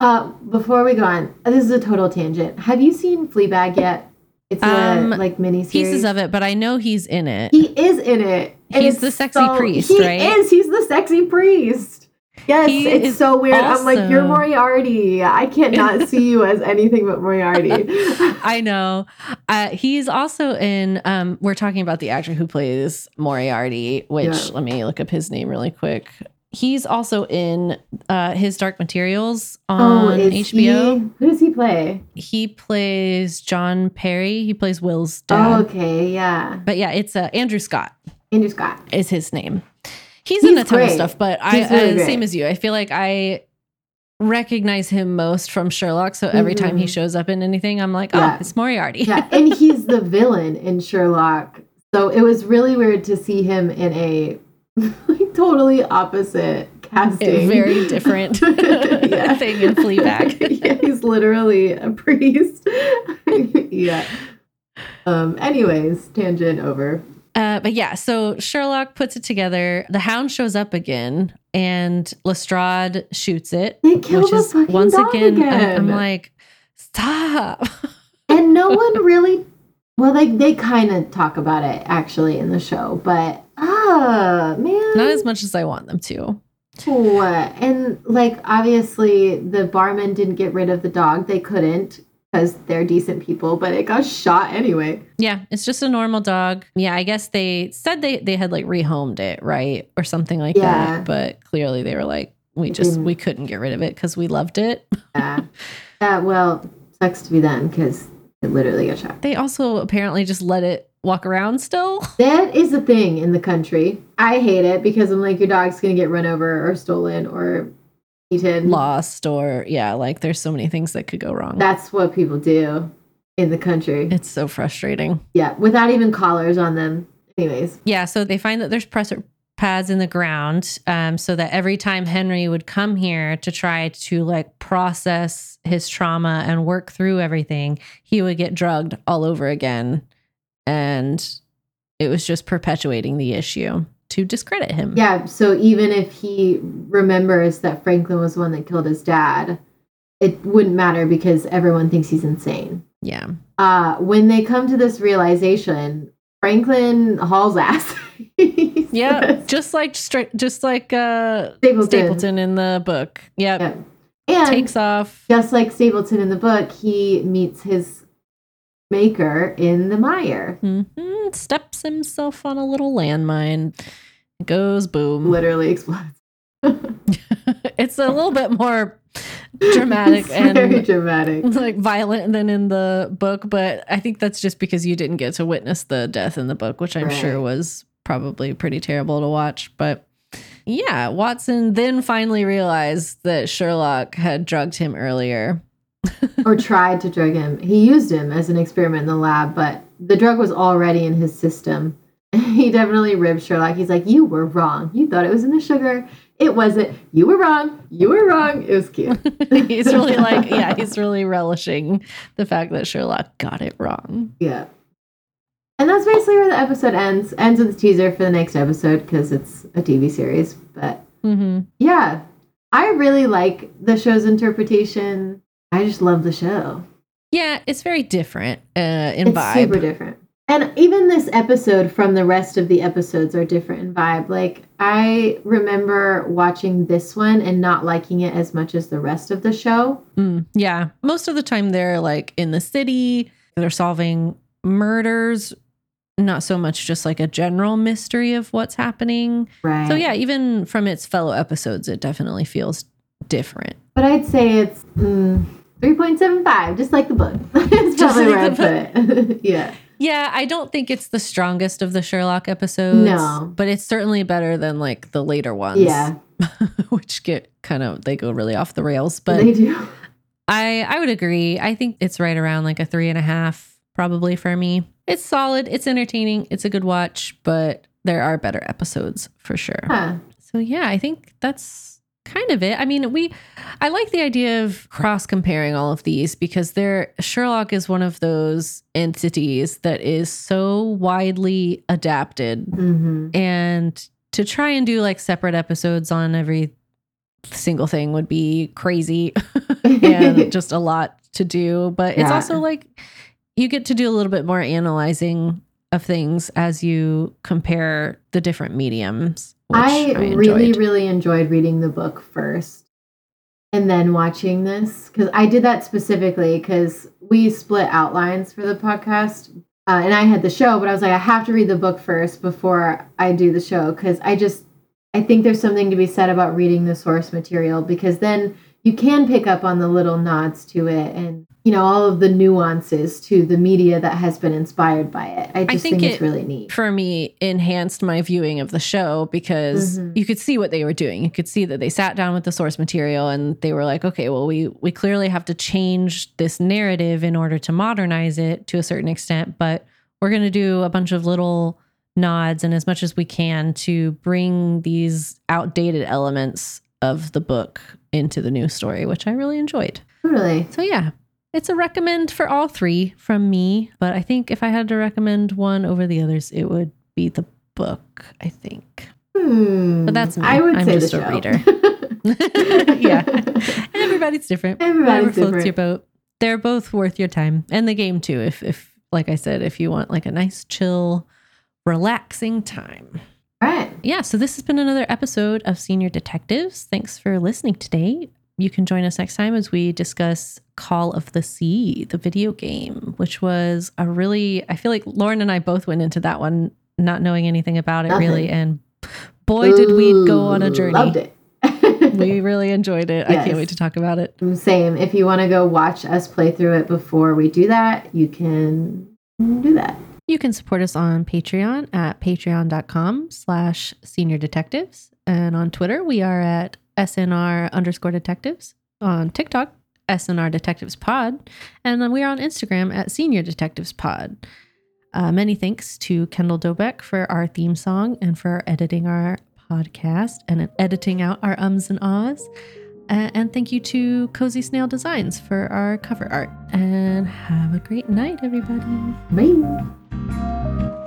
Uh, before we go on, this is a total tangent. Have you seen Fleabag yet? It's um, a like mini pieces of it, but I know he's in it. He is in it. He's the sexy so, priest, he right? Is. He's the sexy priest. Yes, he it's so weird. I'm like, you're Moriarty. I can't not see you as anything but Moriarty. I know. Uh, he's also in. Um, we're talking about the actor who plays Moriarty, which yeah. let me look up his name really quick. He's also in uh, his Dark Materials oh, on oh, HBO. He, who does he play? He plays John Parry. He plays Will's dad. Oh, okay, yeah. But yeah, it's uh, Andrew Scott. Andrew Scott is his name. He's, he's in a ton great. of stuff, but I really uh, same as you. I feel like I recognize him most from Sherlock. So every mm-hmm. time he mm-hmm. shows up in anything, I'm like, oh, yeah. it's Moriarty. yeah, and he's the villain in Sherlock. So it was really weird to see him in a like totally opposite casting. A very different yeah. thing in Fleabag. yeah, he's literally a priest. yeah. Um. Anyways, tangent over. Uh, but yeah, so Sherlock puts it together. The hound shows up again, and Lestrade shoots it. which is once again, again. I, I'm like, stop. and no one really. Well, they they kind of talk about it actually in the show, but ah, man, not as much as I want them to. Oh, and like obviously the barman didn't get rid of the dog. They couldn't because they're decent people, but it got shot anyway. Yeah, it's just a normal dog. Yeah, I guess they said they they had like rehomed it, right? Or something like yeah. that. But clearly they were like, we just we couldn't get rid of it because we loved it. yeah. Yeah, well, sucks to be them because it literally got shot. They also apparently just let it walk around still. That is a thing in the country. I hate it because I'm like, your dog's gonna get run over or stolen or eaten, lost, or yeah, like there's so many things that could go wrong. That's what people do in the country. It's so frustrating. Yeah, without even collars on them. Anyways. Yeah, so they find that there's pressure pads in the ground um, so that every time Henry would come here to try to like process his trauma and work through everything, he would get drugged all over again. And it was just perpetuating the issue to discredit him. Yeah. So even if he remembers that Frankland was the one that killed his dad, it wouldn't matter because everyone thinks he's insane. Yeah. Uh, when they come to this realization, Frankland hauls ass. yeah, just like just like uh, Stapleton. Stapleton in the book. Yep. Yeah. And takes off. Just like Stapleton in the book, he meets his maker in the mire. Mm-hmm. Steps himself on a little landmine. Goes boom. Literally explodes. it's a little bit more dramatic it's and very dramatic, like violent than in the book. But I think that's just because you didn't get to witness the death in the book, which I'm right. sure was probably pretty terrible to watch. But yeah, Watson then finally realized that Sherlock had drugged him earlier or tried to drug him. He used him as an experiment in the lab, but the drug was already in his system. He definitely ribbed Sherlock. He's like, You were wrong. You thought it was in the sugar. It wasn't. You were wrong. You were wrong. It was cute. he's really like, yeah, he's really relishing the fact that Sherlock got it wrong. Yeah. And that's basically where the episode ends. Ends with a teaser for the next episode because it's a TV series. But mm-hmm. yeah, I really like the show's interpretation I just love the show. Yeah, it's very different uh, in it's vibe. Super different. And even this episode from the rest of the episodes are different in vibe. Like I remember watching this one and not liking it as much as the rest of the show. Mm, yeah. Most of the time they're like in the city, they're solving murders, not so much just like a general mystery of what's happening. Right. So yeah, even from its fellow episodes, it definitely feels different. But I'd say it's mm, 3.75, just like the book. It's Just probably like where I'd put it. yeah. Yeah, I don't think it's the strongest of the Sherlock episodes. No. But it's certainly better than like the later ones. Yeah. which get kind of they go really off the rails. But they do. I I would agree. I think it's right around like a three and a half, probably for me. It's solid, it's entertaining, it's a good watch, but there are better episodes for sure. Huh. So yeah, I think that's kind of it. I mean, we I like the idea of cross comparing all of these because there Sherlock is one of those entities that is so widely adapted hmm and to try and do like separate episodes on every single thing would be crazy and just a lot to do, but it's also like you get to do a little bit more analyzing of things as you compare the different mediums. I, I, really, really enjoyed reading the book first and then watching this because I did that specifically because we split outlines for the podcast. Uh, and I had the show, but I was like, I have to read the book first before I do the show because I just, I think there's something to be said about reading the source material because then you can pick up on the little nods to it and, you know, all of the nuances to the media that has been inspired by it. I just think think, it's it- really neat. for me enhanced my viewing of the show because Mhm. you could see what they were doing. You could see that they sat down with the source material and they were like, okay, well we we clearly have to change this narrative in order to modernize it to a certain extent, but we're going to do a bunch of little nods and as much as we can to bring these outdated elements of the book into the new story, which I really enjoyed. Really? So yeah, it's a recommend for all three from me. But I think if I had to recommend one over the others, it would be the book. I think. Hmm. But that's me. I would I'm say just the a show. reader. yeah, everybody's different. Everybody's Whatever floats different. your boat. They're both worth your time, and the game too. If if like I said, if you want like a nice chill, relaxing time. Right. Yeah, so this has been another episode of Senior Detectives. Thanks for listening today. You can join us next time as we discuss Call of the Sea, the video game, which was a really, I feel like Lauren and I both went into that one not knowing anything about it Nothing. really. And boy, did we go on a journey. Loved it. We really enjoyed it. I can't wait to talk about it. Mm, same. If you want to go watch us play through it before we do that, you can do that. You can support us on Patreon at patreon.com slash senior detectives. And on Twitter, we are at SNR underscore detectives. On TikTok, SNR Detectives Pod. And we are on Instagram at Senior Detectives Pod. Uh, many thanks to Kendall Doubek for our theme song and for editing our podcast and editing out our ums and ahs. Uh, and thank you to Cozy Snail Designs for our cover art. And have a great night, everybody. Bye.